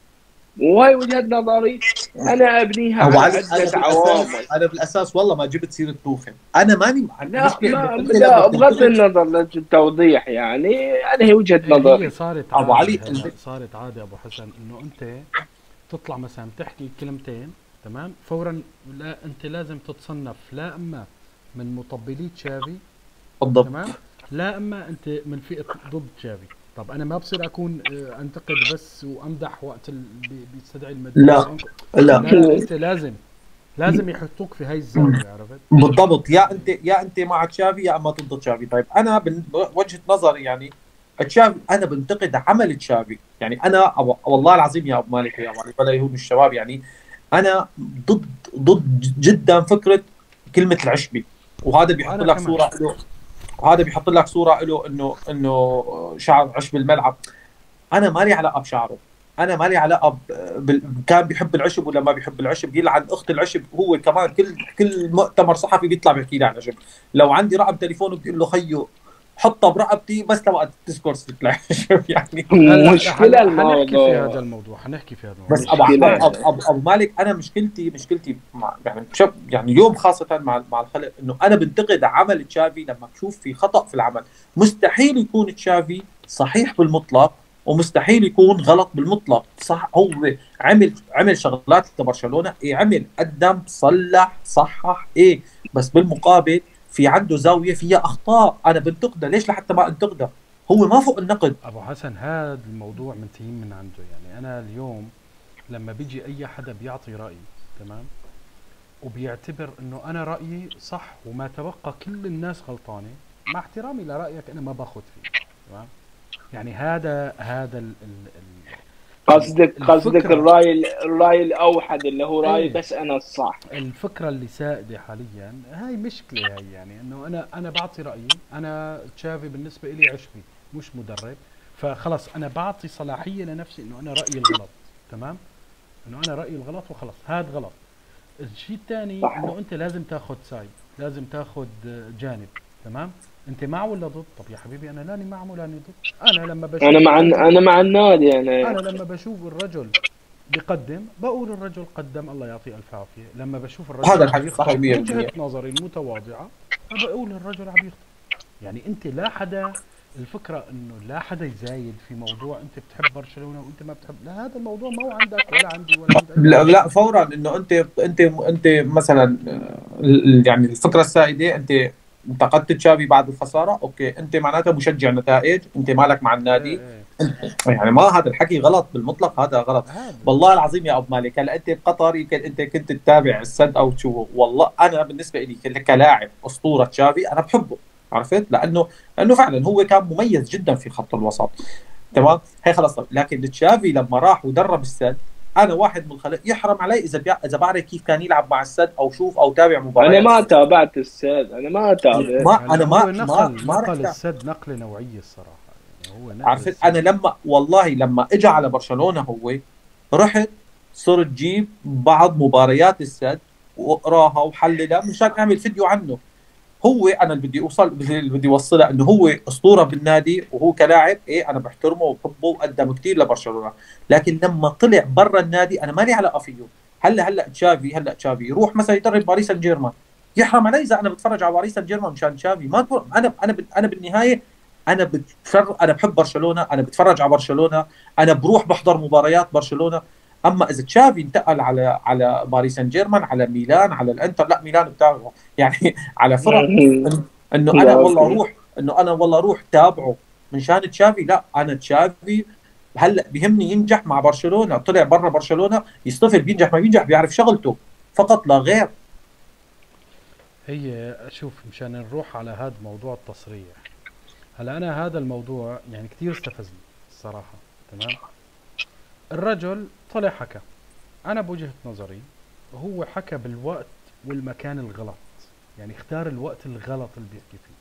وهي وجهة نظري أنا أبنيها على عدة عوامل. أنا بالأساس والله ما جبت سيرة توخل أنا ماني لا ما لا بغض النظر للتوضيح يعني أنا هي وجهة نظري. هي صارت أبو عادة علي، صارت عادة أبو حسن إنه أنت تطلع مثلا تحكي كلمتين تمام؟ فورا لا أنت لازم تتصنف لا إما من مطبلي تشافي بالضبط تمام؟ لا إما أنت من فئة ضد تشافي. طب أنا ما بصير أكون آه، أنتقد بس وأمدح وقت ال... بي- بيستدعي المدرب لا. لا. أنت لازم لازم يحطوك في هاي الزاوية عرفت؟ بالضبط. يا أنت يا أنت مع تشافي يا أما ضد تشافي. طيب أنا من وجهة نظري يعني تشافي أنا بنتقد عمل تشافي. يعني أنا والله العظيم يا أبو مالك يا أبو علي ولا يهون الشباب يعني أنا ضد ضد جدا فكرة كلمة العشبي. وهذا بيحط لك. صورة له. وهذا بيحط لك صورة له انه إنه شعر عشب الملعب. أنا مالي علاقه بشعره أنا مالي علاقه. بال... كان بيحب العشب ولا ما بيحب العشب. يلعن أخت العشب هو كمان كل كل مؤتمر صحفي بيطلع بيحكي لي عن العشب. لو عندي رقم تليفونه بتقول له خيو حطها برقبتي بس لوقت تذكر سيره العشب يعني؟ هلا حنحكي في هذا الموضوع الموضوع حنحكي في هذا الموضوع. بس أبو مشكلة. أبو, أبو, ابو مالك أنا مشكلتي مشكلتي مع يعني يعني اليوم خاصة مع مع الخلق إنه أنا بنتقد عمل تشافي لما بشوف في خطأ في العمل. مستحيل يكون تشافي صحيح بالمطلق ومستحيل يكون غلط بالمطلق. صح هو عمل عمل شغلات لبرشلونة إيه عمل قدم صلح صحح إيه بس بالمقابل في عنده زاوية فيها أخطاء. أنا بنتقدها ليش لحتى ما انتقدها هو ما فوق النقد. أبو حسن هذا الموضوع منتهين من عنده. يعني أنا اليوم لما بيجي أي حدا بيعطي رأي تمام؟ وبيعتبر إنه أنا رأيي صح وما تبقى كل الناس غلطانة مع احترامي لرأيك أنا ما باخذ فيه تمام؟ يعني هذا هذا ال ال ال قصدك قصدك. الرأي الرأي الأوحد اللي هو رأي إيه. بس أنا الصح الفكرة اللي سائدة حاليا هاي مشكلة هاي يعني إنه أنا أنا بعطي رأيي أنا تشافي بالنسبة لي عشبي مش مدرب فخلص أنا بعطي صلاحية لنفسي إنه أنا رأيي الغلط تمام إنه أنا رأيي الغلط وخلص هذا غلط الشيء الثاني. إنه أنت لازم تاخذ سايد لازم تاخذ جانب تمام أنت مع ولا ضد؟ طب يا حبيبي أنا لاني مع ولا لاني ضد. أنا لما بشوف أنا مع أنا مع النادي أنا أنا لما بشوف الرجل بقدم بقول الرجل قدم الله يعطيه ألف عافية. لما بشوف الرجل هذا يخطأ صحيح 100%. وجهه نظري المتواضعة بقول الرجل عم يخطئ يعني أنت لا حدا الفكرة إنه لا حدا يزايد في موضوع أنت بتحب برشلونة وأنت ما بتحب لا هذا الموضوع ما هو عندك ولا عندي ولا عند أي لا. لا فورا إنه انت انت أنت مثلا آه، ال- يعني الفكرة السائدة أنت انتقدت تشافي بعد الخسارة. أوكي أنت معناتها مشجع نتائج أنت مالك مع النادي. إيه، إيه. يعني ما هذا الحكي غلط بالمطلق هذا غلط. والله العظيم يا أبو مالك هلا أنت بقطر يمكن أنت كنت تتابع السد أو تشوفه والله أنا بالنسبة لي كل- كلاعب أسطورة تشافي أنا بحبه عرفت؟ لأنه لأنه فعلا هو كان مميز جدا في خط الوسط. تمام؟ هي خلص. لكن تشافي لما راح ودرب السد أنا واحد من الخلق يحرم علي إذا بيع... إذا بعرف كيف كان يلعب مع السد أو شوف أو تابع مباريات أنا ما تابعت السد أنا ما تابعت. ما يعني أنا ما نقل ما نقل السد نقلة نوعية الصراحة. يعني هو نقل عرفت السد. أنا لما والله لما اجى على برشلونة هو رحت صرت جيب بعض مباريات السد واقراها وحللها مشان أعمل فيديو عنه. هو أنا اللي بدي اوصل اللي بدي اوصلها إنه هو أسطورة بالنادي وهو كلاعب إيه أنا بحترمه وبحبه وقدم كثير لبرشلونة. لكن لما طلع برا النادي أنا مالي علاقه فيه هلا هلأ تشافي هلأ تشافي يروح مثلا يدرب باريس سان جيرمان يحرم علي إذا أنا بتفرج على باريس سان جيرمان مشان تشافي. ما تفرق. أنا أنا أنا بالنهاية أنا بتفرج أنا بحب برشلونة أنا بتفرج على برشلونة أنا بروح بحضر مباريات برشلونة. أما إذا تشافي انتقل على على باريس سان جيرمان على ميلان على الإنتر لا ميلان بتاعه. يعني على فرق إنه أنا والله. أروح إنه أنا والله أروح تابعه من شان تشافي. لا أنا تشافي هلأ بيهمني ينجح مع برشلونة. طلع برا برشلونة يصطفل بينجح ما بينجح بيعرف شغلته. فقط لا غير. هي شوف مشان نروح على هذا موضوع التصريح. هلأ أنا هذا الموضوع يعني كثير استفزني الصراحة تمام؟ الرجل طلع حكى. أنا بوجهة نظري هو حكى بالوقت والمكان الغلط. يعني اختار الوقت الغلط اللي بيحكي فيه.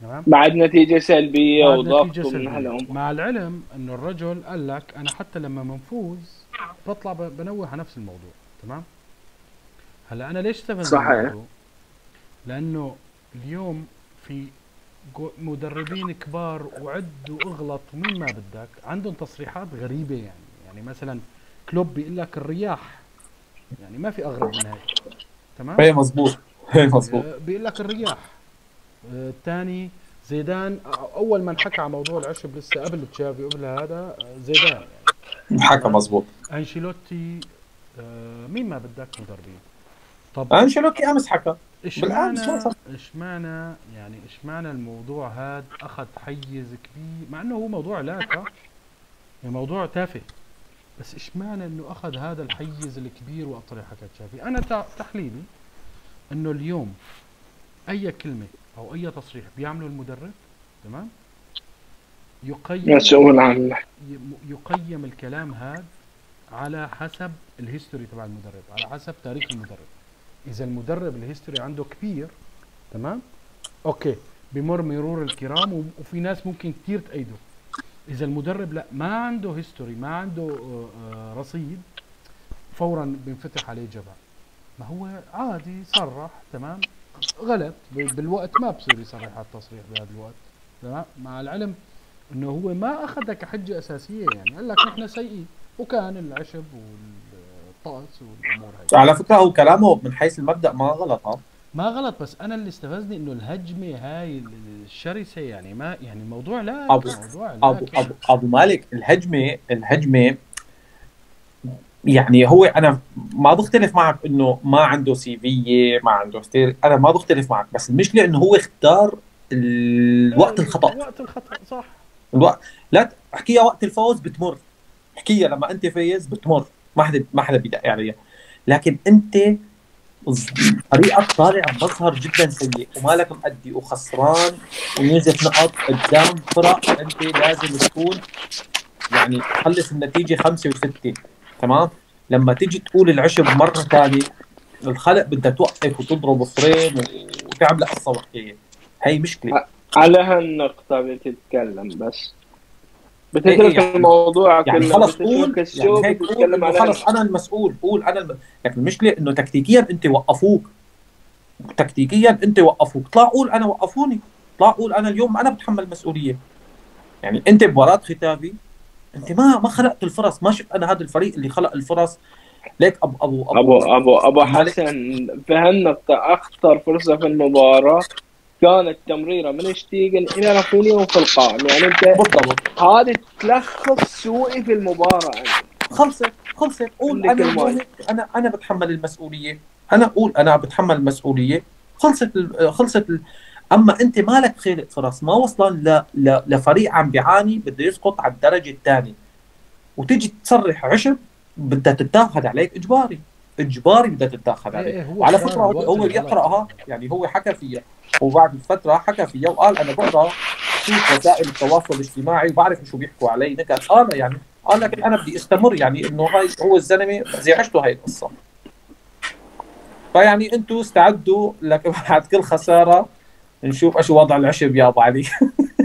تمام؟ بعد نتيجة سلبية بعد وضغط نتيجة سلبية. هالأمور. مع العلم انه الرجل قال لك أنا حتى لما منفوز بطلع بنوه على نفس الموضوع. تمام؟ هلا أنا ليش استفزني صحيح. لأنه اليوم في مدربين كبار وعد واغلط ومين ما بدك. عندهم تصريحات غريبة يعني. يعني مثلا كلوب بيقول لك الرياح يعني ما في أغرب من هيك. تمام؟ هي مزبوط هي مزبوط آه، بيقول لك الرياح. آه، الثاني زيدان أول ما انحكى على موضوع العشب لسه قبل تشافي قبل هذا زيدان. يعني حكى مزبوط أنشيلوتي آه، مين ما بدك مدربين. طب أنشيلوتي أمس حكى. اشمعنى. اشمعنى يعني اشمعنى الموضوع هذا؟ أخذ حيز كبير مع إنه هو موضوع لاكا يعني موضوع تافه. بس إشمعنى إنه أخذ هذا الحيز الكبير وقت حكى تشافي أنا تحليلي إنه اليوم أي كلمة أو أي تصريح بيعمله المدرب تمام؟ يقيم يقيم الكلام هذا على حسب ال history تبع المدرب على حسب تاريخ المدرب. إذا المدرب ال history عنده كبير تمام؟ okay بمر مرور الكرام وفي ناس ممكن كتير تأيده. إذا المدرب لا ما عنده history ما عنده آه، آه، رصيد فورا بينفتح عليه جبهة. ما هو عادي صرح تمام؟ غلط. بالوقت ما بصير يصرح على التصريح بهذا الوقت تمام؟ مع العلم إنه هو ما اخذها كحجة أساسية يعني. قال لك نحن سيئين وكان العشب والطقس والأمور هاي على فكرة هو كلامه من حيث المبدأ ما غلط ها؟ ما غلط بس أنا اللي استفزني إنه الهجمة هاي الشرسة يعني ما يعني الموضوع لا أبو- موضوع ابو لا ابو أبو مالك الهجمة الهجمة يعني هو أنا ما بختلف معك إنه ما عنده سيفيه ما عنده ستير أنا ما بختلف معك بس المشكلة إنه هو اختار الوقت الخطأ. وقت الخطأ صح. الوقت لا أحكيها وقت الفوز بتمر. أحكيها لما أنت فايز بتمر ما حدا ما حدا بيدق عليها. لكن أنت فريقك طالع مظهر جدا سيء ومالك مأدي وخسران. ونزف نقط قدام فرق أنت لازم تكون يعني تخلص النتيجة خمسة وسته تمام؟ لما تيجي تقول العشب مرة ثانية الخلق بدها توقف وتضرب فريم وتعمل قصه وحكايه هي مشكلة. على هالنقطة بتتكلم بس. إيه بتترك يعني- الموضوع يعني خلص قول. يعني قول خلص أنا المسؤول قول أنا الم... لكن المشكلة إنه تكتيكيا أنت وقفوك. تكتيكيا أنت وقفوك. طلع قول أنا وقفوني. طلع قول أنا اليوم أنا بتحمل المسؤوليه يعني أنت بمباراه ختافي أنت ما ما خلقت الفرص. ما شفت أنا هذا الفريق اللي خلق الفرص. ليك أبو أبو أبو أبو أبو مالك. حسن في هالنقطة اخطر فرصة في المباراة. كانت تمريرة من شتيجن إلى رافينيا في القائم. يعني أنت بالضبط. هذه تلخص سوء في المباراة. يعني. خلصت خلصت قول أنا أنا أنا بتحمل المسؤولية. أنا أقول أنا بتحمل المسؤولية. خلصت ال- خلصت ال... أما أنت مالك خالق فرص ما وصلان ل... ل... لفريق عم بيعاني بده يسقط على الدرجة الثانية. وتيجي تصرح عشب بدها تتاخذ عليك إجباري. إجباري بدها تتاخذ إيه عليك إيه هو وعلى فكرة هو. بيقراها يعني هو حكى فيها وبعد فترة حكى فيها وقال أنا بقرأ في وسائل التواصل الاجتماعي وبعرف شو بيحكوا علي. نكت قال يعني قال لك أنا بدي أستمر يعني إنه هاي هو الزلمة زعجته هاي القصة. فيعني أنتم استعدوا لك بعد كل خسارة نشوف إيش وضع العشب يا أبو علي.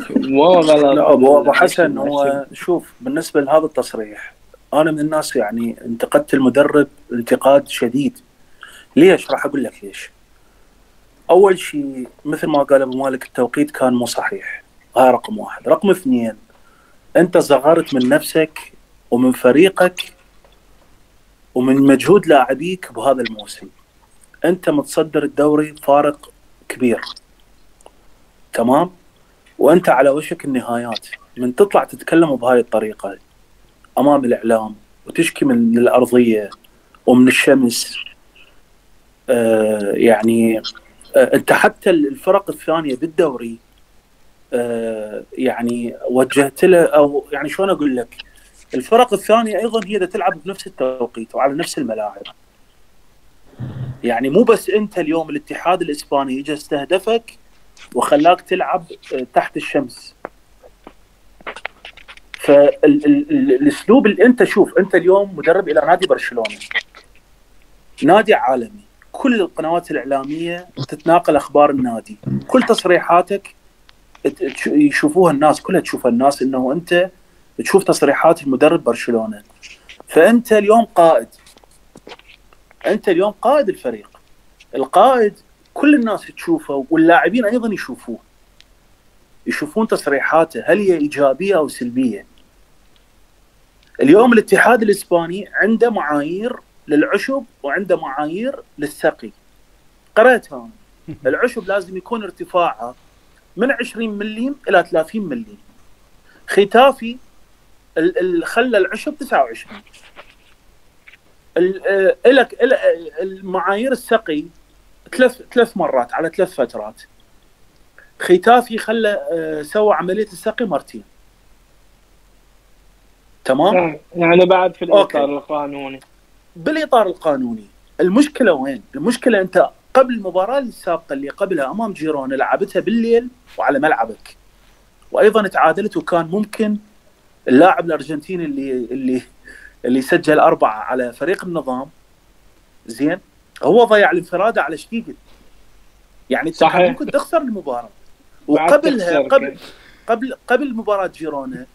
مو غلط لا ابو حسن هو شوف بالنسبة لهذا التصريح أنا من الناس يعني انتقدت المدرب انتقاد شديد. ليش؟ راح أقول لك ليش. أول شيء مثل ما قال أبو مالك التوقيت كان مو صحيح. هاي رقم واحد. رقم اثنين أنت صغرت من نفسك ومن فريقك ومن مجهود لاعبيك بهذا الموسم. أنت متصدر الدوري فارق كبير. تمام؟ وأنت على وشك النهايات. من تطلع تتكلم بهاي الطريقة. امام الإعلام وتشكي من الأرضية ومن الشمس. آه يعني آه أنت حتى الفرق الثانية بالدوري آه يعني وجهت له أو يعني شلون أقول لك؟ الفرق الثانية أيضا هي تلعب بنفس التوقيت وعلى نفس الملاعب. يعني مو بس أنت اليوم الاتحاد الإسباني اجى استهدفك وخلاك تلعب آه، تحت الشمس. فالأسلوب اللي أنت شوف أنت اليوم مدرب إلى نادي برشلونة نادي عالمي كل القنوات الإعلامية تتناقل أخبار النادي كل تصريحاتك يشوفوها الناس كلها تشوفها الناس إنه أنت تشوف تصريحات المدرب برشلونة. فأنت اليوم قائد. أنت اليوم قائد الفريق. القائد كل الناس تشوفه واللاعبين أيضا يشوفوه. يشوفون تصريحاته هل هي إيجابية أو سلبية. اليوم الاتحاد الإسباني عنده معايير للعشب وعنده معايير للسقي قرأتها أنا. العشب لازم يكون ارتفاعه من 20 مليم إلى 30 مليم. ختافي خلى العشب 29 ال- آه، الك ال- آه، المعايير السقي ثلاث ثلاث مرات على ثلاث فترات. ختافي خلى آه، سوى عملية السقي مرتين. تمام يعني بعد في أوكي. الاطار القانوني بالإطار القانوني المشكلة وين؟ المشكلة أنت قبل المباراة السابقة اللي قبلها أمام جيرونا لعبتها بالليل وعلى ملعبك وأيضا تعادلت وكان ممكن اللاعب الأرجنتيني اللي اللي اللي سجل أربعة على فريق النظام زين هو ضيع الانفراده على شتيجن يعني صحيح. ممكن تخسر المباراة بعد وقبلها قبل. قبل قبل مباراة جيرونا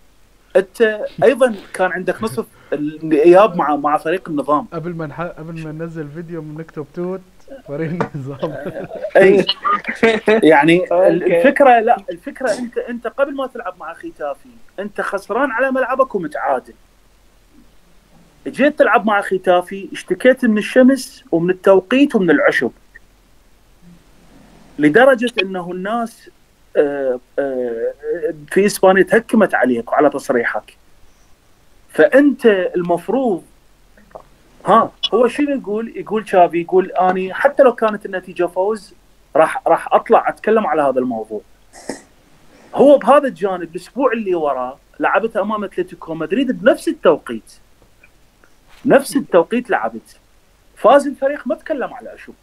انت أيضا كان عندك نصف الإياب مع مع فريق النظام. قبل ما نح... قبل ما ننزل فيديو بنكتب توت فريق النظام. أي. يعني. الفكرة لا الفكرة انت انت قبل ما تلعب مع ختافي انت خسران على ملعبك ومتعادل. جيت تلعب مع ختافي اشتكيت من الشمس ومن التوقيت ومن العشب. لدرجة انه الناس في إسبانيا تهكمت عليك وعلى تصريحك فأنت المفروض ها هو شنو يقول؟ يقول شافي يقول أني حتى لو كانت النتيجة فوز راح راح أطلع أتكلم على هذا الموضوع. هو بهذا الجانب الأسبوع اللي وراه لعبت أمام أتلتيكو مدريد بنفس التوقيت. نفس التوقيت لعبت. فاز الفريق ما تكلم على أشوف.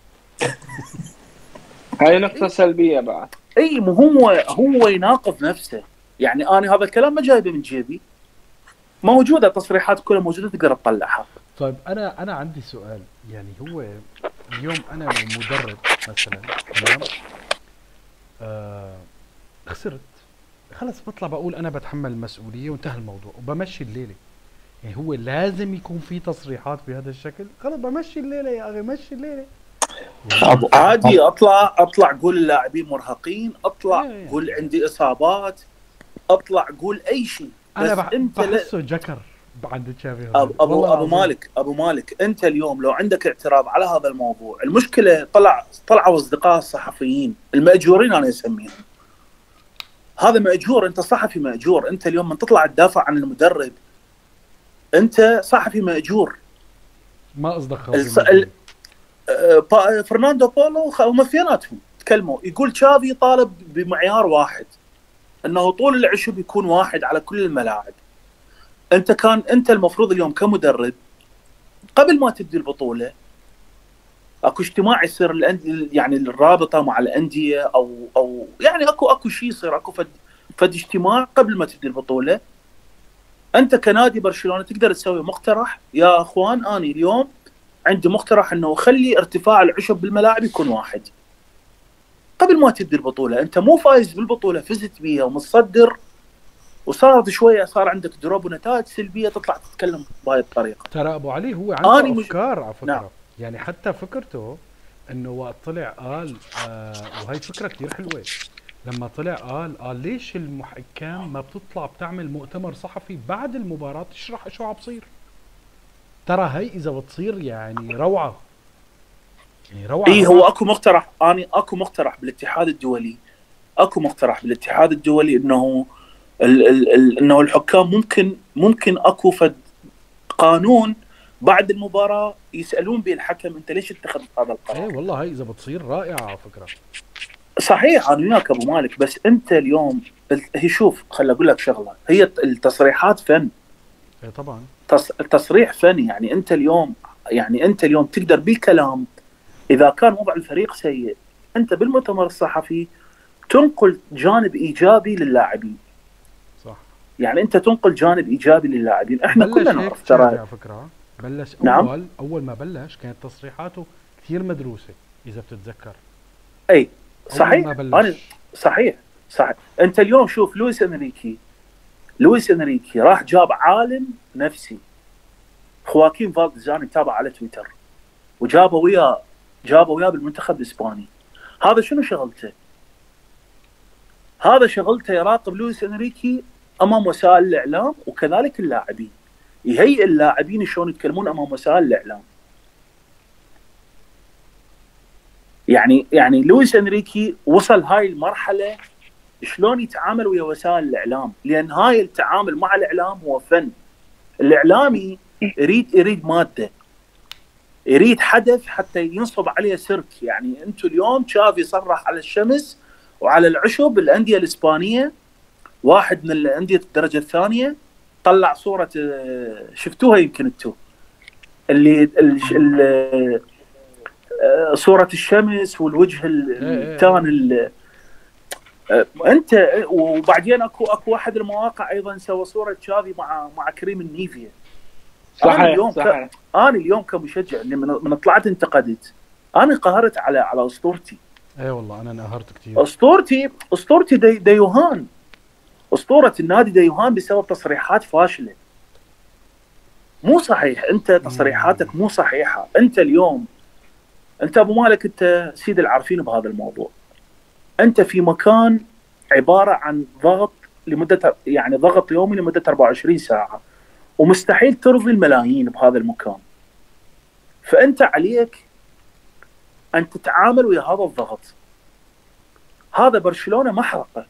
هاي نقطة سلبية بعد إي مو هو هو يناقض نفسه. يعني أنا هذا الكلام ما جايبه من جيبي. موجودة تصريحات كلها موجودة تقدر تطلعها. طيب أنا أنا عندي سؤال. يعني هو اليوم أنا مدرب مثلا تمام؟ آه خسرت. خلص بطلع بقول أنا بتحمل المسؤولية وانتهى الموضوع وبمشي الليلة. يعني هو لازم يكون في تصريحات بهذا الشكل؟ خلص بمشي الليلة يا أخي مشي الليلة. عادي أطلع أطلع قول اللاعبين مرهقين أطلع إيه. قول عندي إصابات أطلع قول أي شيء. بس أنا بح... أنت بحسه جكر عند تشافي ابو أبو, أبو. مالك أبو مالك أنت اليوم لو عندك اعتراض على هذا الموضوع المشكلة طلع طلعوا أصدقاء الصحفيين المأجورين أنا أسميهم. هذا مأجور أنت صحفي مأجور أنت اليوم من تطلع تدافع عن المدرب أنت صحفي مأجور. ما قصدك الص- ال- فرناندو بولو خ- هم اثنيناتهم تكلموا. يقول تشافي طالب بمعيار واحد. إنه طول العشب يكون واحد على كل الملاعب. أنت كان أنت المفروض اليوم كمدرب قبل ما تبدي البطولة أكو اجتماع يصير. يعني الرابطة مع الأندية أو أو يعني اكو أكو شيء يصير أكو فد فد اجتماع قبل ما تبدي البطولة. أنت كنادي برشلونة تقدر تسوي مقترح. يا أخوان اني اليوم عندي مقترح أنه خلي ارتفاع العشب بالملاعب يكون واحد. قبل ما تبدي البطولة أنت مو فايز بالبطولة فزت بيها ومتصدر وصارت شوية صار عندك دروب ونتائج سلبية تطلع تتكلم بهاي الطريقة. ترى أبو علي هو عنده مش- أفكار على فكرة. نعم. يعني حتى فكرته إنه وقت طلع قال آه وهي فكرة كثير حلوة. لما طلع قال قال ليش المحكام ما بتطلع بتعمل مؤتمر صحفي بعد المباراة تشرح شو عم بصير؟ ترى هي إذا بتصير يعني روعة. يعني روعة. اي هو أكو مقترح. اني أكو مقترح بالاتحاد الدولي. أكو مقترح بالاتحاد الدولي إنه ال ال ال إنه الحكام ممكن ممكن أكو فد قانون بعد المباراة يسألون به الحكم أنت ليش اتخذت هذا القرار؟ إيه والله هي إذا بتصير رائعة على فكرة. صحيح أنا وياك أبو مالك بس أنت اليوم ال- هي شوف خل أقول لك شغلة. هي التصريحات فن. إيه طبعا. تص- التصريح فني يعني أنت اليوم يعني أنت اليوم تقدر بكلام إذا كان وضع الفريق سيء أنت بالمؤتمر الصحفي تنقل جانب إيجابي للاعبين. صح. يعني أنت تنقل جانب إيجابي للاعبين. إحنا كلنا نعرف ترى. على فكرة. بلش نعم. اول أول ما بلش كانت تصريحاته كثير مدروسة إذا بتتذكر. أي أول صحيح. ما بلش. أنا صحيح صحيح. أنت اليوم شوف لويس إنريكي لويس إنريكي راح جاب عالم نفسي. خواكين فالدزاني تابع على تويتر وجابه وياه جابه وياه بالمنتخب الإسباني. هذا شنو شغلته؟ هذا شغلته يراقب لويس إنريكي أمام وسائل الإعلام وكذلك اللاعبين. يهيئ اللاعبين شلون يتكلمون أمام وسائل الإعلام. يعني يعني لويس إنريكي وصل هاي المرحلة شلون يتعامل ويا وسائل الإعلام؟ لأن هاي التعامل مع الإعلام هو فن. الإعلامي يريد يريد مادة. يريد حدث حتى ينصب عليه سيرك. يعني أنتم اليوم تشافي صرح على الشمس وعلى العشب الأندية الإسبانية واحد من الأندية الدرجة الثانية طلع صورة آه، شفتوها يمكن أنتم اللي ال- ال- آه، صورة الشمس والوجه ال- إيه إيه. التان ال- آه، أنت وبعدين أكو أكو واحد المواقع أيضا سوى صورة تشافي مع مع كريم النيفيا. صحيح اليوم ك- صحيح. أنا اليوم كمشجع من من طلعت انتقدت. أنا قهرت على على أسطورتي. إيه والله أنا انقهرت كثير أسطورتي أسطورتي دي ديوهان أسطورة النادي ديوهان بسبب تصريحات فاشلة. مو صحيح. أنت تصريحاتك مو صحيحة. أنت اليوم أنت أبو مالك أنت سيد العارفين بهذا الموضوع. أنت في مكان عبارة عن ضغط لمدة يعني ضغط يومي لمدة 24 ساعة ومستحيل ترضي الملايين بهذا المكان. فأنت عليك أن تتعامل ويا هذا الضغط. هذا برشلونة محرقه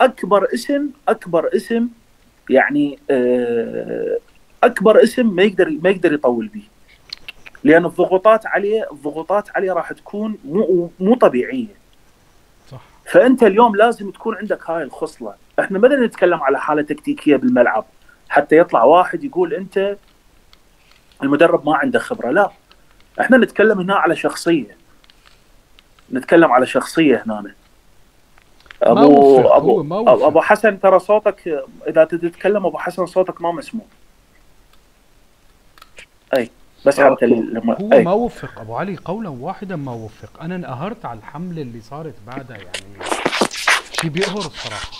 أكبر اسم أكبر اسم يعني آه، أكبر اسم ما يقدر ما يقدر يطول به. لأن الضغوطات عليه الضغوطات عليه راح تكون مو مو طبيعية. فأنت اليوم لازم تكون عندك هاي الخصلة. إحنا ما نتكلم على حالة تكتيكية بالملعب. حتى يطلع واحد يقول أنت المدرب ما عنده خبرة. لا. إحنا نتكلم هنا على شخصية. نتكلم على شخصية هنا. ابو ابو. أبو حسن ترى صوتك إذا تتكلم أبو حسن صوتك ما مسموع. أي. بس حتى أوكي. لما هو أي. موفق أبو علي قولا واحدا موفق أنا انقهرت على الحملة اللي صارت بعدها يعني شيء بيقهر الصراحه.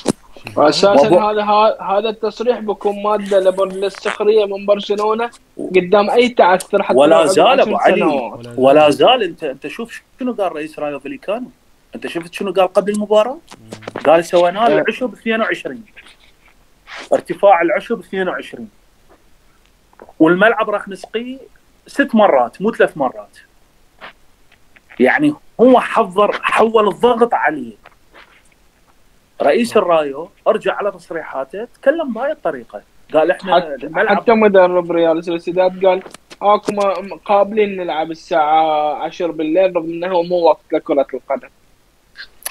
أساسا هذا هذا التصريح بيكون مادة لبر- للسخريه من برشلونة قدام أي تعثر حتى ولا زال أبو علي. ولا ولا زال انت أنت شوف شنو قال رئيس رايو فاليكانو أنت شفت شنو قال قبل المباراة؟ قال سوينا له العشب 22 ارتفاع العشب 22 والملعب راح نسقيه ست مرات مو ثلاث مرات. يعني هو حضر حول الضغط عليه رئيس الرايو أرجع على تصريحاته تكلم بهاي الطريقة. قال إحنا حتى, الملعب حتى مدرب ريال سوسيداد قال أكو قابلين نلعب الساعة 10 بالليل رغم إنه مو وقت لكرة القدم.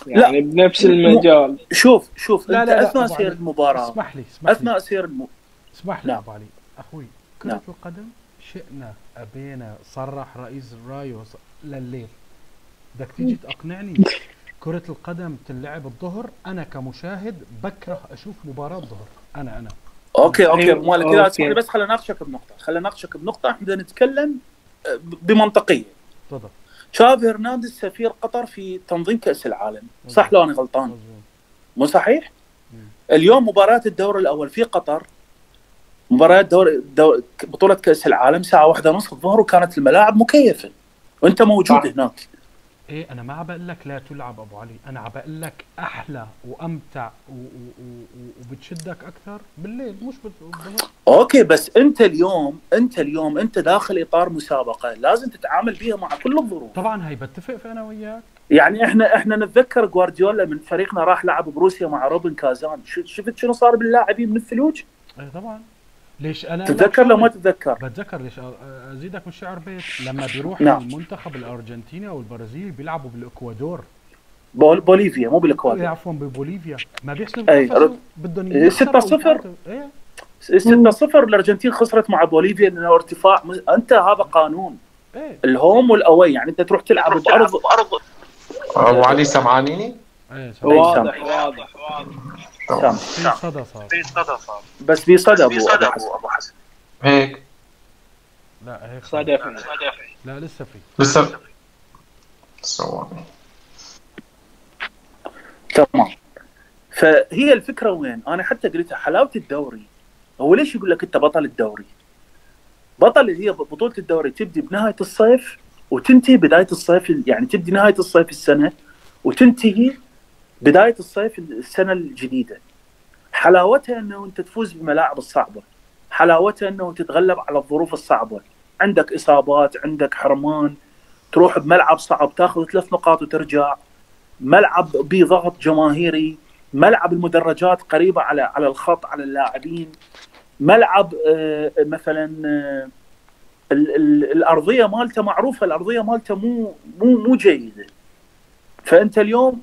يعني بنفس المجال. شوف شوف لا أنت لا لا أثناء سير المباراة اسمح لي اسمح لي. اثناء سير الم... اسمح لي نعم. أبو علي. أخوي كرة نعم. القدم شئنا. أبينا صرح رئيس الرايو لليل. بدك تيجي تقنعني؟ كرة القدم تلعب الظهر. أنا كمشاهد بكره أشوف مباراة الظهر أنا أنا. okay okay. أيوة، مالك بس خلينا ناقشك بنقطة. خلينا ناقشك بنقطة. إحنا بدنا نتكلم آه، بمنطقية. تفضل. شافي هرنانديز سفير قطر في تنظيم كأس العالم. صح لو أنا غلطان. مو صحيح. اليوم مباراة الدور الأول في قطر. مباراه دور, دور بطولة كأس العالم ساعه واحدة ونص الظهر وكانت الملاعب مكيفة. وأنت موجود صح. هناك. إيه أنا ما عم لك لا تلعب أبو علي. أنا عم بقول لك أحلى وأمتع و- و- و- وبتشدك أكثر بالليل مش بالظهر okay بس أنت اليوم أنت اليوم أنت داخل إطار مسابقة لازم تتعامل بيها مع كل الظروف. طبعا هي بتفق في أنا وياك. يعني إحنا إحنا نتذكر جوارديولا من فريقنا راح لعب بروسيا مع روبن كازان. شفت شنو صار باللاعبين من الثلوج إيه طبعا. ليش أنا تتذكر لو ما تتذكر. بتذكر ليش أزيدك من شعر بيت؟ لما بيروح نعم. المنتخب الأرجنتيني أو البرازيل بيلعبوا بالإكوادور. بول بوليفيا مو بالإكوادور. عفوا ببوليفيا. ما أي، رد- بدهم إيه، يخسروا 6-0. ويتعادلوا. إيه. 6-0 الأرجنتين خسرت مع بوليفيا لأنه ارتفاع. م- أنت هذا قانون. إيه. ال home وال away يعني أنت تروح تلعب بارض أبو علي سمعانيني إيه سامع. واضح واضح. سام. في صدى صار بس في صدى ابو أبو حسن. هيك. لا هيك صدفنا لا لسه في. لسه تمام. فهي الفكرة وين؟ أنا حتى قلتها حلاوة الدوري. هو ليش يقول لك أنت بطل الدوري؟ بطل اللي هي بطولة الدوري تبدي بنهاية الصيف وتنتهي بداية الصيف يعني تبدي نهاية الصيف السنة وتنتهي بداية الصيف السنة الجديدة. حلاوتها إنه أنت تفوز بالملاعب الصعبة. حلاوتها إنه تتغلب على الظروف الصعبة. عندك إصابات، عندك حرمان، تروح بملعب صعب تاخذ ثلاث نقاط وترجع. ملعب بضغط جماهيري ملعب المدرجات قريبة على على الخط على اللاعبين ملعب آه، مثلا آه، ال- ال- الأرضية مالته معروفة الأرضية مالته مو مو مو جيدة فأنت اليوم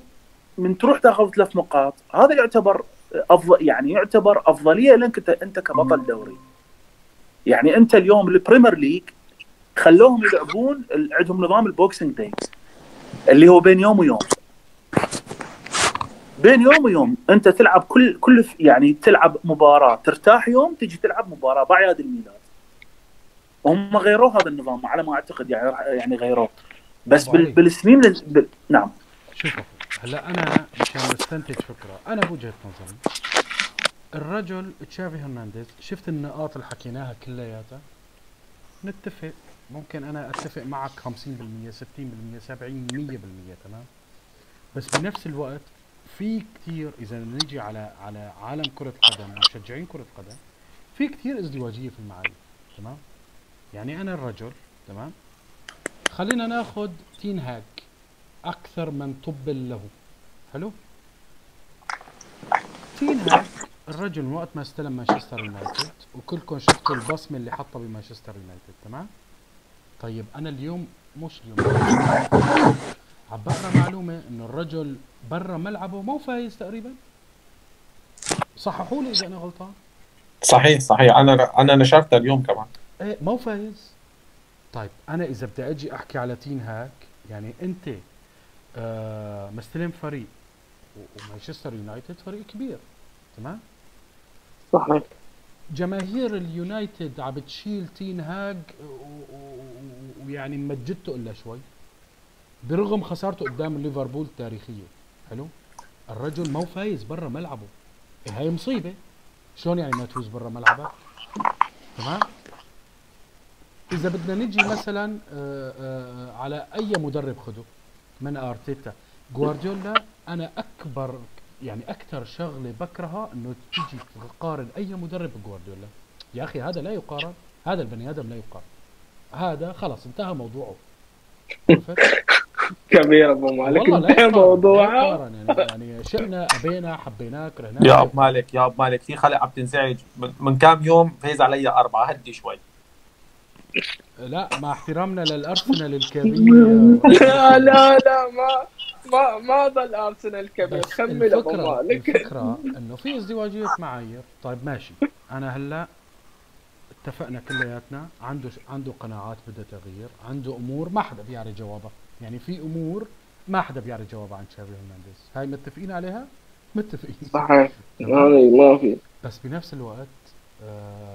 من تروح تاخذ ثلاث نقاط هذا يعتبر افضل يعني يعتبر أفضلية لك أنت كبطل دوري. يعني أنت اليوم Premier League خلوهم يلعبون عندهم نظام Boxing Day اللي هو بين يوم ويوم. بين يوم ويوم أنت تلعب كل كل يعني تلعب مباراة ترتاح يوم تجي تلعب مباراة باعياد الميلاد. هم غيروه هذا النظام على ما أعتقد يعني يعني غيروه بس. بال بالسنين ال- بال نعم. شوف أخوي، هلا أنا مشان نستنتج فكرة. أنا بوجهة نظري الرجل تشافي هرنانديز شفت النقاط اللي حكيناها كلياتها؟ نتفق. ممكن أنا أتفق معك 50% 60% 70 100% تمام؟ بس بنفس الوقت في كثير إذا نيجي على على عالم كرة قدم مشجعين كرة قدم في كثير ازدواجية في المعايير تمام؟ يعني أنا الرجل تمام؟ خلينا ناخذ تين هاك. أكثر من طبل له. حلو؟ تين هاك الرجل من وقت ما استلم مانشستر يونايتد وكلكم شفتوا البصمة اللي حطها بمانشستر يونايتد تمام؟ طيب أنا اليوم مش اليوم. عم بقرأ معلومة إنه الرجل برا ملعبه مو فايز تقريبا. صححوا لي إذا أنا غلطان. صحيح صحيح. أنا أنا نشرتها اليوم كمان. إيه مو فايز. طيب أنا إذا بدي أجي أحكي على تين هاك يعني أنت آه مستلم فريق ومانشستر يونايتد فريق كبير تمام؟ صحيح. جماهير اليونايتد عم بتشيل تين هاج ويعني مجدته إلا شوي. برغم خسارته قدام ليفربول التاريخية. حلو؟ الرجل مو فايز برا ملعبه. إيه هاي مصيبة. شلون يعني ما تفوز برا ملعبك؟ تمام؟ إذا بدنا نجي مثلا آه، آه، على أي مدرب خده؟ من أرتيتا. جوارديولا أنا أكبر يعني أكثر شغلة بكرهها إنه تيجي تقارن أي مدرب بجوارديولا يا أخي هذا لا يقارن. هذا البني آدم لا يقارن. هذا خلاص انتهى موضوعه؟ كبير أبو مالك. والله لا انتهى موضوعه. يعني, يعني شئنا أبينا حبيناك كرهناك يا أبو مالك يا أبو مالك. في خلق عم تنزعج. من, من كام يوم فاز علي أربعة؟ هدي شوي. لا مع احترامنا للأرسنال الكبير. لا لا لا ما ما ما ظل أرسنال كبير. بس كمل ابو مالك الفكرة إنه في ازدواجية معايير طيب ماشي. أنا هلا اتفقنا كلياتنا. عنده عنده قناعات بدها تغيير. عنده أمور ما حدا بيعرف جوابها. يعني في أمور ما حدا بيعرف جوابها عن تشافي هرنانديز. هاي متفقين عليها؟ متفقين. صحيح. ما في بس بنفس الوقت آه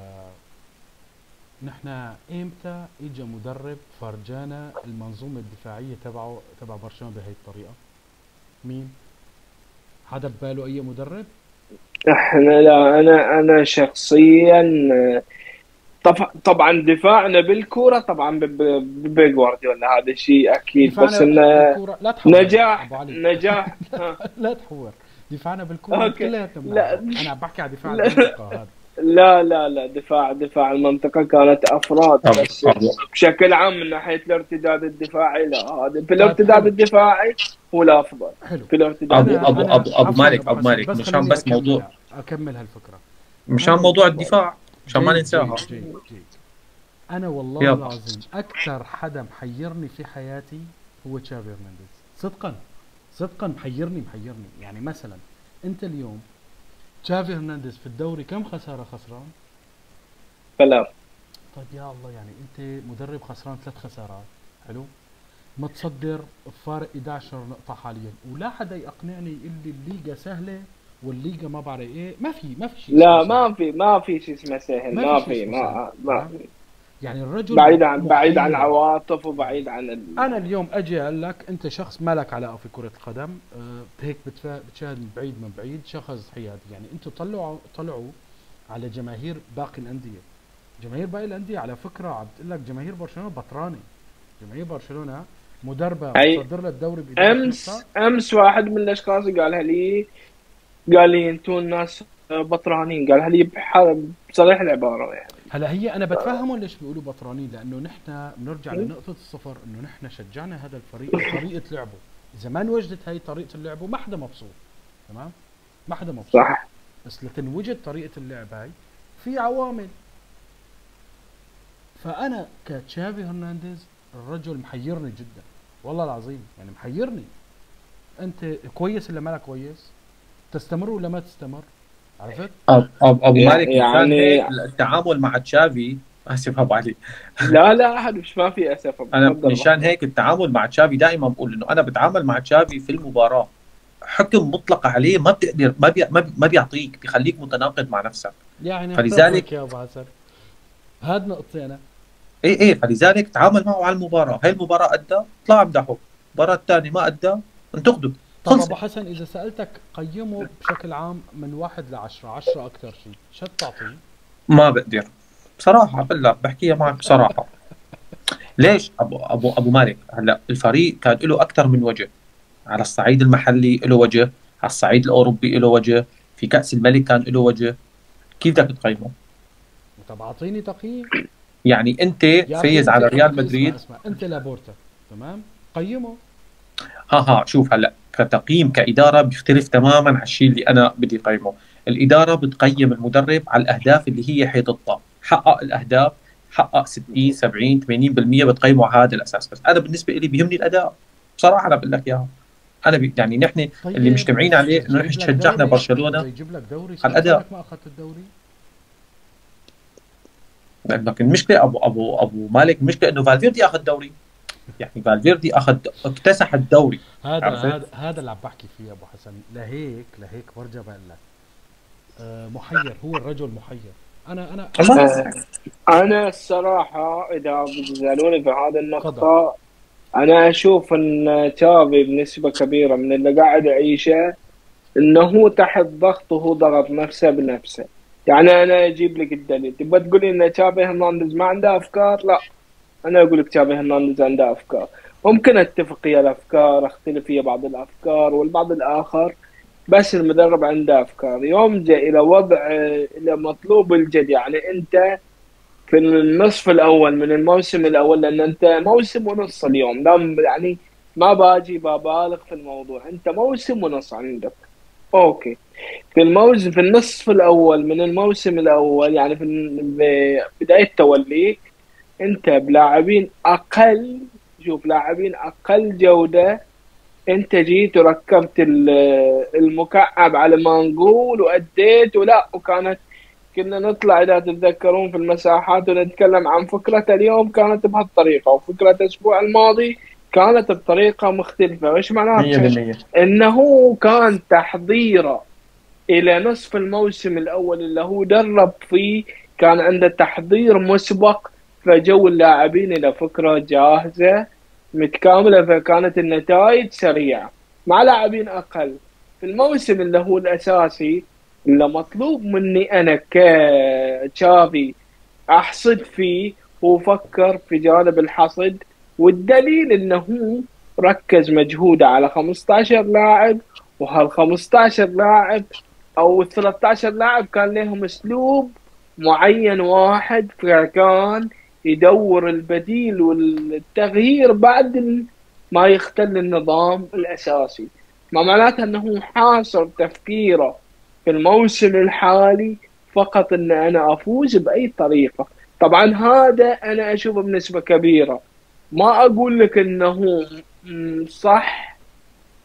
نحن إمتى اجى مدرب فرجانا المنظومة الدفاعية تبعه تبع برشلونة بهي الطريقة مين حدا بباله أي مدرب إحنا لا أنا أنا شخصيا طب- طبعا دفاعنا بالكورة طبعا بجوارديولا هذا شيء أكيد دفاعنا بس إنه بالكورة لا تحور نجاح. نجاح. لا تحور دفاعنا بالكورة. كلياتنا لا. أنا عم بحكي على دفاع لا. المنطقة هذا لا لا لا دفاع دفاع المنطقة كانت أفراد بس بشكل عام من ناحية الارتداد الدفاعي لا هذا في الارتداد. الدفاعي هو الأفضل حلو في الارتداد أبو- أنا- أبو- أنا- أبو- مالك- حسن، مالك، مشان بس. موضوع. أكمل هالفكرة مشان موضوع الدفاع مشان ما ننساها جيد- جيد- جيد. أنا والله. العظيم أكثر حدا محيرني في حياتي هو تشافي هرنانديز صدقا صدقا محيرني محيرني يعني مثلا أنت اليوم تشافي هرنانديز في الدوري كم خسارة خسران؟ فلا طيب يا الله يعني أنت مدرب خسران ثلاث خسارات. حلو. متصدر بفارق 11 نقطة حاليا. ولا حدا يقنعني اللي الليجا سهلة والليجا ما بعرف إيه. ما في ما في شيء لا ما. في ما في شيء اسمه سهل. ما ما في شيء في اسمه ما سهل. ما تمام؟ في. يعني الرجل بعيد عن بعيد عن. العواطف وبعيد عن ال... أنا اليوم أجي أقول لك أنت شخص ما لك علاقه في كرة القدم أه هيك. بتشاهد من بعيد من بعيد شخص حيادي يعني أنتم طلعوا طلعوا على جماهير باقي الأندية جماهير باقي الأندية على فكرة عم بتقول لك جماهير برشلونة بطرانة جماهير برشلونة مدربة متصدر لها الدوري امس أمس واحد من الأشخاص قالها لي قال لي أنتم الناس بطرانين قالها لي بصريح العبارة يعني هلا هي أنا بتفهمهم ليش بيقولوا بطرانين لأنه نحن بنرجع لنقطة الصفر إنه نحن شجعنا هذا الفريق طريقه لعبه. إذا ما انوجدت هاي طريقة اللعبه ما حدا مبسوط تمام؟ ما حدا مبسوط. صح. بس لتنوجد طريقة اللعب هاي في عوامل. فأنا كتشافي هرنانديز الرجل محيرني جدا والله العظيم يعني محيرني. أنت كويس ولا مالك كويس؟ تستمر ولا ما تستمر؟ عرفت؟ أب أب أبو مالك يعني- يعني التعامل مع تشافي أسف أبو علي. لا لا أحد مش ما في أسف. أنا. مشان هيك التعامل مع تشافي دائما بقول إنه أنا بتعامل مع تشافي في المباراة. حكم مطلق عليه ما بتقدر ما بي ما, بي ما بيعطيك بيخليك متناقض مع نفسك. يعني فلذلك- يا أبو حسن هاد نقطتي أنا. إيه إيه فلذلك تعامل معه على المباراة. هاي المباراة أدى اطلع امدحه المباراه الثانية ما أدى انتقده طب خلص. أبو حسن إذا سألتك قيمه بشكل عام من واحد لعشرة عشرة أكثر شيء شو تعطيه؟ ما بقدر. بصراحة بالله بحكيها معك بصراحة. ليش؟ أبو أبو أبو مالك هلا الفريق كان له أكثر من وجه. على الصعيد المحلي له وجه على الصعيد الأوروبي له وجه في كأس الملك كان له وجه. كيف بدك تقيمه؟ طب أعطيني تقييم. يعني أنت فايز على ريال اسمع- مدريد. اسمع أنت لابورتا تمام؟ قيمه. ها ها شوف هلا كتقييم كاداره بيختلف تماما عن الشيء اللي أنا بدي قيمه الاداره بتقيم المدرب على الاهداف اللي هي حيطتها حقق الاهداف حقق 60 70 80% بتقيمه على هذا الاساس بس أنا بالنسبة لي بيهمني الاداء بصراحه أنا بقول لك اياها أنا بي يعني نحن طيب اللي مجتمعين عليه انه نحن شجعنا برشلونه يجيب لك دوري على الأداء. سنة ما اخذت الدوري لكن المشكلة ابو ابو ابو مالك المشكلة انه فالفيردي اخذ دوري يعني فالفيردي أخذ اكتسح الدوري. هذا؟ هذا هذا اللي عم بحكي فيه أبو حسن. لهيك لهيك برجع بقول لك آه، محير هو الرجل محير. أنا أنا آه، أنا الصراحة إذا بتسالوني في هذه النقطة أنا أشوف إن تشافي بنسبة كبيرة من اللي قاعد يعيشه إنه هو تحت ضغط وهو ضغط نفسه بنفسه. يعني أنا أجيب لك الدليل. تبغى تقول لي إن تشافي هرنانديز ما عنده أفكار؟ لا. أنا أقول لك تشافي هرنانديز عنده أفكار. ممكن أتفق ويا الأفكار أختلف ويا بعض الأفكار والبعض الآخر بس المدرب عنده أفكار. يوم جاء إلى وضع إلى مطلوب الجد يعني أنت في النصف الأول من الموسم الأول لأن أنت موسم ونص اليوم. يعني ما باجي ببالغ في الموضوع. أنت موسم ونص عندك. أوكي. في الموسم في النصف الأول من الموسم الأول يعني في بداية توليك انت بلاعبين أقل شوف لاعبين أقل جودة انت جيت وركبت ال- المكعب على ما نقول وأديت ولا وكانت كنا نطلع إذا تتذكرون في المساحات ونتكلم عن فكرة اليوم كانت بهالطريقة وفكرة الأسبوع الماضي كانت بطريقة مختلفة. إيش معناته 100% إنه كان تحضيره إلى نصف الموسم الأول اللي هو درب فيه كان عنده تحضير مسبق فجو اللاعبين إلى فكره جاهزة متكاملة فكانت النتائج سريعة. مع لاعبين أقل في الموسم اللي هو الأساسي اللي مطلوب مني أنا كتشافي أحصد فيه هو فكر في جانب الحصد والدليل إنه هو ركز مجهوده على 15 لاعب وهال 15 لاعب أو ال 13 لاعب كان لهم أسلوب معين واحد فكان يدور البديل والتغيير بعد ما يختل النظام الأساسي. ما معناته إنه حاصر تفكيره في الموسم الحالي فقط إن أنا أفوز بأي طريقة. طبعا هذا أنا أشوفه بنسبة كبيرة. ما أقول لك إنه صح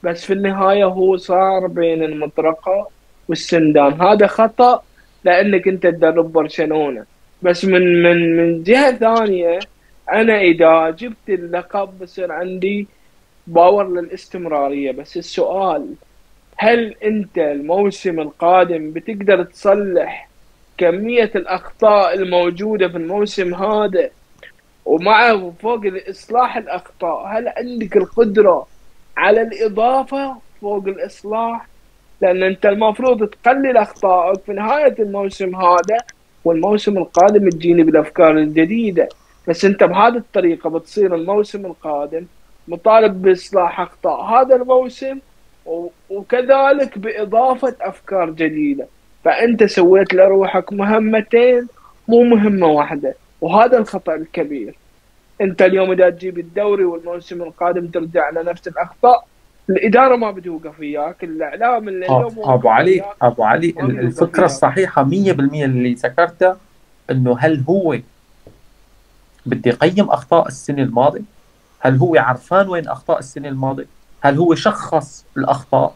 بس في النهاية هو صار بين المطرقة والسندان. هذا خطأ لأنك أنت تدرب برشلونة. بس من من من جهة ثانية أنا إذا جبت اللقب بصير عندي باور للاستمرارية. بس السؤال هل أنت الموسم القادم بتقدر تصلح كمية الأخطاء الموجودة في الموسم هذا ومع فوق اصلاح الأخطاء؟ هل عندك القدرة على الإضافة فوق الإصلاح؟ لأن أنت المفروض تقلل أخطائك في نهاية الموسم هذا والموسم القادم تجيني بالأفكار الجديدة. بس أنت بهذه الطريقة بتصير الموسم القادم مطالب بإصلاح أخطاء هذا الموسم وكذلك بإضافة أفكار جديدة. فأنت سويت لروحك مهمتين مو مهمة واحدة وهذا الخطأ الكبير. أنت اليوم إذا تجيب الدوري والموسم القادم ترجع على نفس الأخطاء الإدارة ما بتوقف وياك الإعلام اللي اليوم أبو علي. أبو علي الفكرة فيها. الصحيحة 100% اللي ذكرتها إنه هل هو بدي يقيم أخطاء السنة الماضية؟ هل هو عرفان وين أخطاء السنة الماضية؟ هل هو شخص الأخطاء؟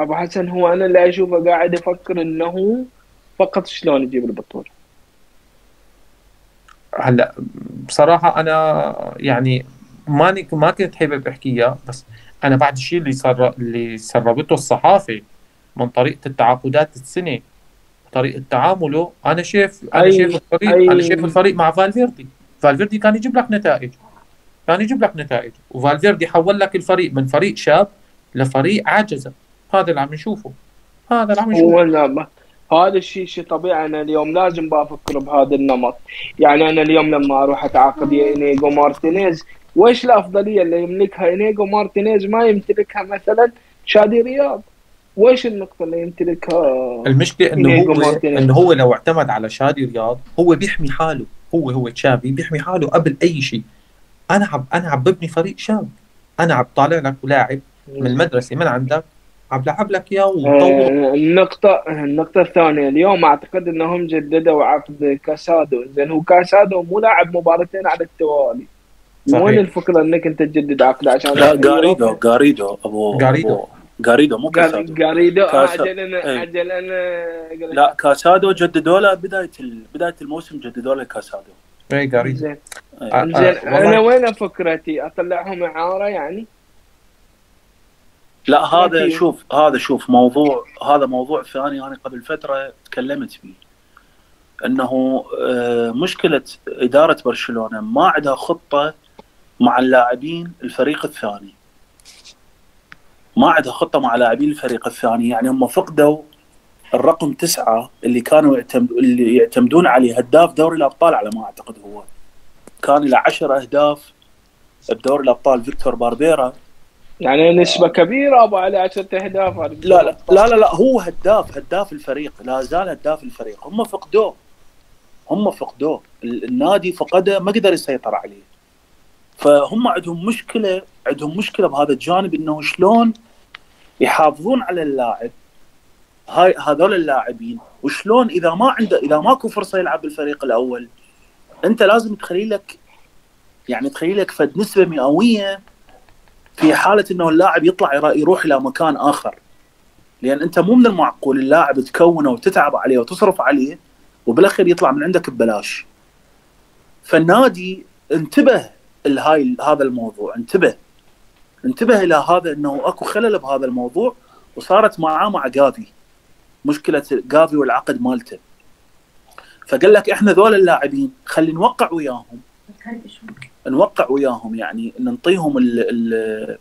أبو حسن هو أنا اللي أشوفه قاعد يفكر إنه فقط شلون يجيب البطولة هلا بصراحة أنا يعني ماني ما كنت حابب أحكيها بس أنا بعد الشيء اللي صار اللي سربته الصحافة من طريقة التعاقدات السنة طريقة تعامله أنا شايف أنا شايف الفريق أي- أنا شايف الفريق مع فالفيردي. فالفيردي كان يجيب لك نتائج. كان يجيب لك نتائج. وفالفيردي حول لك الفريق من فريق شاب لفريق عاجز هذا اللي عم نشوفه. هذا اللي عم نشوفه. هذا الشيء شيء طبيعي. أنا اليوم لازم بفكر بهذا النمط. يعني أنا اليوم لما أروح أتعاقد ويا إنيجو مارتينيز وش الأفضلية اللي يملكها إنيجو مارتينيز ما يمتلكها مثلا شادي رياض؟ وش النقطة اللي يمتلكها المشكلة إنه هو مارتينيز. إنه هو لو اعتمد على شادي رياض هو بيحمي حاله هو هو تشافي بيحمي حاله قبل أي شيء. أنا عم أنا عم ببني فريق شاب. أنا عم طالع لك لاعب من المدرسة من عندك عم لعب لك اياه ومطور آه، النقطة النقطة الثانية اليوم أعتقد إنهم جددوا عقد كاسادو. زين هو كاسادو مو لاعب مباراتين على التوالي. صحيح. وين الفكرة إنك أنت تجدد عقده عشان لا جاريدو جاريدو أبو جاريدو. جاريدو مو كاسادو. جاريدو كاسا- أجل أنا إيه. أجل أنا لا كاسادو جددوا له بداية ال... بداية الموسم جددوا له كاسادو. اي جاريدو زين. إيه. آه، زين والله- أنا وين فكرتي؟ أطلعهم إعارة يعني؟ لا هذا شوف هذا شوف موضوع هذا موضوع ثاني أنا قبل فترة تكلمت فيه. إنه آه، مشكلة إدارة برشلونة ما عندها خطة مع اللاعبين الفريق الثاني. ما عندها خطة مع لاعبين الفريق الثاني يعني هم فقدوا الرقم تسعة اللي كانوا يعتمد اللي يعتمدون عليه هداف دوري الأبطال على ما أعتقد هو. كان له 10 أهداف بدوري الأبطال فيكتور باربيرا. يعني نسبة كبيرة أبو علي 10 أهداف لا لا لا لا, لا هو هداف هداف الفريق لا زال هداف الفريق. هم فقدوه هم فقدوه. ال- النادي فقده ما قدر يسيطر عليه. فهم عندهم مشكلة عندهم مشكلة بهذا الجانب إنه شلون يحافظون على اللاعب هاي هذول اللاعبين وشلون إذا ما عنده إذا ماكو فرصة يلعب بالفريق الأول أنت لازم تخلي لك يعني تخلي لك فد نسبة مئوية في حالة إنه اللاعب يطلع يروح إلى مكان آخر. لأن أنت مو من المعقول اللاعب تكونه وتتعب عليه وتصرف عليه وبالأخير يطلع من عندك ببلاش. فالنادي انتبه لهاي هذا الموضوع. انتبه. انتبه إلى هذا إنه أكو خلل بهذا الموضوع وصارت معاه مع جافي مشكلة جافي والعقد مالته. فقال لك إحنا ذول اللاعبين خلي نوقع وياهم. نوقع وياهم يعني نعطيهم ال ال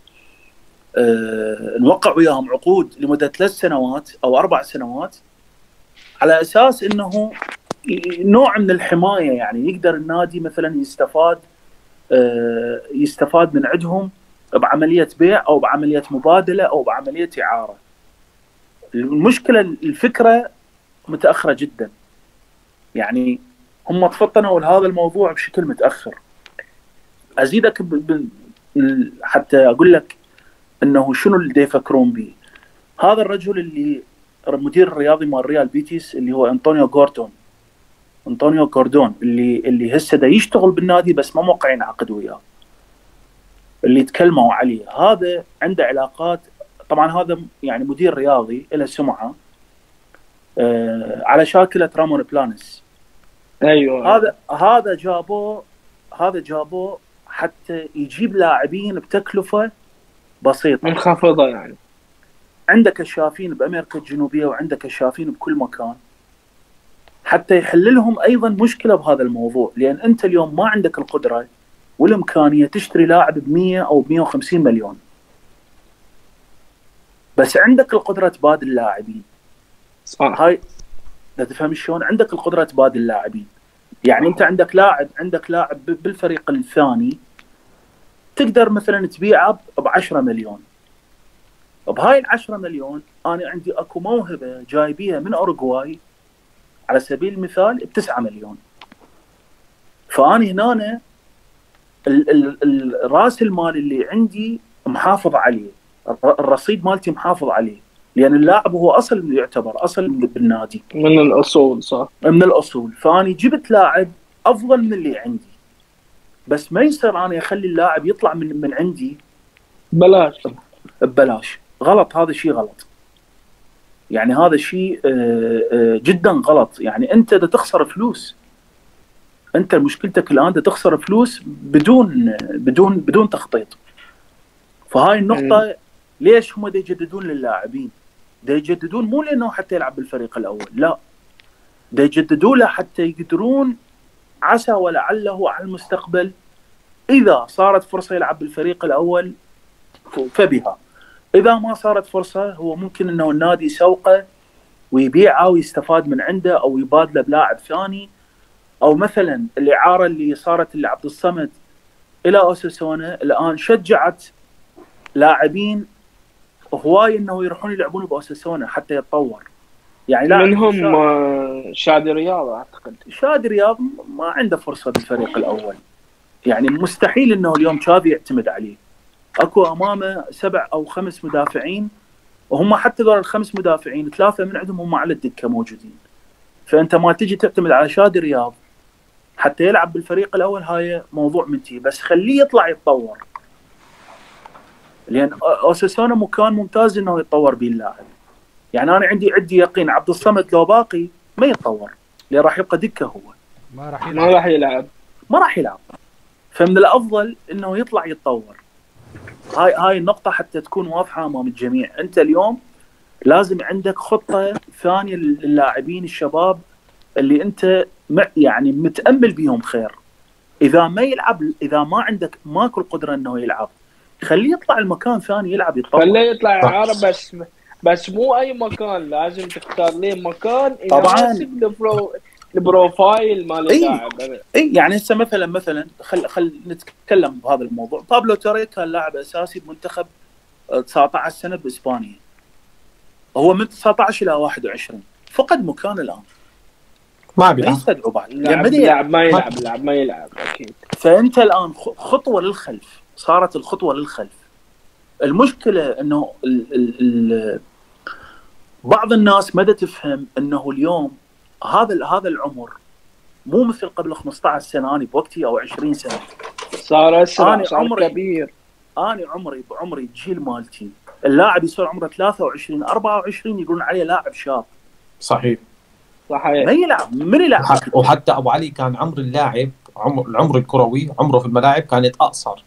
آه، نوقع وياهم عقود لمدة ثلاث سنوات أو أربع سنوات على أساس إنه نوع من الحماية يعني. يقدر النادي مثلا يستفاد يستفاد من عندهم بعملية بيع أو بعملية مبادلة أو بعملية إعارة. المشكلة الفكرة متأخرة جدا. يعني هم تفطنوا لهذا الموضوع بشكل متأخر. أزيدك. حتى أقول لك إنه شنو اللي يفكرون به. هذا الرجل اللي المدير الرياضي مال ريال بيتيس اللي هو أنطونيو جوردون أنطونيو جوردون اللي اللي هسه دا يشتغل بالنادي بس ما موقعين عقد وياه. اللي تكلموا عليه. هذا عنده علاقات طبعا هذا يعني مدير رياضي له سمعة آه على شاكلة رامون بلانس. أيوه. هذا هذا جابوه هذا جابوه حتى يجيب لاعبين بتكلفة بسيطة. منخفضة يعني. عندك كشافين بأمريكا الجنوبية وعندك كشافين بكل مكان. حتى يحل لهم أيضا مشكلة بهذا الموضوع لأن أنت اليوم ما عندك القدرة والإمكانية تشتري لاعب ب 100 أو ب 150 مليون. بس عندك القدرة تبادل لاعبين. صح. هاي لا تفهم شلون؟ عندك القدرة تبادل لاعبين. يعني أنت عندك لاعب عندك لاعب بالفريق الثاني تقدر مثلا تبيعه ب 10 مليون. بهاي ال 10 مليون أنا عندي أكو موهبة جايبيها من أوروغواي على سبيل المثال ب 9 مليون. فاني هنا راس المال اللي عندي محافظ عليه الر- الرصيد مالتي محافظ عليه لأن اللاعب هو أصل يعتبر أصل بالنادي من الأصول صح. من الأصول. فاني جبت لاعب أفضل من اللي عندي. بس ما يصير أنا أخلي اللاعب يطلع من من عندي بلاش ببلاش. غلط هذا شيء غلط. يعني هذا شيء آه، آه، جدا غلط. يعني أنت دا تخسر فلوس أنت مشكلتك الآن دا تخسر فلوس بدون بدون بدون تخطيط. فهاي النقطة ليش هم دا يجددون للاعبين؟ دا يجددون مو لأنه حتى يلعب بالفريق الأول لا. دا يجددوا له حتى يقدرون عسى ولعله على المستقبل. إذا صارت فرصة يلعب بالفريق الأول فبها. إذا ما صارت فرصة هو ممكن إنه النادي يسوقه ويبيعه ويستفاد من عنده أو يبادله بلاعب ثاني. أو مثلا الإعارة اللي صارت لعبد الصمد إلى أوساسونا الآن شجعت لاعبين هواي إنه يروحون يلعبون بأوساسونا حتى يتطور. يعني لاعب منهم آه، شادي رياض أعتقد. شادي رياض ما عنده فرصة بالفريق الأول. يعني مستحيل إنه اليوم شافي يعتمد عليه. اكو امامه سبع أو خمس مدافعين وهم حتى ذول الخمس مدافعين ثلاثة من عندهم هم على الدكة موجودين. فأنت ما تجي تعتمد على شادي رياض حتى يلعب بالفريق الأول هاي موضوع منتهي بس خليه يطلع يتطور. لأن أوساسونا مكان ممتاز إنه يتطور به اللاعب. يعني أنا عندي عندي يقين عبد الصمد لو باقي ما يتطور لأن راح يبقى دكة هو. ما راح ما يلعب. راح يلعب. ما راح يلعب. فمن الأفضل إنه يطلع يتطور. هاي هاي النقطة حتى تكون واضحة أمام الجميع أنت اليوم لازم عندك خطة ثانية للاعبين الشباب اللي أنت يعني متأمل بيهم خير إذا ما يلعب إذا ما عندك ماكو القدرة إنه يلعب خليه يطلع المكان ثاني يلعب يتطور خليه يطلع. اعاره بس بس مو أي مكان لازم تختار ليه مكان طبعاً. ال profile مال إي. اللاعب. اي يعني هسه مثلا مثلا خل خل نتكلم بهذا الموضوع. بابلو توري كان لاعب أساسي بمنتخب آه، 19 سنة بإسبانيا. هو من 19 إلى 21 فقد مكان الآن. ما ما بيلعب يستدعوا بعد. يعني بدي اللاعب ما يلعب اللاعب ما يلعب أكيد. فأنت الآن خ- خطوة للخلف. صارت الخطوة للخلف. المشكلة إنه ال ال ال بعض الناس مدى تفهم إنه اليوم هذا هذا العمر مو مثل قبل 15 سنة أنا بوقتي أو 20 سنة. صار أسرع أنا صار عمري- كبير. أنا عمري بعمري الجيل مالتي. اللاعب يصير عمره 23 24 يقولون عليه لاعب شاب. صحيح. صحيح. ما يلعب من يلعب؟ وح- وحتى أبو علي كان عمر اللاعب عمر العمر الكروي عمره في الملاعب كانت أقصر.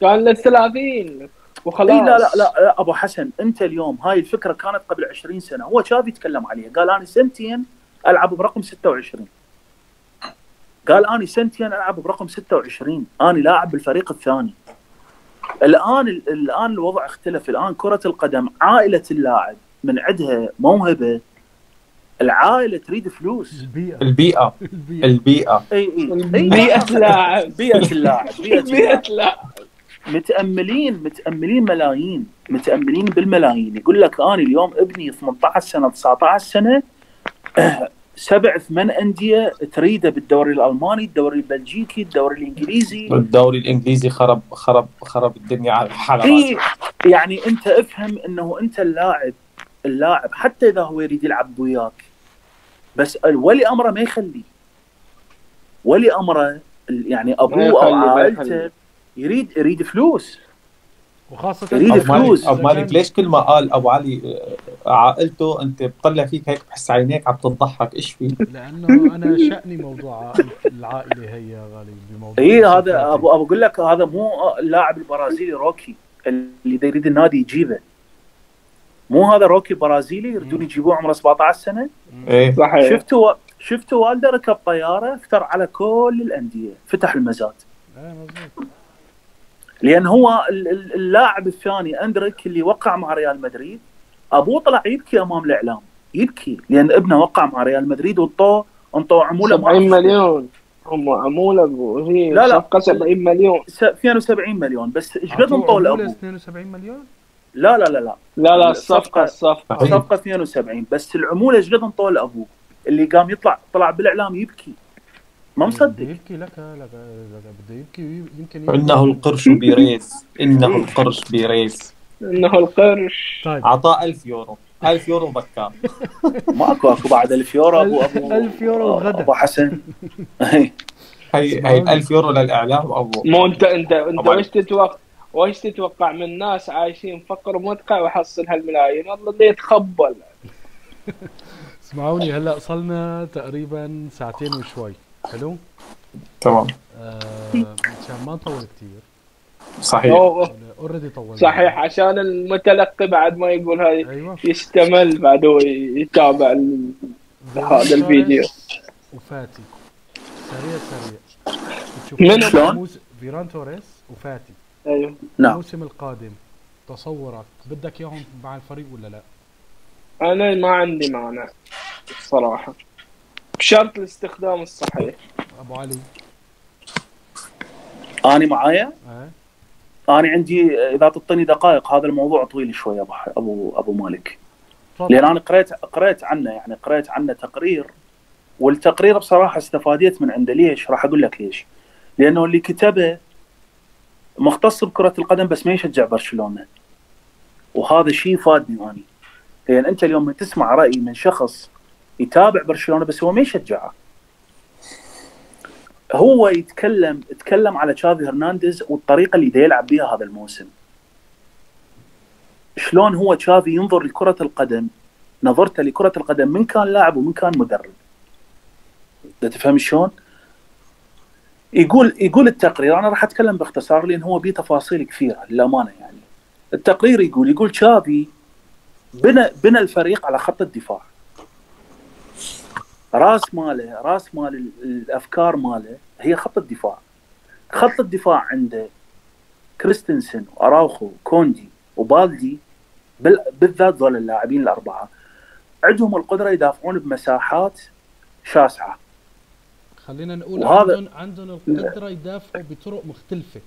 كان للثلاثين وخلاص. اي لا لا لا لا أبو حسن أنت اليوم هاي الفكرة كانت قبل 20 سنة. هو شاف يتكلم عليها قال أنا سنتين ألعب برقم 26 قال أنا سنتين ألعب برقم 26 أنا لاعب بالفريق الثاني. الآن الآن الوضع اختلف. الآن كرة القدم عائلة اللاعب من عندها موهبة العائلة تريد فلوس. البيئة. البيئة. البيئة. البيئة. إي إي. بيئة لاعب بيئة اللاعب. بيئة بيئة اللاعب. لاعب متأملين متأملين ملايين. متأملين بالملايين. يقول لك أنا اليوم ابني 18 سنة 19 سنة سبع ثمان أندية تريده بالدوري الألماني، الدوري البلجيكي، الدوري الإنجليزي. الدوري الإنجليزي خرب خرب خرب الدنيا على راسه. يعني أنت افهم إنه أنت اللاعب اللاعب حتى إذا هو يريد يلعب وياك بس ولي أمره ما يخليه. ولي أمره يعني أبوه أو عائلته. يريد يريد فلوس. وخاصة مالك فلوس. ابو مالك ليش كل ما قال أبو علي آه، عائلته أنت بتطلع فيك هيك بحس عينيك عم تضحك إيش في؟ لأنه أنا شأني موضوع العائلة هي يا غالي بموضوع اي هذا. ابو أبو أقول لك هذا مو اللاعب البرازيلي روكي اللي دا يريد النادي يجيبه. مو هذا روكي برازيلي يريدون يجيبوه عمره 17 سنة؟ إيه. صحيح. شفتوا شفتوا والده ركب طيارة افتر على كل الأندية فتح المزاد. إيه مظبوط. لأن هو ال- ال- اللاعب الثاني أندريك اللي وقع مع ريال مدريد. أبوه طلع يبكي أمام الإعلام يبكي لأن ابنه وقع مع ريال مدريد وانطوه انطوه عموله ما 70 مليون. هم عمولة هي لا، لا. صفقة 70 مليون. س- 72 مليون بس إيش قد انطوه لابوه 72 مليون؟ لا لا لا لا. لا لا الصفقة- الصفقة الصفقة صحيح. صفقه 72 بس العمولة إيش قد انطوه لابوه اللي قام يطلع طلع بالإعلام يبكي. ما بده مصدق. يبكي لك لك لك بده يبكي يمكن يبكي. إنه القرش بيريز إنه القرش بيريز إنه القرش. طيب. اعطاه 1000 يورو. 1000 يورو بكاه ماكو أكو بعد 1000 يورو. ابو ابو 1000 يورو وغدا. أبو حسن. هي هي ال 1000 يورو للإعلام ابو مو انت انت أنت. وش تتوقع وش تتوقع من ناس عايشين فقر ومدقع ويحصل هالملايين؟ والله اللي يتخبل اسمعوني هلأ صلنا تقريبا ساعتين وشوي. حلو تمام. آه مشان ما نطول كثير صحيح. already طولنا. صحيح عشان المتلقي بعد ما يقول هاي أيوه. يستمتع بعد هو يتابع هذا الفيديو. وفاتي. سريع سريع. منو؟ شلون؟ فيران توريس وفاتي. أيوه. نعم. الموسم القادم تصورك بدك إياهم مع الفريق ولا لا؟ أنا ما عندي مانع الصراحه بشرط الاستخدام الصحيح أبو علي أنا معايا آه أنا عندي إذا تعطيني دقائق هذا الموضوع طويل شوي أبو ح- أبو أبو مالك تفضل. لأن أنا قريت قريت عنه يعني قريت عنه تقرير والتقرير بصراحة استفاديت من عنده ليش؟ راح أقول لك ليش. لأنه اللي كتبه مختص بكرة القدم بس ما يشجع برشلونة. وهذا شيء فادني اني لأن أنت اليوم من تسمع رأي من شخص يتابع برشلونة بس هو ما يشجعه. هو يتكلم يتكلم على تشافي هرنانديز والطريقة اللي يلعب بها هذا الموسم. شلون هو تشافي ينظر لكرة القدم نظرته لكرة القدم من كان لاعب ومن كان مدرب. تفهم شلون؟ يقول يقول التقرير أنا راح أتكلم باختصار لأن هو بيه تفاصيل كثيرة للأمانة يعني. التقرير يقول يقول تشافي بنى بنى الفريق على خط الدفاع. راس ماله راس مال ال- الأفكار ماله هي خط الدفاع. خط الدفاع عنده كريستنسن وأراوخو كوندي وبالدي بال- بالذات ذول اللاعبين الأربعة. عندهم القدرة يدافعون بمساحات شاسعة. خلينا نقول وهذا- عندهم عندهم القدرة يدافعوا بطرق مختلفة.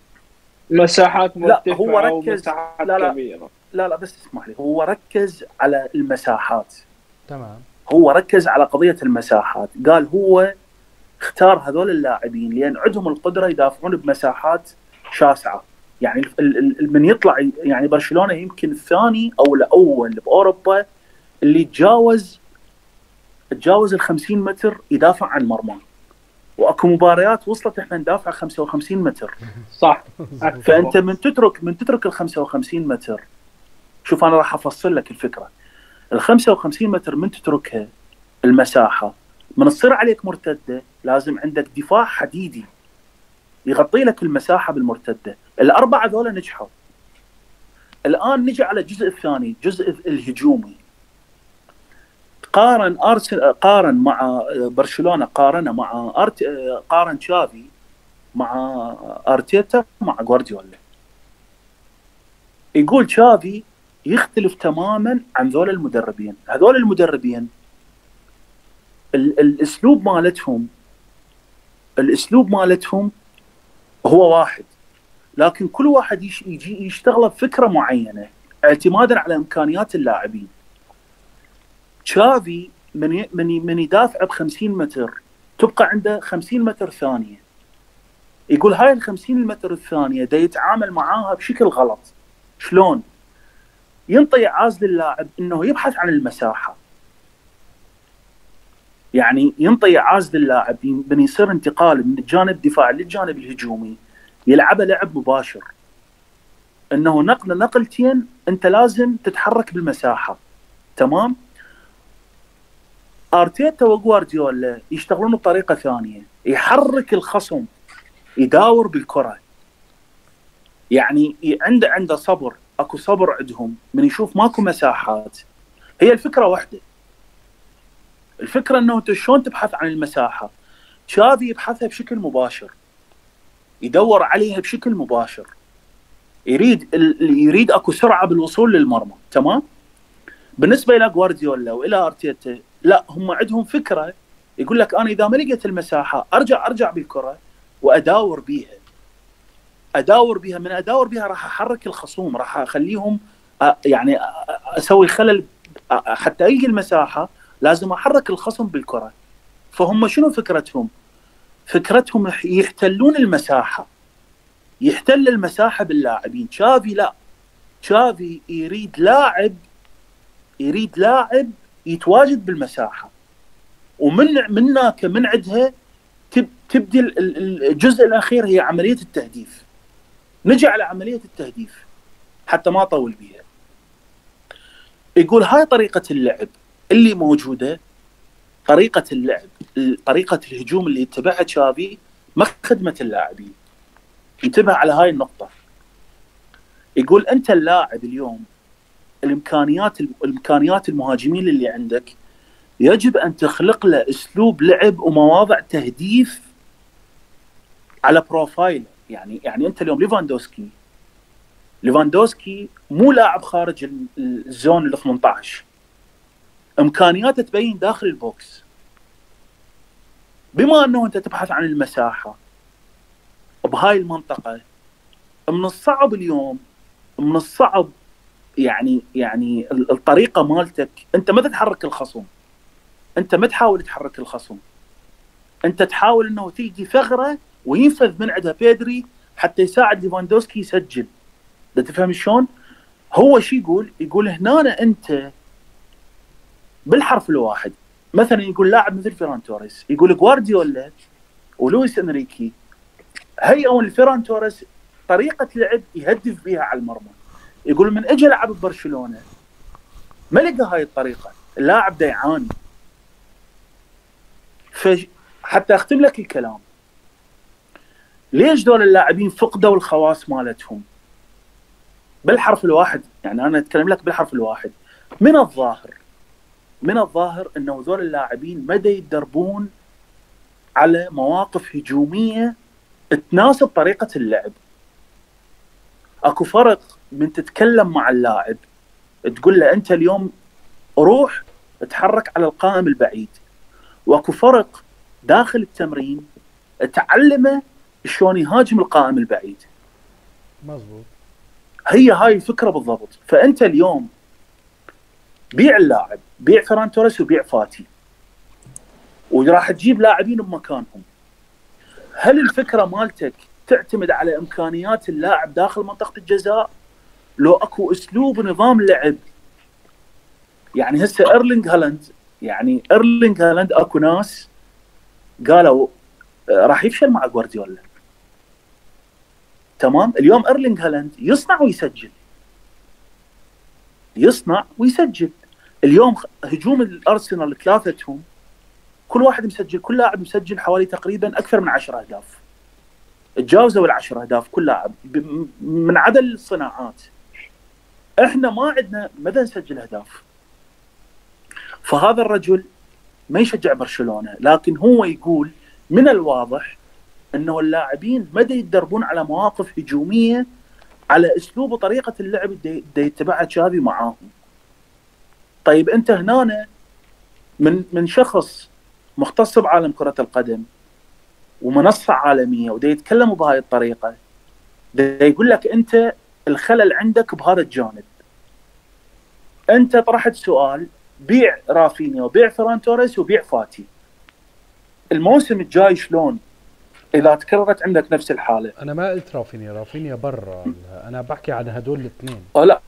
مساحات لا، مرتفعه هو ركز- لا، لا. كبيرة. لا لا بس اسمح لي. هو ركز على المساحات. تمام. هو ركز على قضية المساحات. قال هو اختار هذول اللاعبين لأن عندهم القدرة يدافعون بمساحات شاسعة. يعني ال- ال- ال- من يطلع يعني برشلونة يمكن الثاني أو الأول بأوروبا اللي تجاوز تجاوز ال 50 متر يدافع عن مرمى. وأكو مباريات وصلت إحنا ندافع 55 متر. صح. فأنت من تترك من تترك ال 55 متر. شوف أنا راح أفصل لك الفكرة. ال 55 متر من تتركها. المساحة. من تصير عليك مرتدة لازم عندك دفاع حديدي. يغطي لك المساحة بالمرتدة. الأربعة ذولا نجحوا. الآن نجي على الجزء الثاني الجزء الهجومي. قارن ارسنال قارن مع برشلونة قارنه مع أرت... قارن تشافي مع أرتيتا مع جوارديولا يقول تشافي يختلف تماما عن ذول المدربين. هذول المدربين ال- الأسلوب مالتهم الأسلوب مالتهم هو واحد. لكن كل واحد يجي يشتغل بفكرة معينة اعتمادا على إمكانيات اللاعبين. تشافي من من من يدافع ب 50 متر تبقى عنده 50 متر ثانية. يقول هاي ال 50 متر الثانية دا يتعامل معاها بشكل غلط. شلون؟ ينطي عاز للاعب إنه يبحث عن المساحة. يعني ينطي عاز للاعب من يصير انتقال من الجانب الدفاعي للجانب الهجومي يلعبه لعب مباشر. إنه نقله نقلتين أنت لازم تتحرك بالمساحة. تمام؟ أرتيتا وجوارديولا يشتغلون بطريقة ثانية. يحرك الخصم يداور بالكرة. يعني عنده عنده صبر. اكو صبر عندهم من يشوف ماكو مساحات. هي الفكرة واحدة الفكرة إنه أنت شلون تبحث عن المساحة؟ تشافي يبحثها بشكل مباشر. يدور عليها بشكل مباشر. يريد يريد اكو سرعة بالوصول للمرمى. تمام؟ بالنسبة إلى جوارديولا وإلى أرتيتا لا هم عندهم فكرة. يقول لك أنا إذا ما لقيت المساحة أرجع أرجع بالكرة وأداور بيها. أداور بها من أداور بها راح أحرك الخصوم راح أخليهم يعني أسوي خلل حتى القي المساحة لازم أحرك الخصم بالكرة. فهم شنو فكرتهم؟ فكرتهم يح- يحتلون المساحة. يحتل المساحة باللاعبين. تشافي لا. تشافي يريد لاعب يريد لاعب يتواجد بالمساحة. ومن من هناك من عندها تب تبدي ال- ال- الجزء الأخير هي عملية التهديف. نجي على عملية التهديف حتى ما اطول بيها. يقول هاي طريقة اللعب اللي موجودة طريقة اللعب طريقة الهجوم اللي يتبعها تشافي ما خدمت اللاعبين. انتبه على هاي النقطة. يقول أنت اللاعب اليوم الإمكانيات الإمكانيات المهاجمين اللي عندك يجب أن تخلق له أسلوب لعب ومواضع تهديف على profile يعني يعني أنت اليوم ليفاندوسكي ليفاندوسكي مو لاعب خارج ال- ال zone ال 18 إمكانياته تبين داخل ال box. بما أنه أنت تبحث عن المساحة بهاي المنطقة من الصعب اليوم من الصعب يعني يعني ال- الطريقة مالتك أنت ما تتحرك الخصم. أنت ما تحاول تحرك الخصم. أنت تحاول إنه تيجي ثغرة وينفذ من عندها بيدري حتى يساعد ليفاندوسكي يسجل. ده تفهم شلون؟ هو شو يقول؟ يقول هنا أنت بالحرف الواحد. مثلا يقول لاعب مثل فيران توريس. يقول جوارديولا ولويس إنريكي. هيئوا لفيران توريس طريقة لعب يهدف بها على المرمى. يقول من اجى لعب ببرشلونه ما لقى هاي الطريقة؟ اللاعب دا يعاني حتى أختم لك الكلام. ليش دول اللاعبين فقدوا الخواص مالتهم؟ بالحرف الواحد يعني أنا أتكلم لك بالحرف الواحد. من الظاهر من الظاهر إنه ذول اللاعبين ما يتدربون على مواقف هجومية تناسب طريقة اللعب. أكو فرق من تتكلم مع اللاعب تقول له أنت اليوم روح اتحرك على القائم البعيد. وأكو فرق داخل التمرين تعلمه شلون يهاجم القائم البعيد. مزبوط هي هاي الفكرة بالضبط. فأنت اليوم بيع اللاعب بيع فران توريس وبيع فاتي. وراح تجيب لاعبين بمكانهم. هل الفكرة مالتك تعتمد على إمكانيات اللاعب داخل منطقة الجزاء؟ لو أكو أسلوب نظام لعب. يعني هسه ايرلينج هالاند يعني ايرلينج هالاند أكو ناس قالوا آه، راح يفشل مع جوارديولا. تمام؟ اليوم إيرلينج هالاند يصنع ويسجل. يصنع ويسجل. اليوم هجوم الأرسنال ثلاثتهم كل واحد مسجل كل لاعب مسجل حوالي تقريبا أكثر من 10 أهداف. تجاوزوا العشر أهداف كل لاعب. من عدد الصناعات. إحنا ما عندنا مدى نسجل أهداف. فهذا الرجل ما يشجع برشلونة لكن هو يقول من الواضح انه اللاعبين مدى يتدربون على مواقف هجومية على اسلوب وطريقة اللعب اللي يتبعها تشافي معاهم. طيب انت هنا من من شخص مختص بعالم كرة القدم ومنصة عالمية ودا يتكلموا بهاي الطريقة دا يقول لك انت الخلل عندك بهذا الجانب. انت طرحت سؤال بيع رافينيا وبيع فران توريس وبيع فاتي. الموسم الجاي شلون؟ إذا تكررت عندك نفس الحالة. أنا ما قلت رافينيا رافينيا برا. أنا بحكي عن هدول الاثنين. آه لا.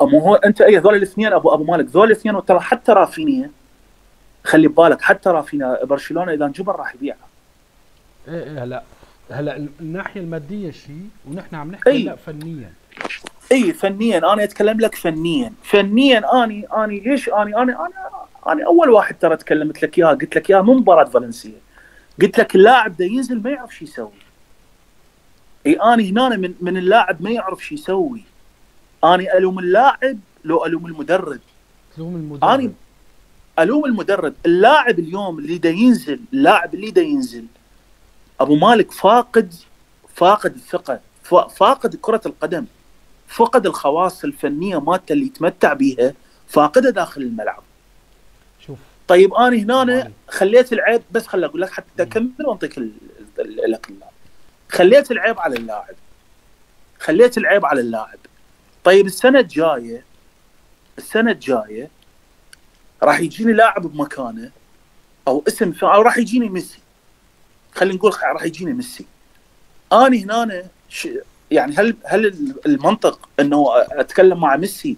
مو هو أنت اي هذول الاثنين ابو أبو مالك هذول الاثنين وترى حتى رافينيا خلي ببالك حتى رافينيا برشلونة إذا انجبر راح يبيعها. إيه إيه هلا هلا الناحية المادية شيء ونحن عم نحكي أي. لا فنيا. اي فنيا. أنا أتكلم لك فنيا. فنيا اني أني ليش اني أنا أنا أنا أول واحد ترى تكلمت لك إياها قلت لك إياها من مباراة فالنسيا. قلت لك اللاعب ده ينزل ما يعرف شو يسوي. إي اني هنا من من اللاعب ما يعرف شو يسوي. اني ألوم اللاعب لو ألوم المدرب. تلوم المدرب. اني ألوم المدرب. اللاعب اليوم اللي دا ينزل اللاعب اللي دا ينزل أبو مالك فاقد فاقد الثقة. فا- فاقد كرة القدم. فقد الخواص الفنية مالته اللي يتمتع بيها. فاقدها داخل الملعب. طيب أنا هنا. خليت العيب بس خل أقول لك حتى اكمل وانطيك لك اللاعب خليت العيب على اللاعب خليت العيب على اللاعب طيب السنة الجاية السنة الجاية راح يجيني لاعب بمكانه أو اسم أو راح يجيني ميسي خلينا نقول راح يجيني ميسي اني هنا. يعني هل هل المنطق إنه أتكلم مع ميسي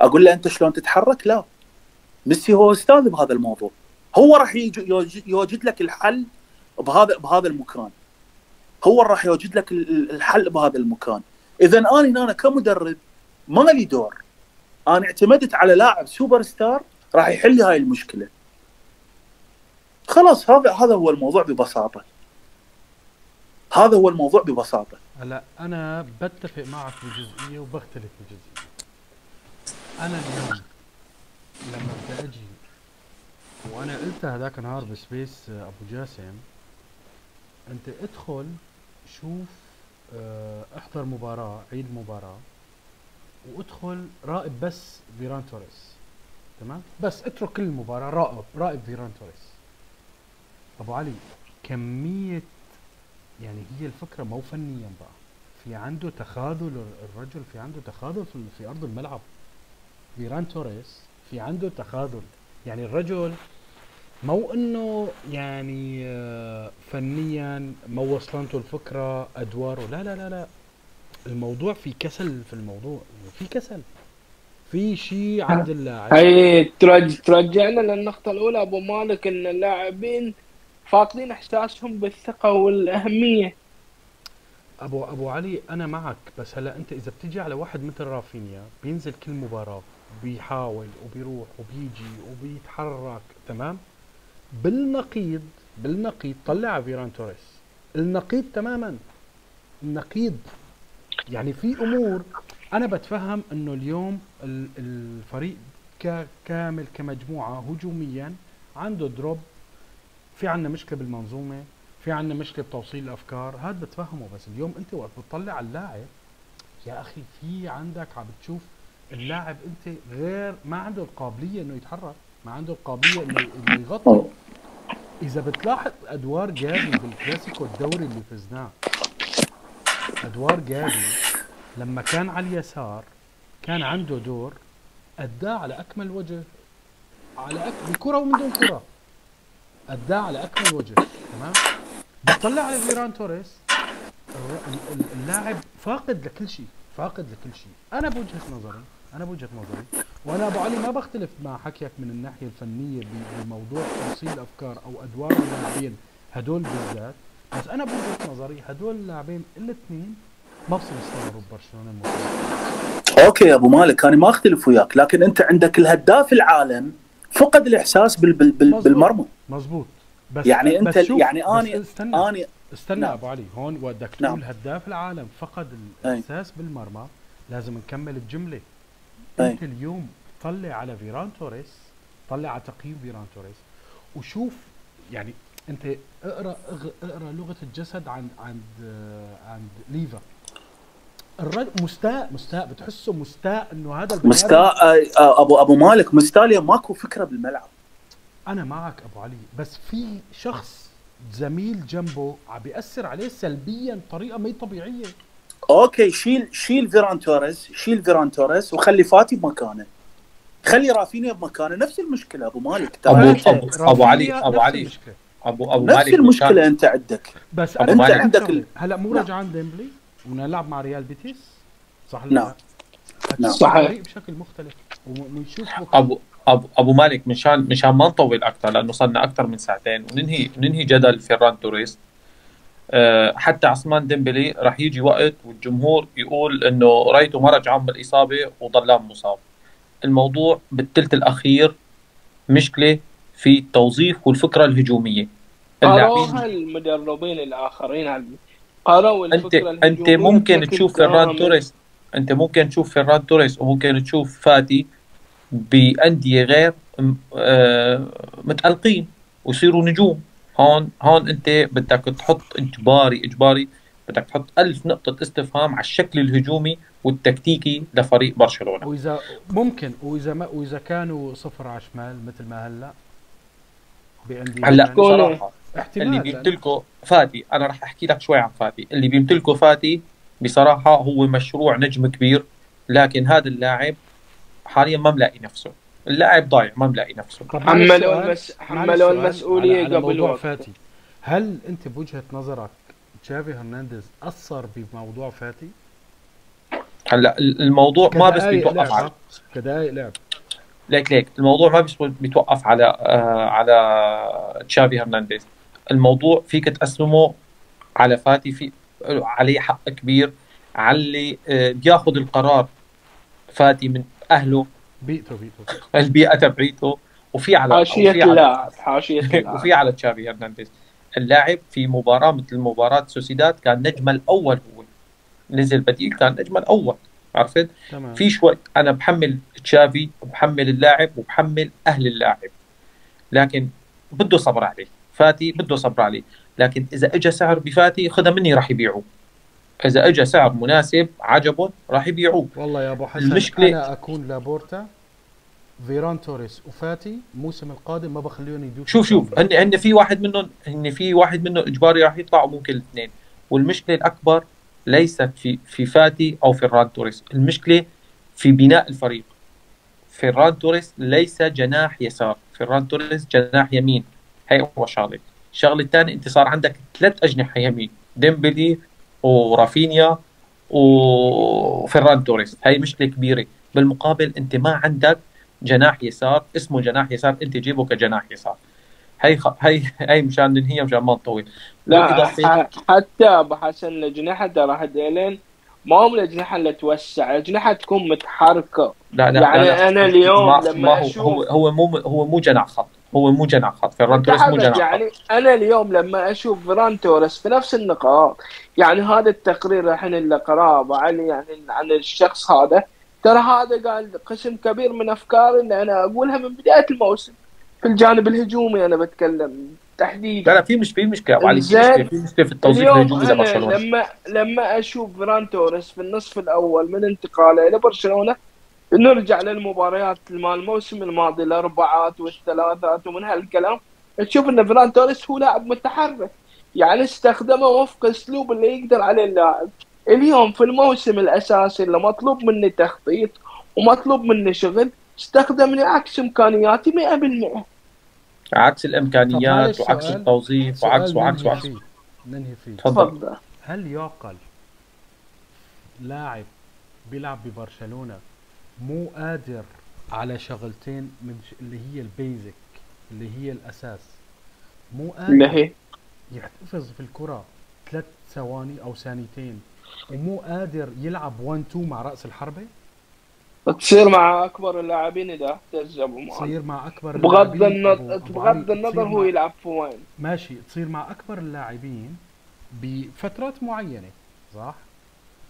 أقول له أنت شلون تتحرك؟ لا ميسي هو أستاذ بهذا الموضوع. هو راح يوجد لك الحل بهذا بهذا المكان. هو راح يوجد لك ال- ال- الحل بهذا المكان. إذا أنا أنا كمدرب ما لي دور. أنا اعتمدت على لاعب سوبر ستار راح يحل لي هاي المشكلة. خلاص هذا هذا هو الموضوع ببساطة. هذا هو الموضوع ببساطة. هلا أنا بتفق معك بجزئية وبختلف بجزئية. أنا اليوم لما بدي أجي. وأنا قلت هذاك النهار بسبيس آه، أبو جاسم أنت ادخل شوف آه، احضر مباراة عيد مباراة وادخل راقب بس فيران توريس. تمام؟ بس اترك كل المباراة راقب راقب فيران توريس. أبو علي كمية يعني هي الفكرة مو فنيا بقى. في عنده تخاذل الرجل في عنده تخاذل في, في أرض الملعب. فيران توريس في عنده تخاذل. يعني الرجل مو إنه يعني آه، فنيا مو وصلته الفكرة أدواره. لا لا لا لا. الموضوع في كسل في الموضوع في كسل. في شيء عند اللاعب هي ترج ترجعنا للنقطة الأولى. أبو مالك إن اللاعبين فاقدين إحساسهم بالثقة والأهمية. أبو أبو علي أنا معك. بس هلا أنت إذا بتجي على واحد مثل رافينيا بينزل كل مباراة. بيحاول وبيروح وبيجي وبيتحرك تمام؟ بالنقيض بالنقيض طلع فيران توريس. النقيض تماما. النقيض. يعني في أمور أنا بتفهم إنه اليوم ال- الفريق كامل كمجموعة هجوميا عنده دروب في عندنا مشكلة بالمنظومة في عندنا مشكلة بتوصيل الأفكار. هذا بتفهمه بس اليوم أنت وقت بتطلع على اللاعب يا أخي في عندك عم بتشوف اللاعب انت غير ما عنده القابلية انه يتحرك ما عنده القابلية انه إنه يغطي. إذا بتلاحظ أدوار جافي بالكلاسيكو الدوري اللي فزناه. أدوار جافي. لما كان على اليسار كان عنده دور اداه على أكمل وجه. على أك... بكرة ومن دون كرة. اداه على أكمل وجه تمام؟ بتطلع على فيران توريس. اللاعب فاقد لكل شيء فاقد لكل شيء. أنا بوجهة نظري أنا بوجهة نظري وأنا أبو علي ما بختلف مع حكيك من الناحية الفنية بموضوع توصيل الافكار أو أدوار اللاعبين هدول بالذات بس أنا بوجهة نظري هدول اللاعبين الاثنين ما بصير يستمروا ببرشلونة الموسم أوكي يا أبو مالك أنا ما أختلف وياك لكن أنت عندك الهداف العالم فقد الإحساس بال بال بال مظبوط. بالمرمى مزبوط بس يعني أنت بس شوف يعني اني استنى اني استنى نعم. أبو علي هون بدك نعم. تقول هداف العالم فقد أي. الإحساس بالمرمى لازم نكمل الجملة أي. انت اليوم طلع على فيران توريس طلع على تقييم فيران توريس وشوف يعني انت اقرأ اقرأ لغة الجسد عند عند آه، عند ليفا. الرجل مستاء مستاء بتحسه مستاء انه هذا مستاء آه، أبو أبو مالك مستاليا ماكو فكرة بالملعب. أنا معك أبو علي بس في شخص زميل جنبه عم بيأثر عليه سلبيا بطريقة ما هي طبيعية. أوكي شيل شيل فيران توريس شيل فيران توريس وخلي فاتي بمكانه خلي رافينيا بمكانه نفس المشكلة أبو مالك ترى أنت أبو- علي- نفس علي. المشكلة. ابو أبو نفس مالك المشكلة مشان- أنت عندك بس أبو أنا مالك. عندك ال- هلا مو نعم. رجعان ديمبلي ونلعب مع ريال بيتيس صح نعم. نعم. صحيح. بشكل مختلف ونشوف. ابو ابو أبو مالك مشان مشان ما نطول أكثر لأنه صرنا أكثر من ساعتين وننهي ننهي جدل فيران توريس حتى عثمان ديمبلي راح يجي وقت والجمهور يقول إنه رأيته ما رجعان من الاصابه وضلان مصاب. الموضوع بالثلث الأخير مشكلة في التوظيف والفكرة الهجومية. قروها المدربين الآخرين عن- قروا انت أنت ممكن تشوف كامل. توريس أنت ممكن تشوف فيران توريس وممكن تشوف فاتي بأندية غير آه، متألقين ويصيروا نجوم. هون هون انت بدك تحط اجباري اجباري بدك تحط ألف نقطة استفهام على الشكل الهجومي والتكتيكي لفريق برشلونة. وإذا ممكن وإذا ما وإذا كانوا صفر على شمال مثل ما هلأ بأندية هلأ يعني بصراحة اللي بيمتلكه فاتي أنا راح أحكي لك شوي عن فاتي. اللي بيمتلكه فاتي بصراحة هو مشروع نجم كبير لكن هذا اللاعب حاليا ما ملاقي نفسه. اللاعب ضايع ما ملاقي نفسه. حملوا المس- حملوا سؤال المسؤولية على- قبل موضوع وقت. فاتي. هل انت بوجهة نظرك تشافي هرنانديز أثر بموضوع فاتي؟ هلا ال- الموضوع ما بس بيتوقف على ها؟ كدقايق لعب. ليك ليك الموضوع ما بس بيتوقف على آه على تشافي هرنانديز. الموضوع فيك تقسمه على فاتي في عليه حق كبير على اللي آه بياخذ القرار فاتي من أهله. بيئته بيئته البيئة تبعيته وفي على حاشية اللاعب حاشية اللاعب وفي على تشافي هرنانديز. اللاعب في مباراة مثل مباراة سوسيداد كان نجم الأول هو نزل بديل كان نجم الأول. عرفت؟ تمام. في شوي أنا بحمل تشافي وبحمل اللاعب وبحمل أهل اللاعب. لكن بده صبر عليه. فاتي بده صبر عليه. لكن إذا اجى سعر بفاتي خذها مني راح يبيعوه إذا اجى سعر مناسب عجبهم راح يبيعوه. والله يا أبو حسن المشكلة- أنا أكون لابورتا فيران توريس وفاتي الموسم القادم ما بخليهم يدوسوا شوف شوف. هن هن في واحد منهم هن في واحد منهم إجباري راح يطلع وممكن الاثنين. والمشكلة الأكبر ليست في في فاتي أو فيران توريس. المشكلة في بناء الفريق. فيران توريس ليس جناح يسار. فيران توريس جناح يمين. هي هو شغلة. الشغلة الثانية أنت صار عندك ثلاث أجنحة يمين. ديمبلي ورافينيا وفيران توريس. هاي مشكلة كبيرة. بالمقابل أنت ما عندك جناح يسار اسمه جناح يسار أنت جيبه كجناح يسار. هي خ... هي هي مشان ننهيها مشان ما نطول. لا حتى أبو حسن الاجنحه ترى هذيلين ما هم الأجنحة اللي توسع. الأجنحة تكون متحركة. لا لا يعني لا لا. أنا اليوم ما لما ما هو أشوف- هو هو مو هو مو جناح خط. هو مو جناح خط فيران توريس مو جناح يعني أنا اليوم لما أشوف فران توريس في نفس النقاط يعني هذا التقرير الحين اللي قرأه علي يعني عن الشخص هذا ترى هذا قال قسم كبير من أفكاري اللي أنا أقولها من بداية الموسم. في الجانب الهجومي أنا بتكلم لا تحديدا. لا في مش في مشكلة في. مشكلة في مشكلة في التوظيف الهجومي أنا لبرشلونه لما لما أشوف فران توريس في النصف الأول من انتقاله إلى برشلونة نرجع للمباريات مال الموسم الماضي الأربعات والثلاثات ومن هالكلام. تشوف إن فران توريس هو لاعب متحرك يعني استخدمه وفق أسلوب اللي يقدر عليه اللاعب. اليوم في الموسم الأساسي اللي مطلوب مني تخطيط ومطلوب مني شغل استخدمني عكس إمكانياتي 100% عكس الإمكانيات وعكس التوظيف وعكس وعكس ننهي وعكس فيه. ننهي فيه. تفضل. هل يعقل لاعب بيلعب ببرشلونة مو قادر على شغلتين من ش... اللي هي البيزك اللي هي الأساس. مو اللي قادر هي يحتفظ في الكرة ثلاث ثواني أو ثانيتين ومو قادر يلعب 1 2 مع رأس الحربة؟ تصير مع أكبر اللاعبين إذا احتج أبو تصير مع أكبر بغض اللاعبين النظر بغض النظر هو يلعب في وين ماشي تصير مع أكبر اللاعبين بفترات معينة صح؟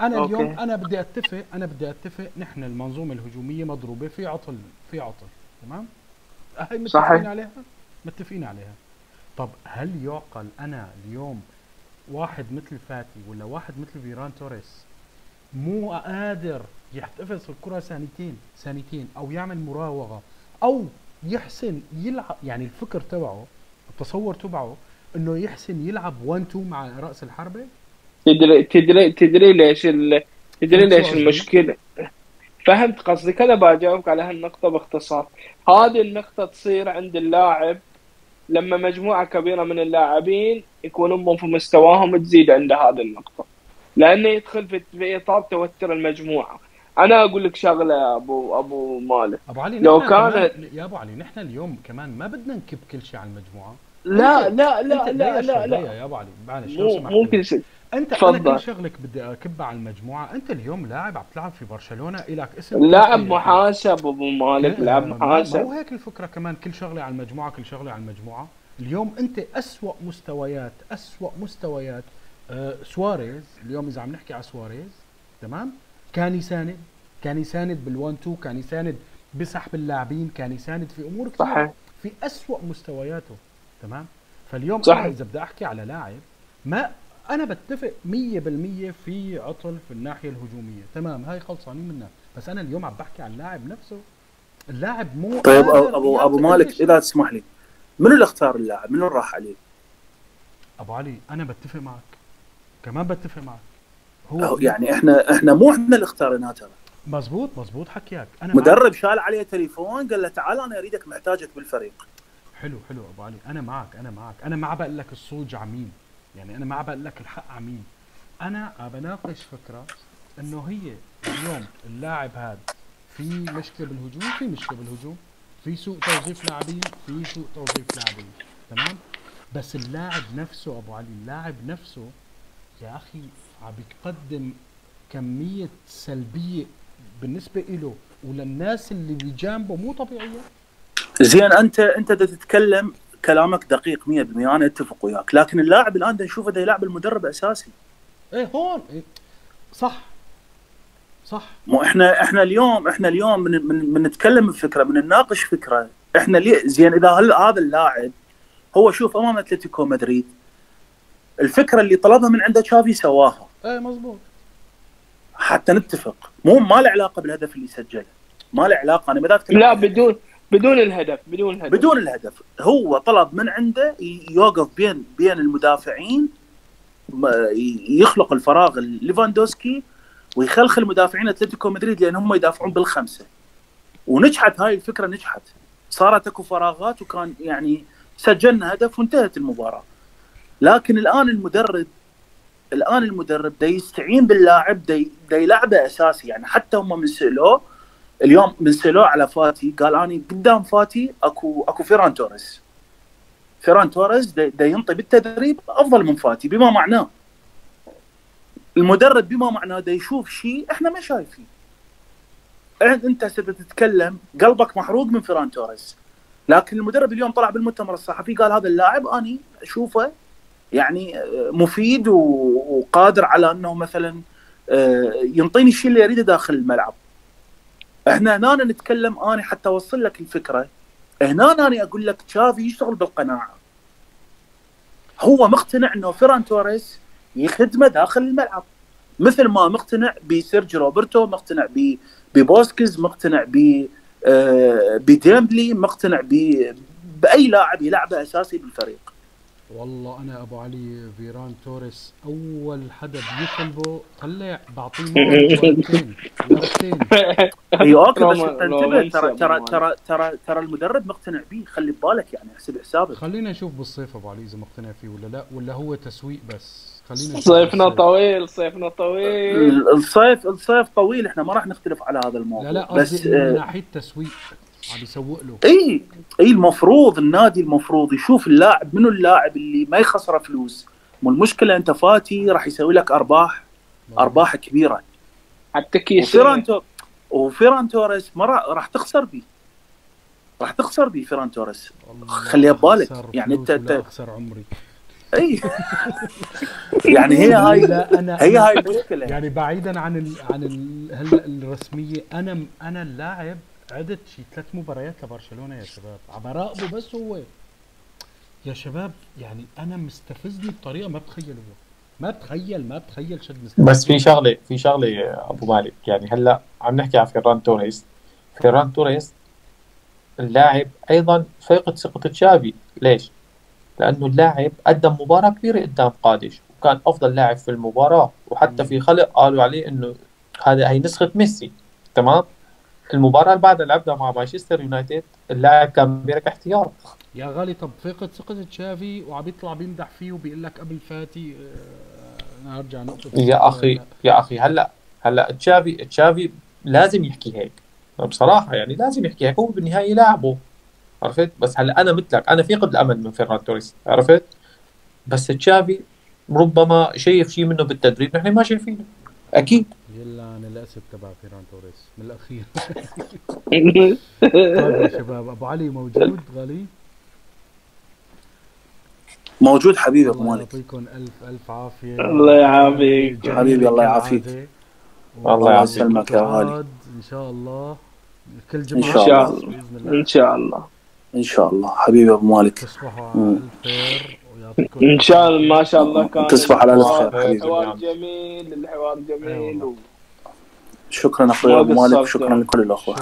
أنا أوكي. اليوم أنا بدي أتفق أنا بدي أتفق نحن المنظومة الهجومية مضروبة في عطل في عطل تمام؟ هاي متفقين صحيح. عليها؟ متفقين عليها. طب هل يعقل أنا اليوم واحد مثل فاتي ولا واحد مثل فيران توريس مو قادر يحتفظ في الكرة ثانيتين ثانيتين أو يعمل مراوغة أو يحسن يلعب؟ يعني الفكر تبعه التصور تبعه إنه يحسن يلعب 1 2 مع رأس الحربة؟ تدري تدري تدري ليش ال... تدري ليش؟ المشكلة؟ فهمت قصدك أنا بجاوبك على هالنقطة باختصار. هذه النقطة تصير عند اللاعب لما مجموعة كبيرة من اللاعبين يكونون في مستواهم تزيد عند هذه النقطة. لأنه يدخل في إطار توتر المجموعة. أنا أقول لك شغلة يا ابو أبو مالك. أبو علي لو كمان يا أبو علي نحن اليوم كمان ما بدنا نكب كل شيء على المجموعة. لا لا لا أنت لا ليش لا لا. لا يا أبو علي؟ معلش لو مو سمحت مو لي. كل شيء. أنت أنا تفضل. كل شغلك بدي اكب على المجموعة. أنت اليوم لاعب عم تلعب في برشلونة إلك اسم كافي. محاسب أبو مالك لا، لاعب محاسب. ما هو هيك الفكرة كمان كل شغلة على المجموعة كل شغلة على المجموعة. اليوم أنت أسوأ مستويات أسوأ مستويات. آه سواريز اليوم إذا عم نحكي على سواريز تمام؟ كان يساند كان يساند بال1 2 كان يساند بسحب اللاعبين كان يساند في أمور كثير صحيح. في أسوأ مستوياته تمام؟ فاليوم صحيح. إذا بدي أحكي على لاعب ما أنا بتفق 100% في عطل في الناحية الهجومية. تمام هاي خلصانين منها بس أنا اليوم عم بحكي على اللاعب نفسه. اللاعب مو طيب ابو أبو كل مالك. إذا تسمح لي منو اللي اختار اللاعب؟ منو اللي راح عليه؟ أبو علي أنا بتفق معك. كمان بتفق معك. هو يعني إحنا إحنا مو إحنا اللي اختارناه ترى. مزبوط مزبوط حكيك أنا معك. مدرب شال عليه تليفون قال له تعال أنا أريدك محتاجك بالفريق. حلو حلو أبو علي. أنا معك أنا معك. أنا ما بقول لك الصوج عميم يعني أنا ما بقول لك الحق عميم أنا عم بناقش فكرة إنه هي اليوم اللاعب هذا في مشكلة بالهجوم في مشكلة بالهجوم في سوء توظيف لاعبين في سوء توظيف لاعبين تمام؟ بس اللاعب نفسه أبو علي اللاعب نفسه يا أخي عم بيقدم كمية سلبية بالنسبة له وللناس اللي بجانبه مو طبيعية. زين أنت أنت تتكلم كلامك دقيق 100% أنا أتفق وياك. لكن اللاعب الآن دا نشوفه دا يلعب المدرب أساسي. إيه هون. إيه صح. صح. مو إحنا إحنا اليوم إحنا اليوم من من, من نتكلم بفكرة من نناقش فكرة. إحنا ليه زين إذا هل هذا اللاعب هو شوف أمام أتلتيكو مدريد الفكرة اللي طلبها من عنده تشافي سواها. إيه مزبوط حتى نتفق. مو ما له علاقة بالهدف اللي سجله. ما له علاقة. أنا ما لا. بدون بدون الهدف بدون الهدف. بدون الهدف. هو طلب من عنده يوقف بين بين المدافعين يخلق الفراغ ليفاندوسكي ويخلخل مدافعين أتلتيكو مدريد لأن هم يدافعون بالخمسة. ونجحت هاي الفكرة نجحت. صارت أكو فراغات وكان يعني سجلنا هدف وانتهت المباراة. لكن الآن المدرب الآن المدرب دا يستعين باللاعب دا يلعبه أساسي. يعني حتى هم من سالوه اليوم من سالوه على فاتي قال اني قدام فاتي أكو أكو فيران توريس. فيران توريس دا, ينطي بالتدريب أفضل من فاتي بما معناه. المدرب بما معناه دا يشوف شيء إحنا ما شايفين. أنت تتكلم قلبك محروق من فيران توريس. لكن المدرب اليوم طلع بالمؤتمر الصحفي قال هذا اللاعب اني أشوفه يعني مفيد وقادر على أنه مثلا آه، ينطيني الشيء اللي أريده داخل الملعب. إحنا هنا نتكلم أنا حتى أوصل لك الفكرة. هنا أنا أقول لك تشافي يشتغل بالقناعة. هو مقتنع إنه فيران توريس يخدمه داخل الملعب. مثل ما مقتنع بسيرجي روبرتو مقتنع ببوسكيز مقتنع ب آه، بديمبلي مقتنع بأي لاعب يلعبه أساسي بالفريق. والله أنا أبو علي فيران توريس أول حدا بيطلبه طلع بعطيه مرتين مرتين. اي أوكي بس انتبه ترى ترى ترى ترى ترى المدرب مقتنع به خلي ببالك يعني احسب حسابك. خلينا نشوف بالصيف أبو علي إذا مقتنع فيه ولا لا ولا هو تسويق بس. خلينا صيفنا طويل صيفنا طويل. الصيف الصيف طويل إحنا ما راح نختلف على هذا الموضوع. لا لا بس من آه، ناحية تسويق عم يسوق له. إي إي المفروض النادي المفروض يشوف اللاعب منو اللاعب اللي ما يخسره فلوس. مو المشكلة أنت فاتي راح يسوي لك أرباح أرباح كبيرة. حتى كيسيه وفيران تو... وفيران توريس ما راح تخسر بيه راح تخسر بيه فيران توريس. خليها ببالك. يعني انت انت أخسر عمري. إي. يعني هي هاي أنا هي هاي المشكلة. يعني بعيدا عن ال عن ال هلأ الرسمية أنا أنا اللاعب عدت شي ثلاث مباريات لبرشلونة يا شباب. عم براقبه بس هو. يا شباب يعني أنا مستفزني بطريقة ما بتخيلوها ما بتخيل ما بتخيل شد مستفزني. بس في شغلة في شغلة أبو مالك. يعني هلأ عم نحكي عن فيران توريس. فيران توريس اللاعب أيضا فاقد ثقة تشافي. ليش؟ لأنه اللاعب قدم مباراة كبيرة قدام قادش وكان أفضل لاعب في المباراة. وحتى في خلق قالوا عليه إنه هذا هي نسخة ميسي. تمام؟ المباراة اللي بعدها لعبنا مع مانشستر يونايتد اللاعب كان بيرك احتياط. يا غالي طب فقد ثقة تشافي وعم يطلع بيمدح فيه وبيقول لك قبل فاتي آه ارجع نقطة يا أخي يا أخي هلأ هلأ تشافي تشافي لازم يحكي هيك. بصراحة يعني لازم يحكي هيك هو بالنهاية لاعبه. عرفت؟ بس هلأ أنا مثلك أنا فيقد الامل من فيران توريس عرفت؟ بس تشافي ربما شايف شيء منه بالتدريب نحن ما شايفينه. أكيد. يلا أنا الاسد تبع فيران توريس. من الأخير. طيب يا شباب أبو علي موجود؟ غالي؟ موجود حبيبي أبو مالك. يعطيكم ألف ألف عافية. الله يعافيك. حبيبي الله يعافيك. الله يسلمك يا غالي. إن شاء الله كل جمعه ان شاء الله. إن شاء الله. إن شاء الله. حبيبي أبو مالك. تصبحوا على الخير. إن شاء الله ما شاء الله كان تصبح على الخير حبيبي الحوار جميل الحوار جميل و... شكرا أخوي ابو مالك شكرا لكل الأخوة.